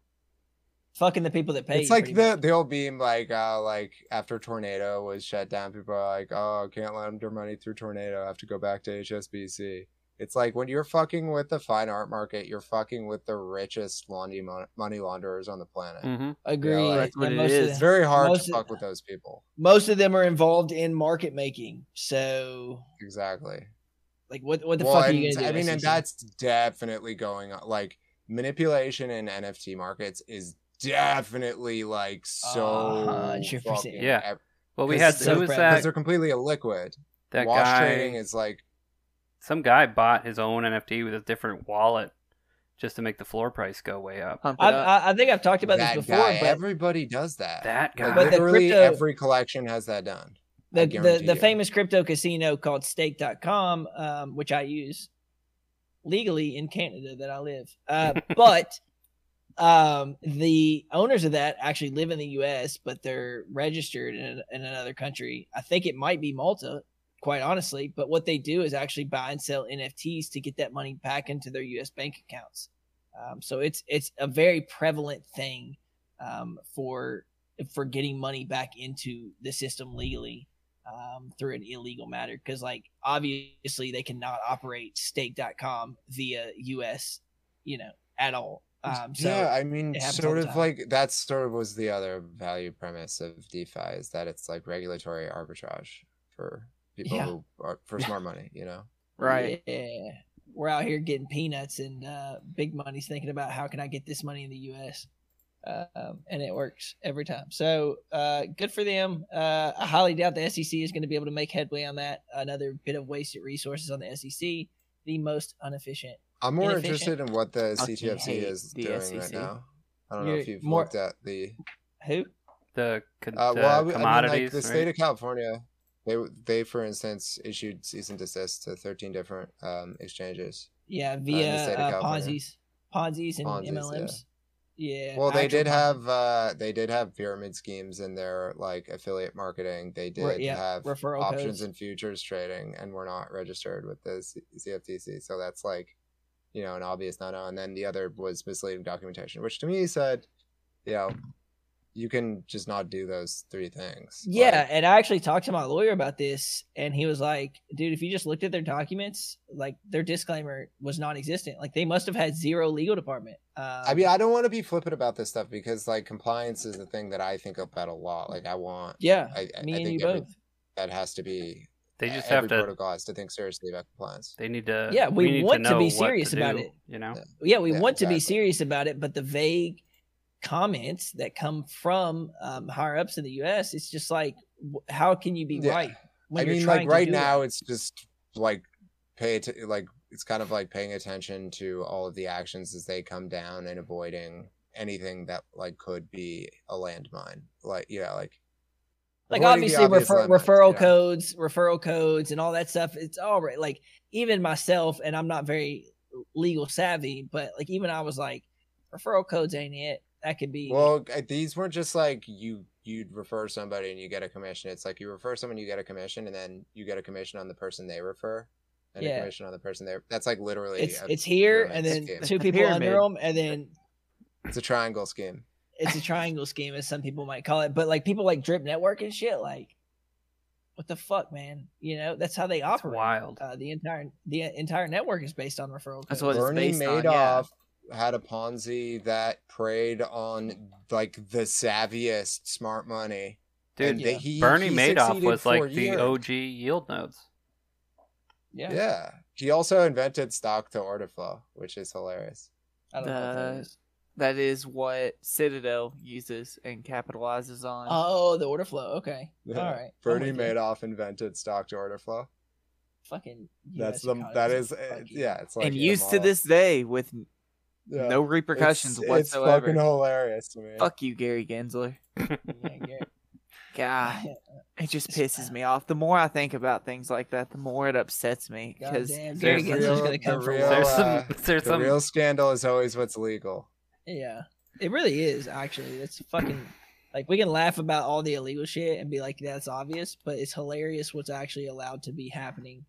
fucking the people that pay.
it's
you,
like the
much.
the old beam like uh like after tornado was shut down people are like oh can't lend their money through tornado I have to go back to hsbc it's like when you're fucking with the fine art market you're fucking with the richest money money launderers on the planet
Mm-hmm.
Agree.
like,
that's what
and
it
most of
is.
it's very hard
most
to
of-
fuck with those people
most of them are involved in market making. So,
exactly
like, what what the
well,
fuck are you gonna do?
i mean and that's definitely going on like manipulation in nft markets is definitely like so
100%.
Yeah.
ev-
Well, we
'Cause
had
it's
so
who was
prevalent.
because they're completely illiquid
That
wash
guy.
trading is like
some guy bought his own NFT with a different wallet just to make the floor price go way up.
I've,
up.
I, I think I've talked about
that
this before,
guy.
but
Everybody does that.
That guy.
Like,
But the
literally
crypto-
every collection has that done.
The the, the famous crypto casino called Stake.com, um, which I use legally in Canada that I live. Uh, but um, the owners of that actually live in the U.S., but they're registered in, in another country. I think it might be Malta, quite honestly. But what they do is actually buy and sell NFTs to get that money back into their U.S. bank accounts. Um, so it's it's a very prevalent thing um, for for getting money back into the system legally um, through an illegal matter because like obviously they cannot operate stake.com via us you know at all um so
yeah, I mean,
it happens all
sort of like that. Sort of was the other value premise of DeFi is that it's like regulatory arbitrage for people
Yeah.
who are for smart money. You know,
right.
yeah we're out here getting peanuts and uh big money's thinking about how can i get this money in the us um, and it works every time so uh good for them uh i highly doubt the sec is going to be able to make headway on that another bit of wasted resources on the sec the most inefficient
I'm more interested in what the CTFC is
the
doing
SEC.
right now. I don't know
You're
if you've
more-
looked at the
who
The, co-
Uh,
the
well, I, w- I mean,
commodities.
like the state
right?
of California, they they for instance issued cease and desist to 13 different um, exchanges.
Yeah, via uh. Ponzi's, Ponzi's and
Ponzi's.
MLMs. Yeah.
Well, they did have uh, they did have pyramid schemes in their like affiliate marketing. They did
yeah,
have
referral
options
codes.
and futures trading, and were not registered with the C- CFTC. So that's like, you know, an obvious no no. And then the other was misleading documentation, which to me said, you know, you can just not do those three things.
Yeah,
Like,
and I actually talked to my lawyer about this, and he was like, "Dude, if you just looked at their documents, like their disclaimer was non-existent. Like they must have had zero legal department." Um,
I mean, I don't want to be flippant about this stuff because like compliance is the thing that I think about a lot. Like I want,
yeah,
I, I
me
I
and
think
you
every-
both.
that has to be.
They just
every
have to.
protocol has to think seriously about compliance.
They need to.
Yeah, we
need
want to
know
be
what
serious about
do,
it.
You know.
Yeah.
Yeah, we
Yeah,
want to be serious about it, but the vague comments that come from um, higher ups in the U.S. It's just like, how can you be
Yeah.
right?
I mean, like right now, it's just like pay it like it's kind of like paying attention to all of the actions as they come down and avoiding anything that like could be a landmine. Like yeah, like
like obviously
obvious
refer, referral
yeah.
codes referral codes and all that stuff it's all right like even myself and i'm not very legal savvy but like even i was like referral codes ain't it that could be
Well, these weren't just like you you'd refer somebody and you get a commission. It's like you refer someone, you get a commission, and then you get a commission on the person they refer, and
Yeah.
a commission on the person there That's like literally.
it's
a
it's here and then
scheme.
two
The
people under
pyramid.
them and then
It's a triangle scheme.
it's a triangle scheme as some people might call it but like people like drip network and shit like what the fuck man you know that's how they
That's
operate
wild.
uh, the entire the entire network is based on referral codes.
That's what it's
Bernie
based on,
Madoff had a Ponzi that preyed on like the savviest smart money.
Dude,
and they- he-
Bernie
he
Madoff
succeeded
was like the
years.
OG yield nodes.
yeah,
Yeah. He also invented stock to order flow, which is hilarious.
I don't know what that, is.
that is what Citadel uses and capitalizes on.
Oh, the order flow. Okay,
Yeah.
all right. I'm
Bernie
with you.
Madoff invented stock to order flow.
Fucking.
That's
US
the that
economy.
is
Fuck you.
yeah. It's like
and
the
used to this day with
Yeah.
no repercussions
it's,
whatsoever.
It's fucking hilarious to me.
Fuck you, Gary Gensler. God, it just pisses me off. The more I think about things like that, the more it upsets me. Because
Goddamn, Gary
there's
Gensler's gonna come
the
for a
real,
while.
There's some.
uh,
there's
the
some.
real scandal is always what's legal.
Yeah, it really is. Actually, it's fucking. Like we can laugh about all the illegal shit and be like that's obvious, but it's hilarious what's actually allowed to be happening,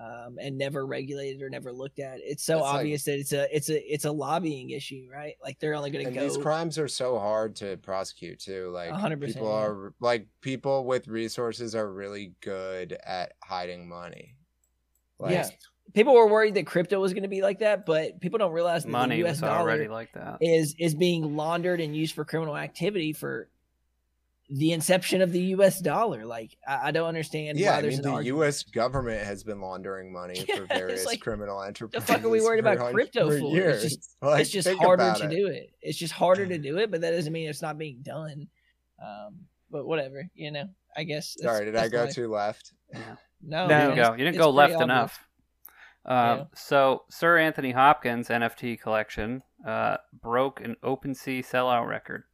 um, and never regulated or never looked at. It's so
That's like-
obvious that it's a it's a it's a lobbying issue, right? Like they're only going to go.
these crimes are so hard to prosecute too. Like
100%,
people
yeah.
are like people with resources are really good at hiding money. Like,
Yeah. People were worried that crypto was going to be like that, but people don't realize that
Money
the U.S.
was
dollar
already like that.
is is being laundered and used for criminal activity for the inception of the U.S. dollar. Like I, I don't understand
Yeah,
why
I
there's
mean
an
the
argument.
U.S. government has been laundering money
Yeah,
for various
like,
criminal enterprises.
The fuck are we worried about crypto for? It's just-
Like,
it's just harder to
it.
do it. It's just harder to do it, but that doesn't mean it's not being done. Um, but whatever, you know. I guess. that's-
Sorry, did I go
life.
too left?
No,
No.
You didn't go. You didn't go left
obvious.
enough. Uh,
Yeah.
So Sir Anthony Hopkins NFT collection uh, broke an OpenSea sellout record.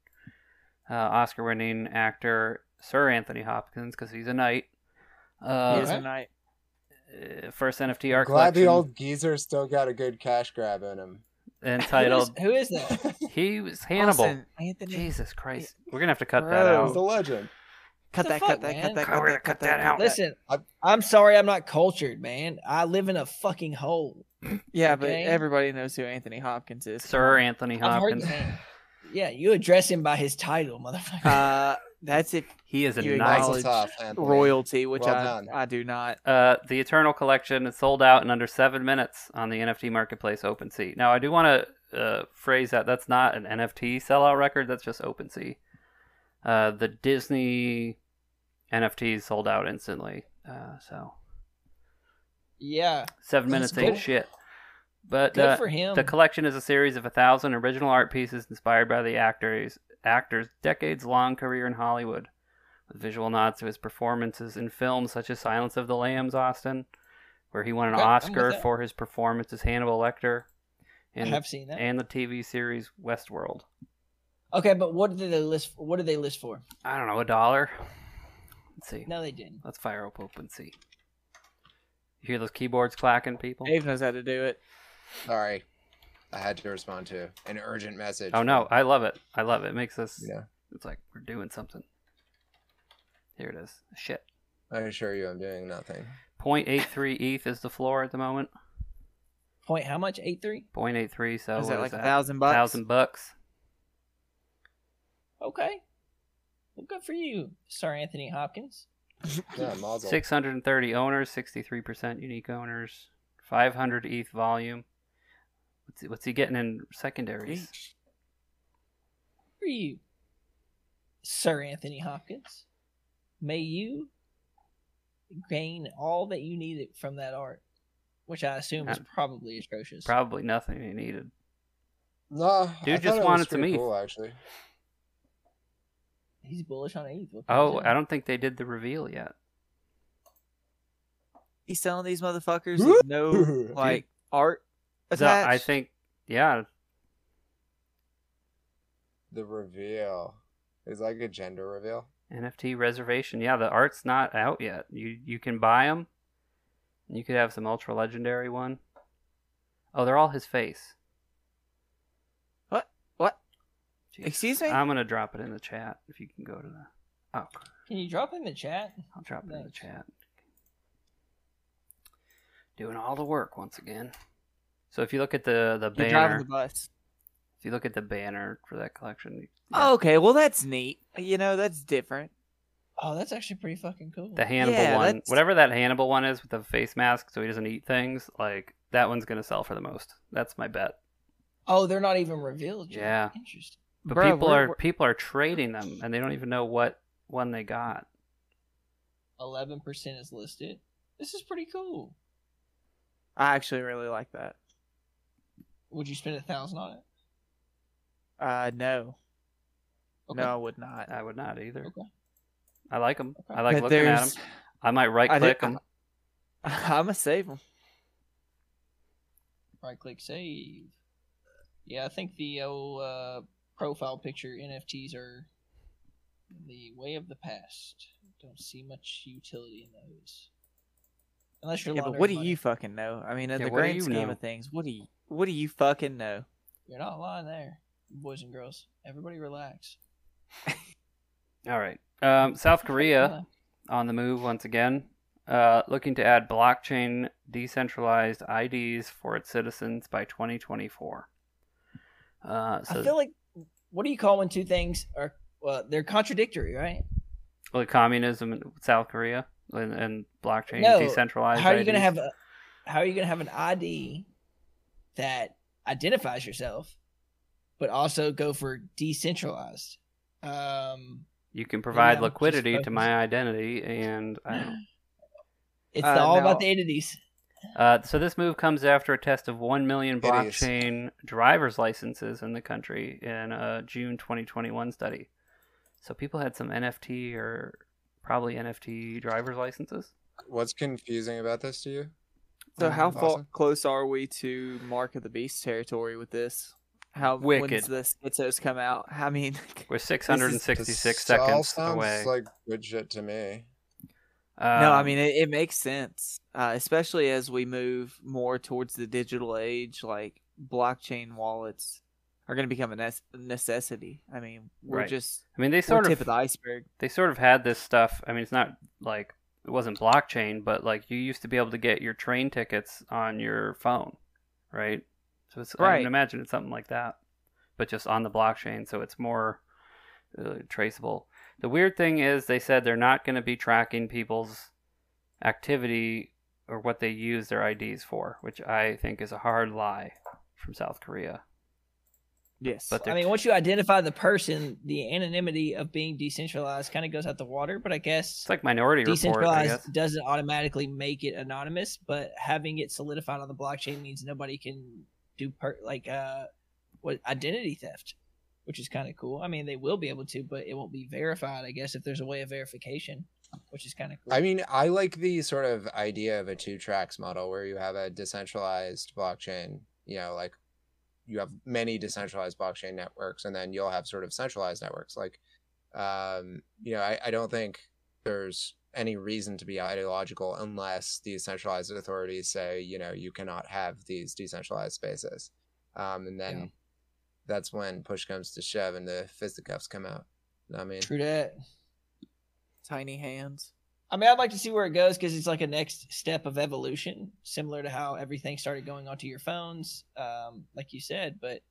Uh, Oscar-winning actor Sir Anthony Hopkins, because he's a knight.
he
Uh,
is
Okay.
a night.
uh, first NFT art
Glad the old geezer still got a good cash grab in him.
entitled
Who is, who is that?
"He was Hannibal."
Austin, Anthony,
Jesus Christ, we're gonna have to cut
Bro.
that out.
He's a legend.
cut that,
fuck,
cut that, cut that, cut
we're
that, cut
cut that
that.
out.
Listen,
I-
I'm sorry, I'm not cultured, man. I live in a fucking hole.
Yeah, but everybody knows who Anthony Hopkins is.
Sir Anthony
I've
Hopkins.
The name. Yeah, you address him by his title, motherfucker.
Uh, that's if
He is a
You acknowledge-
Mazel
royalty, which
Well
I
done.
I do not.
Uh, the Eternal Collection is sold out in under seven minutes on the NFT marketplace OpenSea. Now, I do want to uh, phrase that that's not an NFT sellout record. That's just OpenSea. Uh, the Disney NFTs sold out instantly. Uh, so
yeah,
seven
That's
minutes ain't shit. But
good
uh,
for him.
the collection is a series of a thousand original art pieces inspired by the actors actor's decades-long career in Hollywood, with visual nods to his performances in films such as Silence of the Lambs, Austin, where he won an
Okay,
Oscar for his performance as Hannibal Lecter,
I
and
have seen that.
and the TV series Westworld.
Okay, but what did they list? What did they list for?
I don't know, a dollar. Let's see.
No, they didn't.
Let's fire up OpenSea. You hear those keyboards clacking, people?
Dave knows how to do it.
Sorry. I had to respond to an urgent message.
Oh no, I love it. I love it. It makes us.
Yeah.
It's like we're doing something. Here it is. Shit.
I assure you I'm doing nothing.
0.83 ETH is the floor at the moment.
Point how much? Eight three.
0.83. So
is that like
is
a thousand bucks?
Thousand bucks.
Okay. Well, good for you, Sir Anthony Hopkins.
Yeah, Mazel.
630 owners, 63% unique owners, 500 ETH volume. What's he, what's he getting in secondaries?
Yeesh.
Good for you, Sir Anthony Hopkins. May you gain all that you needed from that art, which I assume is
Uh,
probably atrocious.
Probably nothing he needed.
No,
Dude
thought
just
it
wanted some
pretty
ETH.
Cool, actually.
He's bullish on ETH. What can
Oh. I don't think they did the reveal yet.
He's selling these motherfuckers with no like art
So
attached.
I think, yeah,
The reveal is like a gender reveal.
NFT reservation. Yeah, the art's not out yet. You you can buy them. You could have some ultra legendary one. Oh, they're all his face.
What? What?
Jeez.
Excuse me?
I'm gonna drop it in the chat if you can go to the. Oh,
Can you drop it in the chat?
I'll drop it in the chat. Doing all the work once again. So if you look at the the
You're driving
banner,
the bus.
if you look at the banner for that collection,
Oh, okay, well that's neat. You know, that's different.
Oh, that's actually pretty fucking cool.
the Hannibal
Yeah,
one,
that's-
whatever that Hannibal one is with the face mask, so he doesn't eat things, like that one's gonna sell for the most. That's my bet.
oh, they're not even revealed yet.
Yeah.
Interesting.
But
Bruh,
people
we're-
are
we're-
people are trading them, and they don't even know what one they got.
Eleven percent is listed. This is pretty cool.
I actually really like that.
Would you spend a thousand on it?
Uh, no,
Okay.
no, I would not.
I would not either.
Okay.
I like them.
Okay.
I like
But
looking at them. I might right click them.
I'm gonna save them.
Right click save. Yeah, I think the old uh, profile picture NFTs are the way of the past. Don't see much utility in those. Unless you're
Yeah, but what do
money.
you fucking know? I mean, in
Yeah,
the
what
grand scheme
know?
of things, what do you what do you fucking know?
You're not lying there, boys and girls. Everybody relax.
All right. Um, South Korea on the move once again, uh, looking to add blockchain decentralized IDs for its citizens by 2024. Uh, so
I feel like what do you call when two things are well they're contradictory, right?
like communism in South Korea and, and blockchain
No,
decentralized.
How are you gonna have a how are you gonna have an ID that identifies yourself, but also go for decentralized? Um,
You can provide
I'm
liquidity to my identity, and I don't.
it's
Uh,
all
now-
about the entities.
Uh, so this move comes after a test of 1 million
It is.
blockchain driver's licenses in the country in a June 2021 study. So people had some NFT or probably NFT driver's licenses.
What's confusing about this to you?
So
Um,
how far close are we to Mark of the Beast territory with this? How
Wicked.
when's the schizos come out? I mean,
We're 666
This
seconds away.
like good shit to me.
no, I
Um,
mean it, it makes sense, uh, especially as we move more towards the digital age. Like blockchain wallets are going to become a nes- necessity. I mean, we're
Right.
just
I mean, they
we're
sort
tip
of
of the iceberg.
they sort of had this stuff. I mean, it's not like it wasn't blockchain, but like you used to be able to get your train tickets on your phone, right? So it's I can imagine it's something like that, but just on the blockchain, so it's more uh, traceable. The weird thing is, they said they're not going to be tracking people's activity or what they use their IDs for, which I think is a hard lie from South Korea.
Yes,
But
I mean, once you identify the person, the anonymity of being decentralized kind of goes out the water. But I guess
it's like Minority
decentralized
guess.
doesn't automatically make it anonymous, but having it solidified on the blockchain means nobody can do per- like uh what identity theft, which is kind of cool. I mean, they will be able to, but it won't be verified. I guess if there's a way of verification, which is kind of cool.
I mean, I like the sort of idea of a two tracks model where you have a decentralized blockchain, you know, like you have many decentralized blockchain networks and then you'll have sort of centralized networks. Like, um, you know, I, I don't think there's any reason to be ideological unless these centralized authorities say, you know, you cannot have these decentralized spaces. Um, and then
Yeah.
that's when push comes to shove and the fisticuffs come out. I mean,
True that.
tiny hands.
I mean, I'd like to see where it goes because it's like a next step of evolution, similar to how everything started going onto your phones, um, like you said. But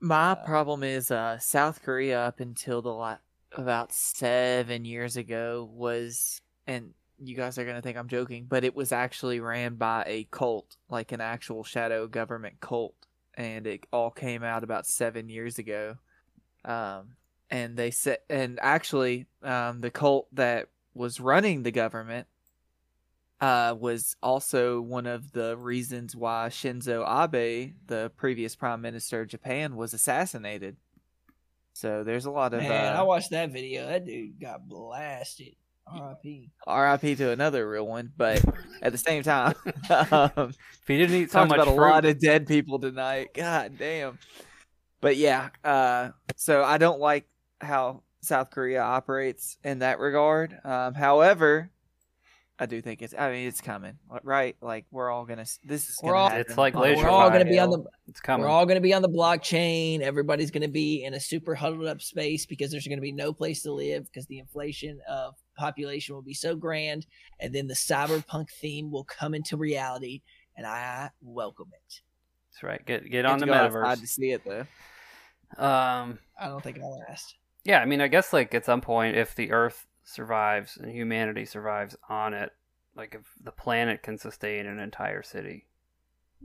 My
Uh,
problem is uh, South Korea up until the la- about seven years ago was, and you guys are gonna think I'm joking, but it was actually ran by a cult, like an actual shadow government cult, and it all came out about seven years ago. Um, and they said, and actually, um, the cult that was running the government uh, was also one of the reasons why Shinzo Abe, the previous prime minister of Japan, was assassinated. So there's a lot of
man, I
uh,
watched that video. That dude got blasted. R.I.P.
RIP to another real one, but at the same time, um,
If he didn't eat so much
about
fruit,
a lot of dead people tonight. God damn. But yeah, uh, so I don't like how South Korea operates in that regard. Um, however, I do think it's. I mean, it's coming, right? Like we're all gonna. This is
We're
gonna
all-
happen.
It's like
We're all going to be on the
It's coming.
We're all going to be on the blockchain. Everybody's going to be in a super huddled up space because there's going to be no place to live because the inflation of population will be so grand. And then the cyberpunk theme will come into reality. And I welcome it.
That's right. Get get on the
metaverse. go outside
metaverse.
to see it though.
Um,
I don't think I'll last.
Yeah, I mean, I guess like at some point, if the Earth survives and humanity survives on it, like if the planet can sustain an entire city,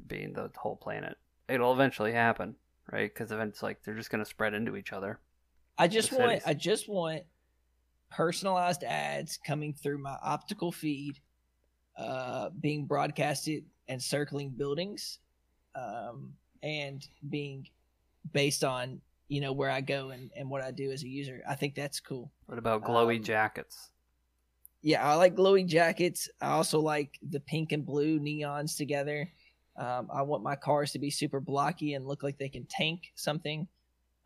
being the whole planet, it'll eventually happen, right? Because eventually, like they're just going to spread into each other.
I just want
cities.
I just want personalized ads coming through my optical feed, uh, being broadcasted and circling buildings, um, and being based on you know where I go and, and what I do as a user. I think that's cool.
What about glowy
Um,
jackets?
Yeah, I like glowy jackets. I also like the pink and blue neons together. Um, I want my cars to be super blocky and look like they can tank something.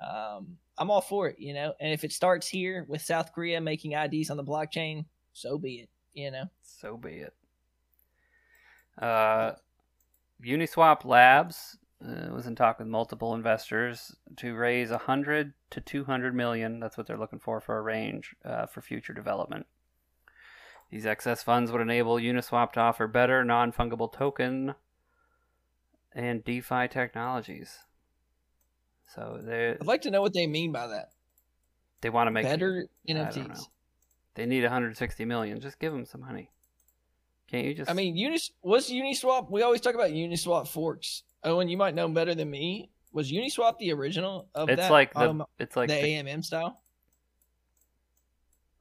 Um, I'm all for it, you know. And if it starts here with South Korea making IDs on the blockchain, so be it, you know.
So be it. Uh, Uniswap Labs uh, was in talk with multiple investors to raise 100 to 200 million. That's what they're looking for for a range uh, for future development. These excess funds would enable Uniswap to offer better non fungible token and DeFi technologies. So they
I'd like to know what they mean by that.
they want to make
Better
I don't know.
NFTs.
They need 160 million. Just give them some money. Can't you just?
I mean, Unis what's Uniswap? We always talk about Uniswap forks. Owen, you might know better than me. Was Uniswap the original of
it's
that?
like the
um,
it's like
the
the-
AMM style.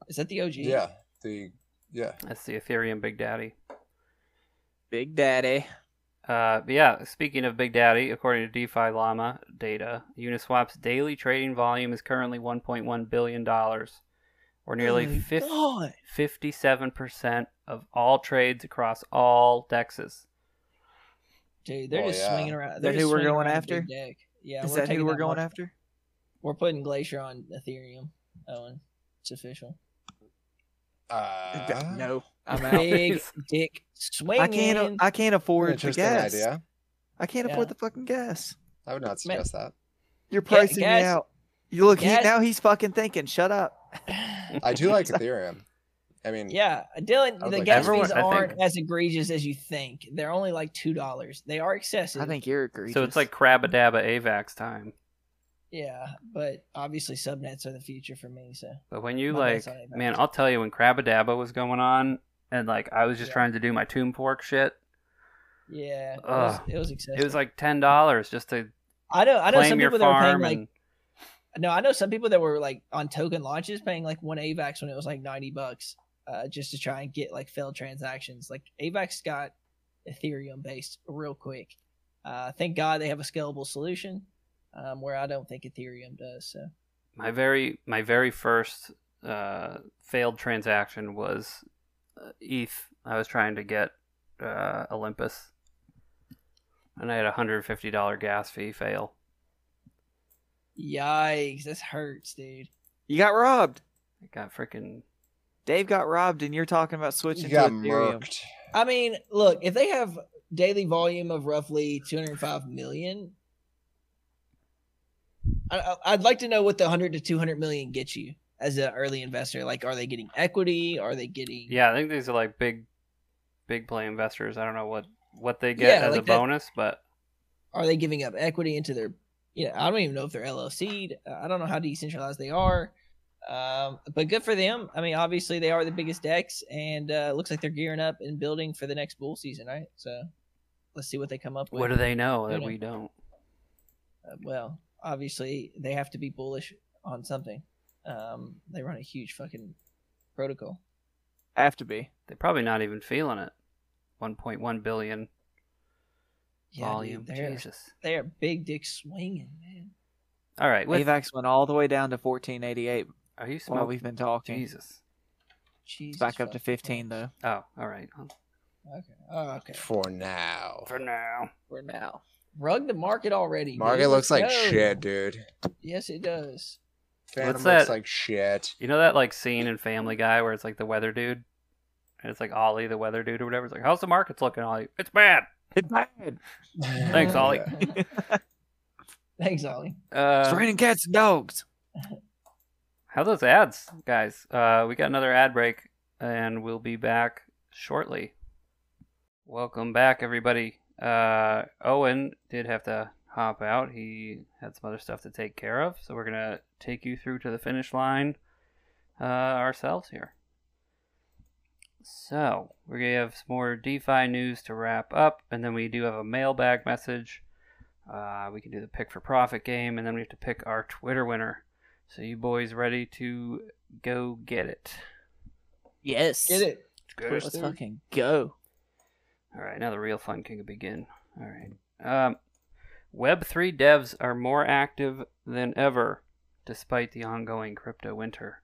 Is that the OG?
Yeah. The yeah.
That's the Ethereum Big Daddy.
Big Daddy.
Uh, yeah, speaking of Big Daddy, according to DeFi Llama data, Uniswap's daily trading volume is currently 1.1 billion dollars, or nearly
Oh my
fif-
God.
57% of all trades across all dexes.
Dude, they're
Oh,
just
yeah.
swinging around. They're
that who we're going after?
deck. Yeah,
Is that who we're going
market.
after?
We're putting Glacier on Ethereum. Owen, it's official.
Uh,
no, I'm out.
Big dick swinging.
I can't. I can't afford the gas.
idea.
I can't
Yeah.
afford the fucking gas.
I would not suggest that.
You're pricing
gas-
me out. You look. He, now he's fucking thinking. Shut up.
I do like Ethereum. I mean,
yeah, Dylan. The
like
gas
everyone-
fees
I think-
aren't as egregious as you think. They're only like two dollars. They are excessive.
I think you're egregious.
So it's like Crabadabba AVAX time.
Yeah, but obviously subnets are the future for me. So
But when you
My
like,
bad's on AVAX.
man, I'll tell you when Crabadabba was going on, and like I was just
Yeah.
trying to do my tomb fork shit.
yeah, it was,
Ugh.
it was excessive.
It was like ten dollars just to
I know. I know some people that were paying
farm
like
and
No, I know some people that were like on token launches paying like one AVAX when it was like ninety bucks, uh, just to try and get like failed transactions. Like AVAX got Ethereum based real quick. Uh, thank God they have a scalable solution, um, where I don't think Ethereum does. So
my very my very first uh, failed transaction was uh, ETH. I was trying to get uh, Olympus, and I had a hundred fifty dollar gas fee fail.
yikes, this hurts, dude.
you got robbed.
I got freaking
Dave got robbed, and you're talking about switching
got
to Ethereum.
murked.
I mean, look, if they have daily volume of roughly 205 million, I, I- I'd like to know what the 100 to 200 million gets you as an early investor. Like, are they getting equity? Are they getting?
yeah. I think these are like big, big play investors. I don't know what what they get
Yeah,
as
like
a
that-
bonus, but
Are they giving up equity into their? You know, I don't even know if they're LLC'd. I don't know how decentralized they are. Um, but good for them. I mean, obviously they are the biggest dex, and uh, looks like they're gearing up and building for the next bull season, right? So let's see what they come up with.
what do they know that
know.
we don't?
Uh, well, obviously they have to be bullish on something. Um, they run a huge fucking protocol.
Have to be.
They're probably not even feeling it. One point one billion
Yeah,
volume.
dude, they're
Jesus.
they're big dick swinging, man.
All right. With,
AVAX went all the way down to 1488
are you
while
smoking?
we've been talking.
Jesus.
Jesus
It's back up to
fucking
15 though.
Oh, all right.
Okay. Oh, okay.
For now.
For now.
For now.
Rug the market already.
Market
dude.
looks like
Let's go.
shit, dude.
Yes, it does.
Fantom
What's
looks
that?
like shit.
You know that like scene in Family Guy where it's like the weather dude, and it's like Ollie the weather dude or whatever. It's like, how's the markets looking, Ollie? It's bad.
It's bad.
Thanks, Ollie.
Thanks, Ollie.
Uh, It's
raining cats and dogs.
how those ads, guys? Uh, we got another ad break, and we'll be back shortly. Welcome back, everybody. Uh, Owen did have to hop out. He had some other stuff to take care of, so we're gonna take you through to the finish line uh, ourselves here. So we're gonna have some more DeFi news to wrap up, and then we do have a mailbag message. Uh, we can do the pick for profit game, and then we have to pick our Twitter winner. So you boys ready to go get it?
Yes.
Get it?
Good.
Let's fucking go.
All right, now the real fun can begin. All right. Um, Web3 devs are more active than ever despite the ongoing crypto winter.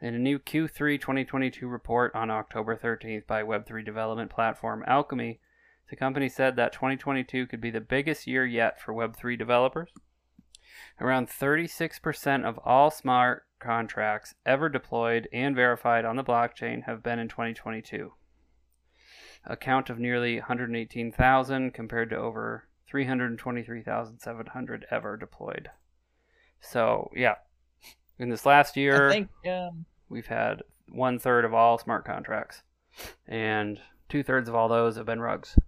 In a new Q3 2022 report on October 13th by Web3 development platform Alchemy, the company said that 2022 could be the biggest year yet for Web3 developers. Around 36% of all smart contracts ever deployed and verified on the blockchain have been in 2022 a count of nearly 118,000 compared to over 323,700 ever deployed. So, yeah. In this last year,
I think um,
we've had one third of all smart contracts, and two thirds of all those have been rugs.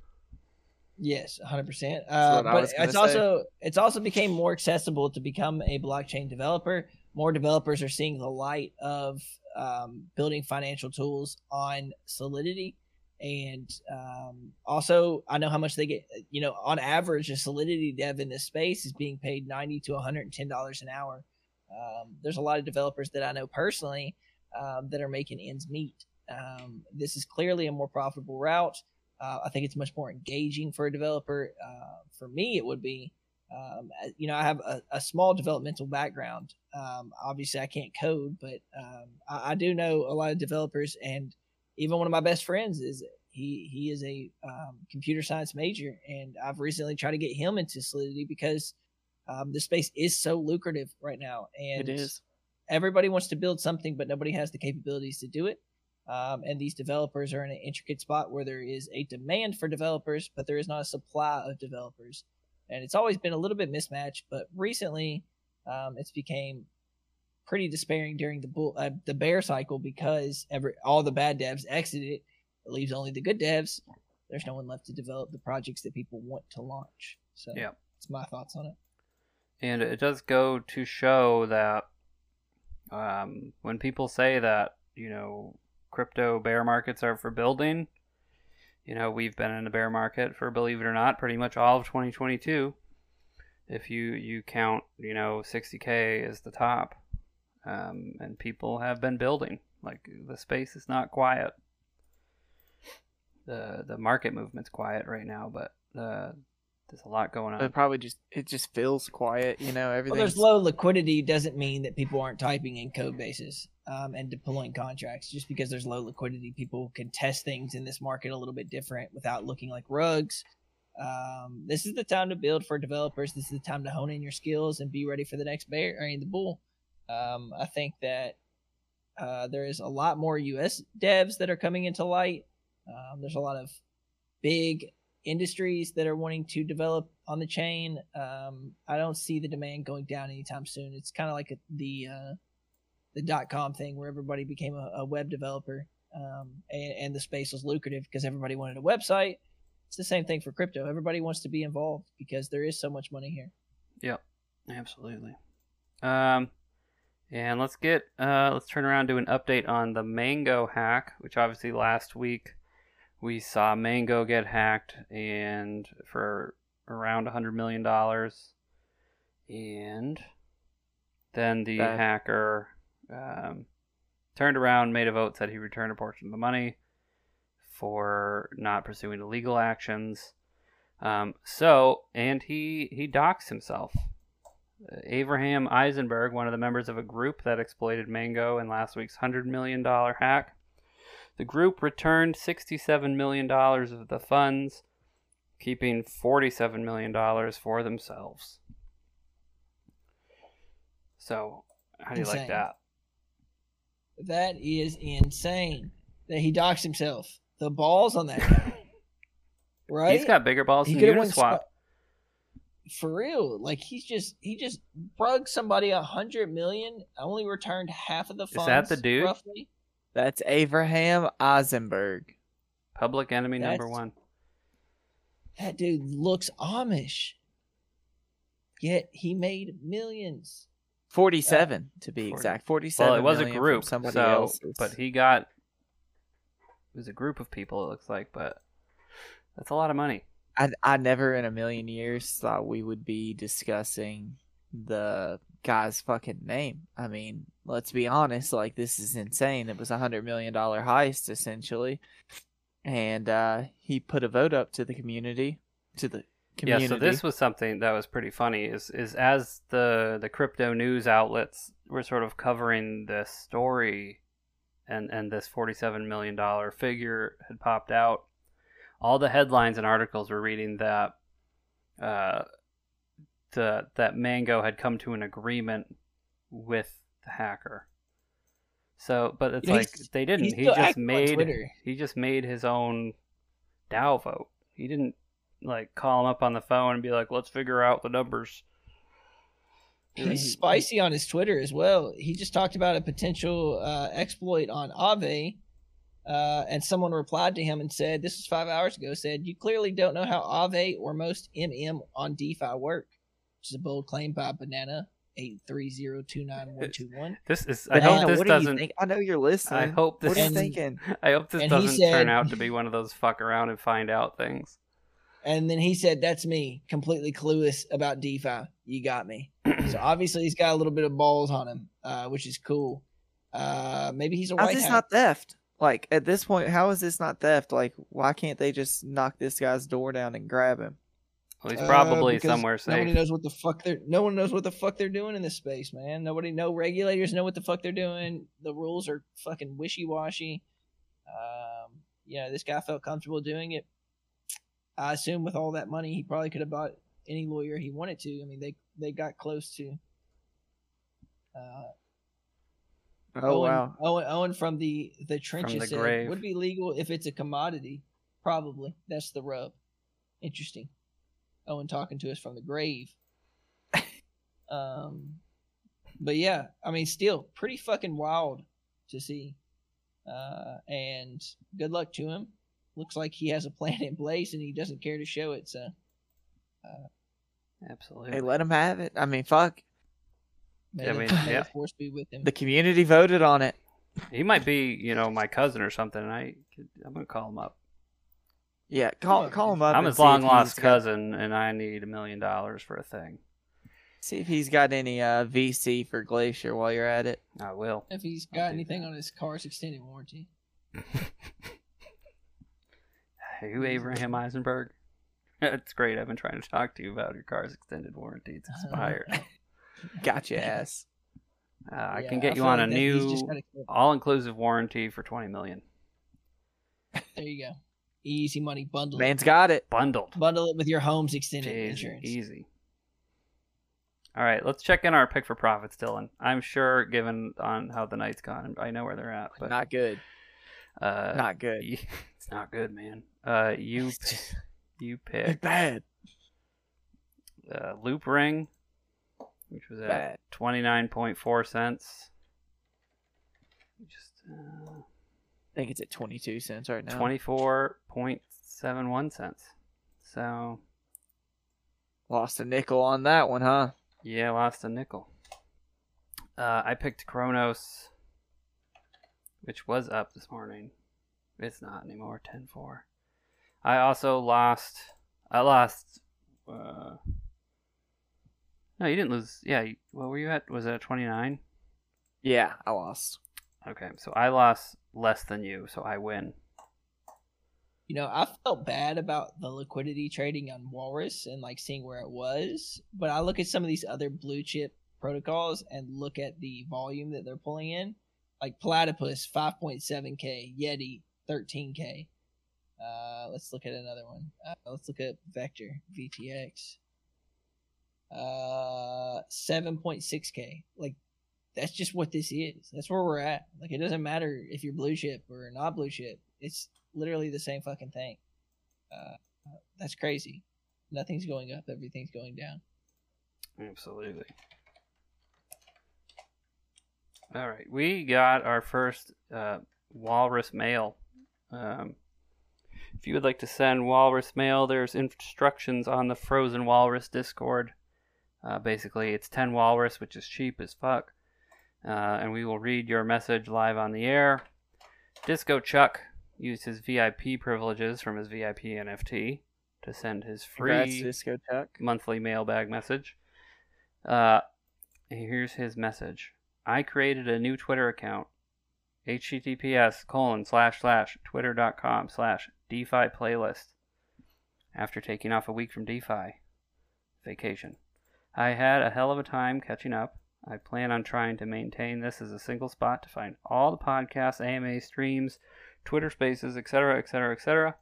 Yes, 100. percent
what
uh,
I
But it's
say.
also it's also became more accessible to become a blockchain developer. More developers are seeing the light of um, building financial tools on Solidity, and um, also I know how much they get. You know, on average, a Solidity dev in this space is being paid 90 to 110 dollars an hour. Um, there's a lot of developers that I know personally um, that are making ends meet. Um, this is clearly a more profitable route. Uh, I think it's much more engaging for a developer. Uh, for me, it would be, um, uh, you know, I have a, a small developmental background. Um, obviously, I can't code, but um, I, I do know a lot of developers, and even one of my best friends is he he is a um, computer science major, and I've recently tried to get him into Solidity because um, the space is so lucrative right now, and
It is.
everybody wants to build something, but nobody has the capabilities to do it. Um, and these developers are in an intricate spot where there is a demand for developers, but there is not a supply of developers. And it's always been a little bit mismatched, but recently um, it's became pretty despairing during the bull, uh, the bear cycle because every all the bad devs exited. It leaves only the good devs. There's no one left to develop the projects that people want to launch. So
Yeah.
that's my thoughts on it.
And it does go to show that um, when people say that, you know, crypto bear markets are for building, you know, we've been in a bear market for, believe it or not, pretty much all of 2022. If you, you count, you know, 60K as the top. Um, and people have been building. Like, the space is not quiet. The, the market movement's quiet right now, but uh, there's a lot going on.
It probably just it just feels quiet, you know. Everything.
Well,
Everything.
there's low liquidity doesn't mean that people aren't typing in code bases um, and deploying contracts. Just because there's low liquidity, people can test things in this market a little bit different without looking like rugs. Um, this is the time to build for developers. This is the time to hone in your skills and be ready for the next bear. I mean, the bull. Um, I think that uh, there is a lot more U.S. devs that are coming into light. Um, there's a lot of big industries that are wanting to develop on the chain. Um, I don't see the demand going down anytime soon. It's kind of like the uh, the dot com thing where everybody became a, a web developer, um, and, and the space was lucrative because everybody wanted a website. It's the same thing for crypto. Everybody wants to be involved because there is so much money here.
Yep, absolutely. Um, and let's get uh, let's turn around to an update on the Mango hack, which obviously last week we saw Mango get hacked and for around a hundred million dollars, and then the
That-
hacker um, turned around, made a vote, said he returned a portion of the money for not pursuing illegal actions. Um, so, and he he doxed himself. Uh, Abraham Eisenberg, one of the members of a group that exploited Mango in last week's hundred million dollar hack. The group returned $67 million of the funds, keeping $47 million for themselves. So, How do you like that?
That is insane that he docks himself. The balls on that guy. Right?
He's got bigger balls
He
than
could've won
Uniswap.
for real. Like he's just he just brugged somebody a hundred million, only returned half of the
Is that the dude?
Roughly.
That's Abraham Eisenberg.
Public enemy number one.
That dude looks Amish. Yet he made millions.
47 to be
40.
exact. 47
Well, it was a group,
somebody
so
else's.
but he got it was a group of people. It looks like, but that's a lot of money.
I, I never in a million years thought we would be discussing the guy's fucking name. I mean, let's be honest, like this is insane. It was a hundred million dollar heist essentially. And uh he put a vote up to the community to the community.
Yeah, so this was something that was pretty funny. Is is as the the crypto news outlets were sort of covering this story, and and this forty seven million dollar figure had popped out. All the headlines and articles were reading that, uh, the that Mango had come to an agreement with the hacker. So, but it's like they didn't. He just made he just made his own DAO vote. He didn't like call him up on the phone and be like, "Let's figure out the numbers."
He's spicy on his Twitter as well. He just talked about a potential uh, exploit on Aave, uh, and someone replied to him and said, "This was five hours ago." Said, "You clearly don't know how Aave or most MM on DeFi work," which is a bold claim by Banana eight three zero two nine one two one.
This is. I
Banana,
hope this
what do you
doesn't.
think? I know you're listening.
I hope this.
What are you
And-
thinking?
I hope this doesn't turn out to be one of those fuck around and find out things.
And then he said, "That's me, completely clueless about DeFi. You got me." so obviously he's got a little bit of balls on him, uh, which is cool. Uh, maybe he's a
How's
white
this
hat.
not theft? Like at this point, how is this not theft? Like, why can't they just knock this guy's door down and grab him?
Well, he's
Uh,
probably
because
somewhere
Nobody knows what the fuck they're. No one knows what the fuck they're doing in this space, man. Nobody, no regulators know what the fuck they're doing. The rules are fucking wishy washy. Um, you know, this guy felt comfortable doing it. I assume with all that money, he probably could have bought any lawyer he wanted to. I mean, they they got close to. Uh,
Oh
Owen,
wow!
Owen, Owen from the the trenches
the
said, would be legal if it's a commodity. Probably that's the rub. Interesting. Owen talking to us from the grave. um, but yeah, I mean, still pretty fucking wild to see. Uh, and good luck to him. Looks like he has a plan in place and he doesn't care to show it. So
Absolutely.
Hey, let him have it. I mean, fuck.
may,
I
the,
mean,
may
yeah.
force be with him.
The community voted on it.
he might be, you know, my cousin or something. I, I'm gonna call him up.
Yeah, call call him up.
I'm his long
he's
lost
got-
cousin, and I need a million dollars for a thing.
See if he's got any uh, VC for Glacier while you're at it.
I will.
if he's
I'll
got anything
that.
on his car's extended warranty.
Hey who Abraham Eisenberg? That's great. I've been trying to talk to you about your car's extended warranty. It's expired.
Gotcha ass.
Uh, I can get you on
like
a new all-inclusive warranty for twenty million.
There you go. Easy money bundle.
Man's got it.
Bundled.
Bundle it with your home's extended
Jeez,
insurance.
Easy. All right, let's check in our pick for profits, Dylan. I'm sure, given on how the night's gone, I know where they're at, but
Not good.
uh,
Not good.
it's not good, man. Uh, you you pick
Bad.
uh, Loopring, which was at twenty nine point four cents. Just uh,
I think it's at 22 cents right now.
twenty four point seven one cents. So
Lost a nickel on that one, huh?
yeah, lost a nickel. Uh, I picked Kronos, which was up this morning. It's not anymore. 10-4. I also lost. I lost. Uh, no, you didn't lose. Yeah, you- what were you at? Was it at twenty nine?
Yeah, I lost.
Okay, so I lost less than you, so I win.
You know, I felt bad about the liquidity trading on Walrus and like seeing where it was, but I look at some of these other blue chip protocols and look at the volume that they're pulling in. Like Platypus, 5.7k, Yeti, 13k. Uh, let's look at another one. Uh, let's look at Vector, VTX. Uh, 7.6k. Like that's just what this is. That's where we're at. Like it doesn't matter if you're blue chip or not blue chip. It's literally the same fucking thing. Uh, that's crazy. Nothing's going up. Everything's going down.
Absolutely. All right, we got our first uh, walrus mail. Um, if you would like to send walrus mail, there's instructions on the Frozen Walrus Discord. Uh, basically, it's 10 walrus, which is cheap as fuck. Uh, and we will read your message live on the air. Disco Chuck used his VIP privileges from his VIP NFT to send his
Congrats,
free
Disco Chuck.
monthly mailbag message. Uh, here's his message. I created a new Twitter account. https colon slash slash twitter.com slash DeFi playlist. After taking off a week from DeFi vacation. I had a hell of a time catching up. I plan on trying to maintain this as a single spot to find all the podcasts, AMA streams, Twitter spaces, etc., etc., etc.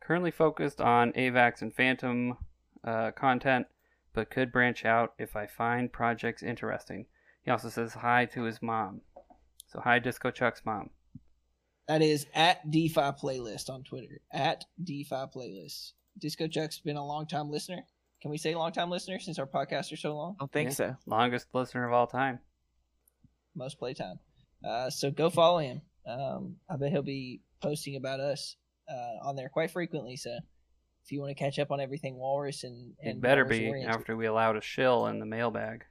Currently focused on AVAX and Fantom uh, content, but could branch out if I find projects interesting. He also says hi to his mom. So hi, Disco Chuck's mom.
That is at DeFi Playlist on Twitter. At DeFi Playlist. Disco Chuck's been a long time listener. Can we say long time listener since our podcasts are so long?
I don't think
Yeah.
so.
Longest listener of all time.
Most playtime. Uh, so go follow him. Um, I bet he'll be posting about us uh, on there quite frequently. So if you want to catch up on everything Walrus and,
It better
Walrus
be
oriented,
after we allowed a shill in the mailbag.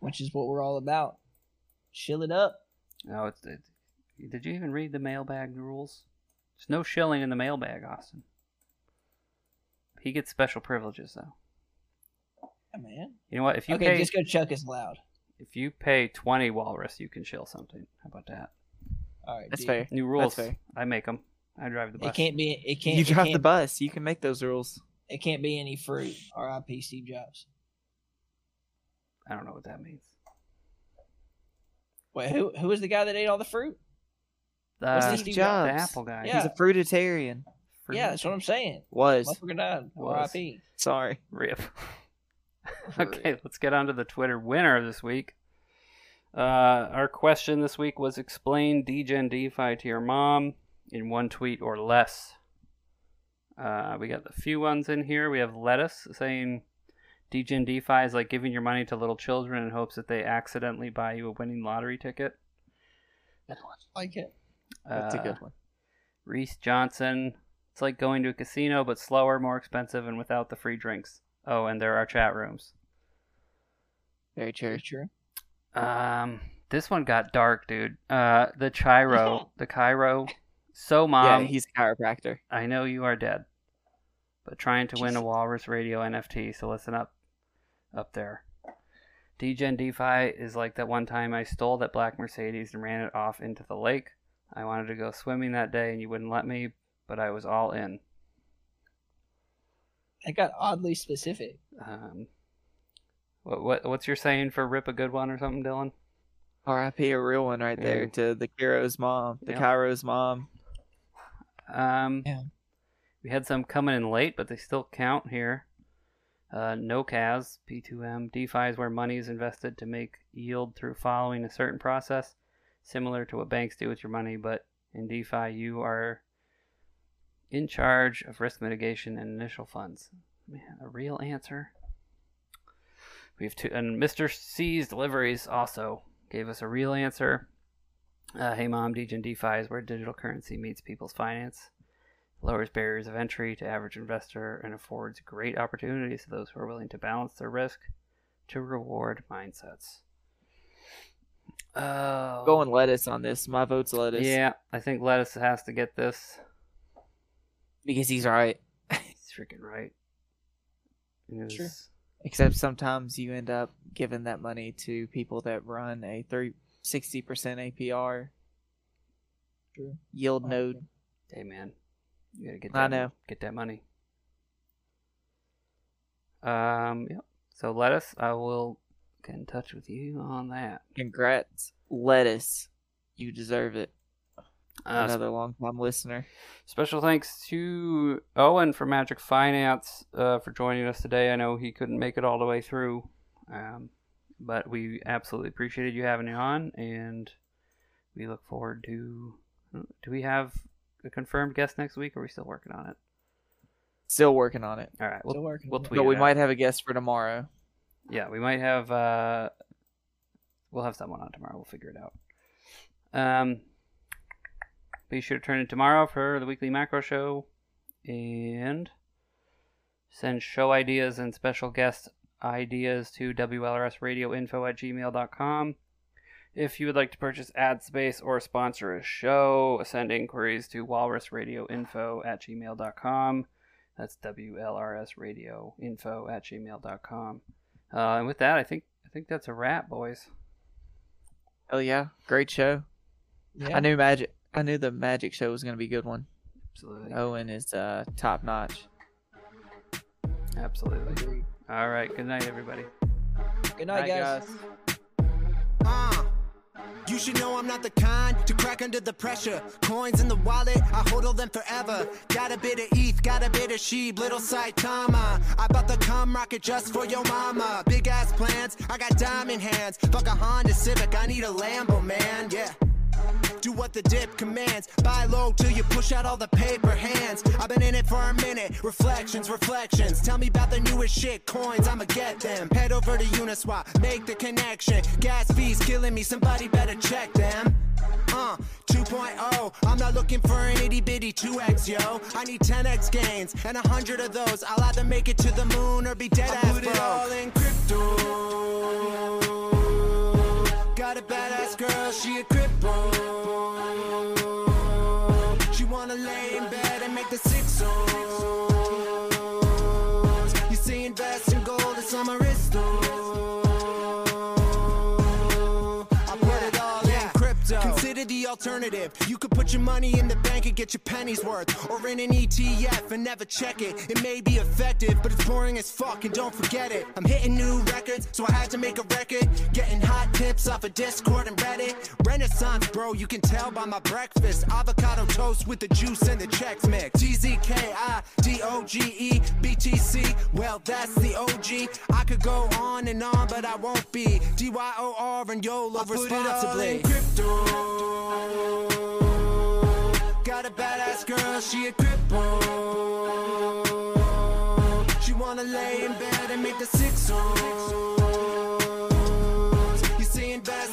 which is what we're all about. Chill it up.
No, it's, it, did you even read the mailbag rules? There's no shilling in the mailbag, Austin. He gets special privileges though.
Yeah, man.
You know what? If you
okay,
pay
go Chuck is loud.
if you pay twenty walrus, you can shill something. How about that?
All right,
That's
dude.
fair.
New rules.
fair.
I make them. I drive the bus.
It can't be. It can't.
You
it
drive
can't,
the bus. You can make those rules.
It can't be any fruit. R.I.P. Steve Jobs.
I don't know what that means.
Wait, who who was the guy that ate all the fruit?
Uh,
Steve
Steve
the
Jobs.
Apple guy.
Yeah.
He's a fruitarian.
Fruit.
Yeah, that's what I'm saying.
Was.
Motherfucker died.
Was.
R.I.P.
Sorry.
Rip. okay, let's get on to the Twitter winner this week. Uh, our question this week was explain Degen DeFi to your mom in one tweet or less. Uh, we got a few ones in here. We have Lettuce saying Degen DeFi is like giving your money to little children in hopes that they accidentally buy you a winning lottery ticket.
I Like it.
That's a
Uh,
good one.
Reese Johnson. It's like going to a casino, but slower, more expensive, and without the free drinks. Oh, and there are chat rooms.
Very true.
Very true.
Um, this one got dark, dude. Uh, the Chiro, the Cairo. So, mom,
yeah, he's a chiropractor.
I know you are dead, but trying to win a Walrus Radio NFT. So listen up, up there. Degen DeFi is like that one time I stole that black Mercedes and ran it off into the lake. I wanted to go swimming that day, and you wouldn't let me, but I was all in.
That got oddly specific.
Um, what, what what's your saying for rip a good one or something, Dylan?
R.I.P. a real one right there
Yeah.
to the Kairo's mom, the
Yeah.
Kairo's mom.
Um,
Yeah.
we had some coming in late, but they still count here. Uh, no CAS, P2M, DeFi is where money is invested to make yield through following a certain process, similar to what banks do with your money, but in DeFi you are in charge of risk mitigation and initial funds. Man, a real answer. We have two, and Mr. C's deliveries also gave us a real answer. Uh, hey mom, Degen DeFi is where digital currency meets people's finance, lowers barriers of entry to average investor, and affords great opportunities to those who are willing to balance their risk to reward mindsets. Oh,
Going lettuce on this. My vote's lettuce.
Yeah, I think Lettuce has to get this.
Because he's right.
He's freaking right. It
Sure.
Except sometimes you end up giving that money to people that run a 30, 60% APR
True.
yield
Oh,
node.
okay.
Hey man, you gotta get
I
that.
know.
Get that money. Um. Yep. So lettuce, I will get in touch with you on that.
Congrats, lettuce. You deserve it.
Uh,
Another long time listener.
Special thanks to Owen from Magik Finance uh, for joining us today. I know he couldn't make it all the way through, um, but we absolutely appreciated you having you on, and we look forward to. Do we have a confirmed guest next week? Or are we still working on it?
Still working on it.
All right, we'll,
Still working
we'll tweet
But we
it out.
might have a guest for tomorrow.
Yeah, we might have. uh We'll have someone on tomorrow. We'll figure it out. Um, be sure to turn in tomorrow for the weekly macro show, and send show ideas and special guest ideas to WLRSradioinfo at gmail.com. If you would like to purchase ad space or sponsor a show, send inquiries to walrusradioinfo at gmail.com. That's WLRSradioinfo at gmail.com. Uh, and with that, I think I think that's a wrap, boys.
Oh yeah, great show.
Yeah.
I knew magic. I knew the magic show was gonna be a good one.
Absolutely,
Owen is uh, top notch.
absolutely.
Agreed.
All right, good night, everybody.
Good night,
Night,
guys.
Uh, you should know I'm not the kind to crack under the pressure. Coins in the wallet, I hold them forever. Got a bit of ETH, got a bit of sheep, little Saitama. I bought the CumRocket just for your mama. Big ass plans, I got diamond hands. Fuck a Honda Civic, I need a Lambo, man. Yeah. Do what the dip commands. Buy low till you push out all the paper hands. I've been in it for a minute. Reflections, reflections. Tell me about the newest shit. Coins, I'ma get them. Head over to Uniswap, make the connection. Gas fees killing me. Somebody better check them. Uh, 2.0. I'm not looking for an itty bitty 2x, yo. I need 10x gains and a hundred of those. I'll either make it to the moon or be dead
I
ass
put it all in crypto.
Got a badass girl, she a cripple. She wanna lay in bed and make the six O's. Alternative. You could put your money in the bank and get your pennies worth, or in an ETF and never check it. It may be effective, but it's boring as fuck, and don't forget it. I'm hitting new records, so I had to make a record. Getting hot tips off of Discord and Reddit. Renaissance, bro, you can tell by my breakfast. Avocado toast with the juice and the checks mix. T-Z-K-I-D-O-G-E, BTC, well, that's the OG. I could go on and on, but I won't be. D-Y-O-R and YOLO
I put it all
responsibly.
in
Got a badass girl, she a cripple. She wanna lay in bed and make the six O's. You see, invest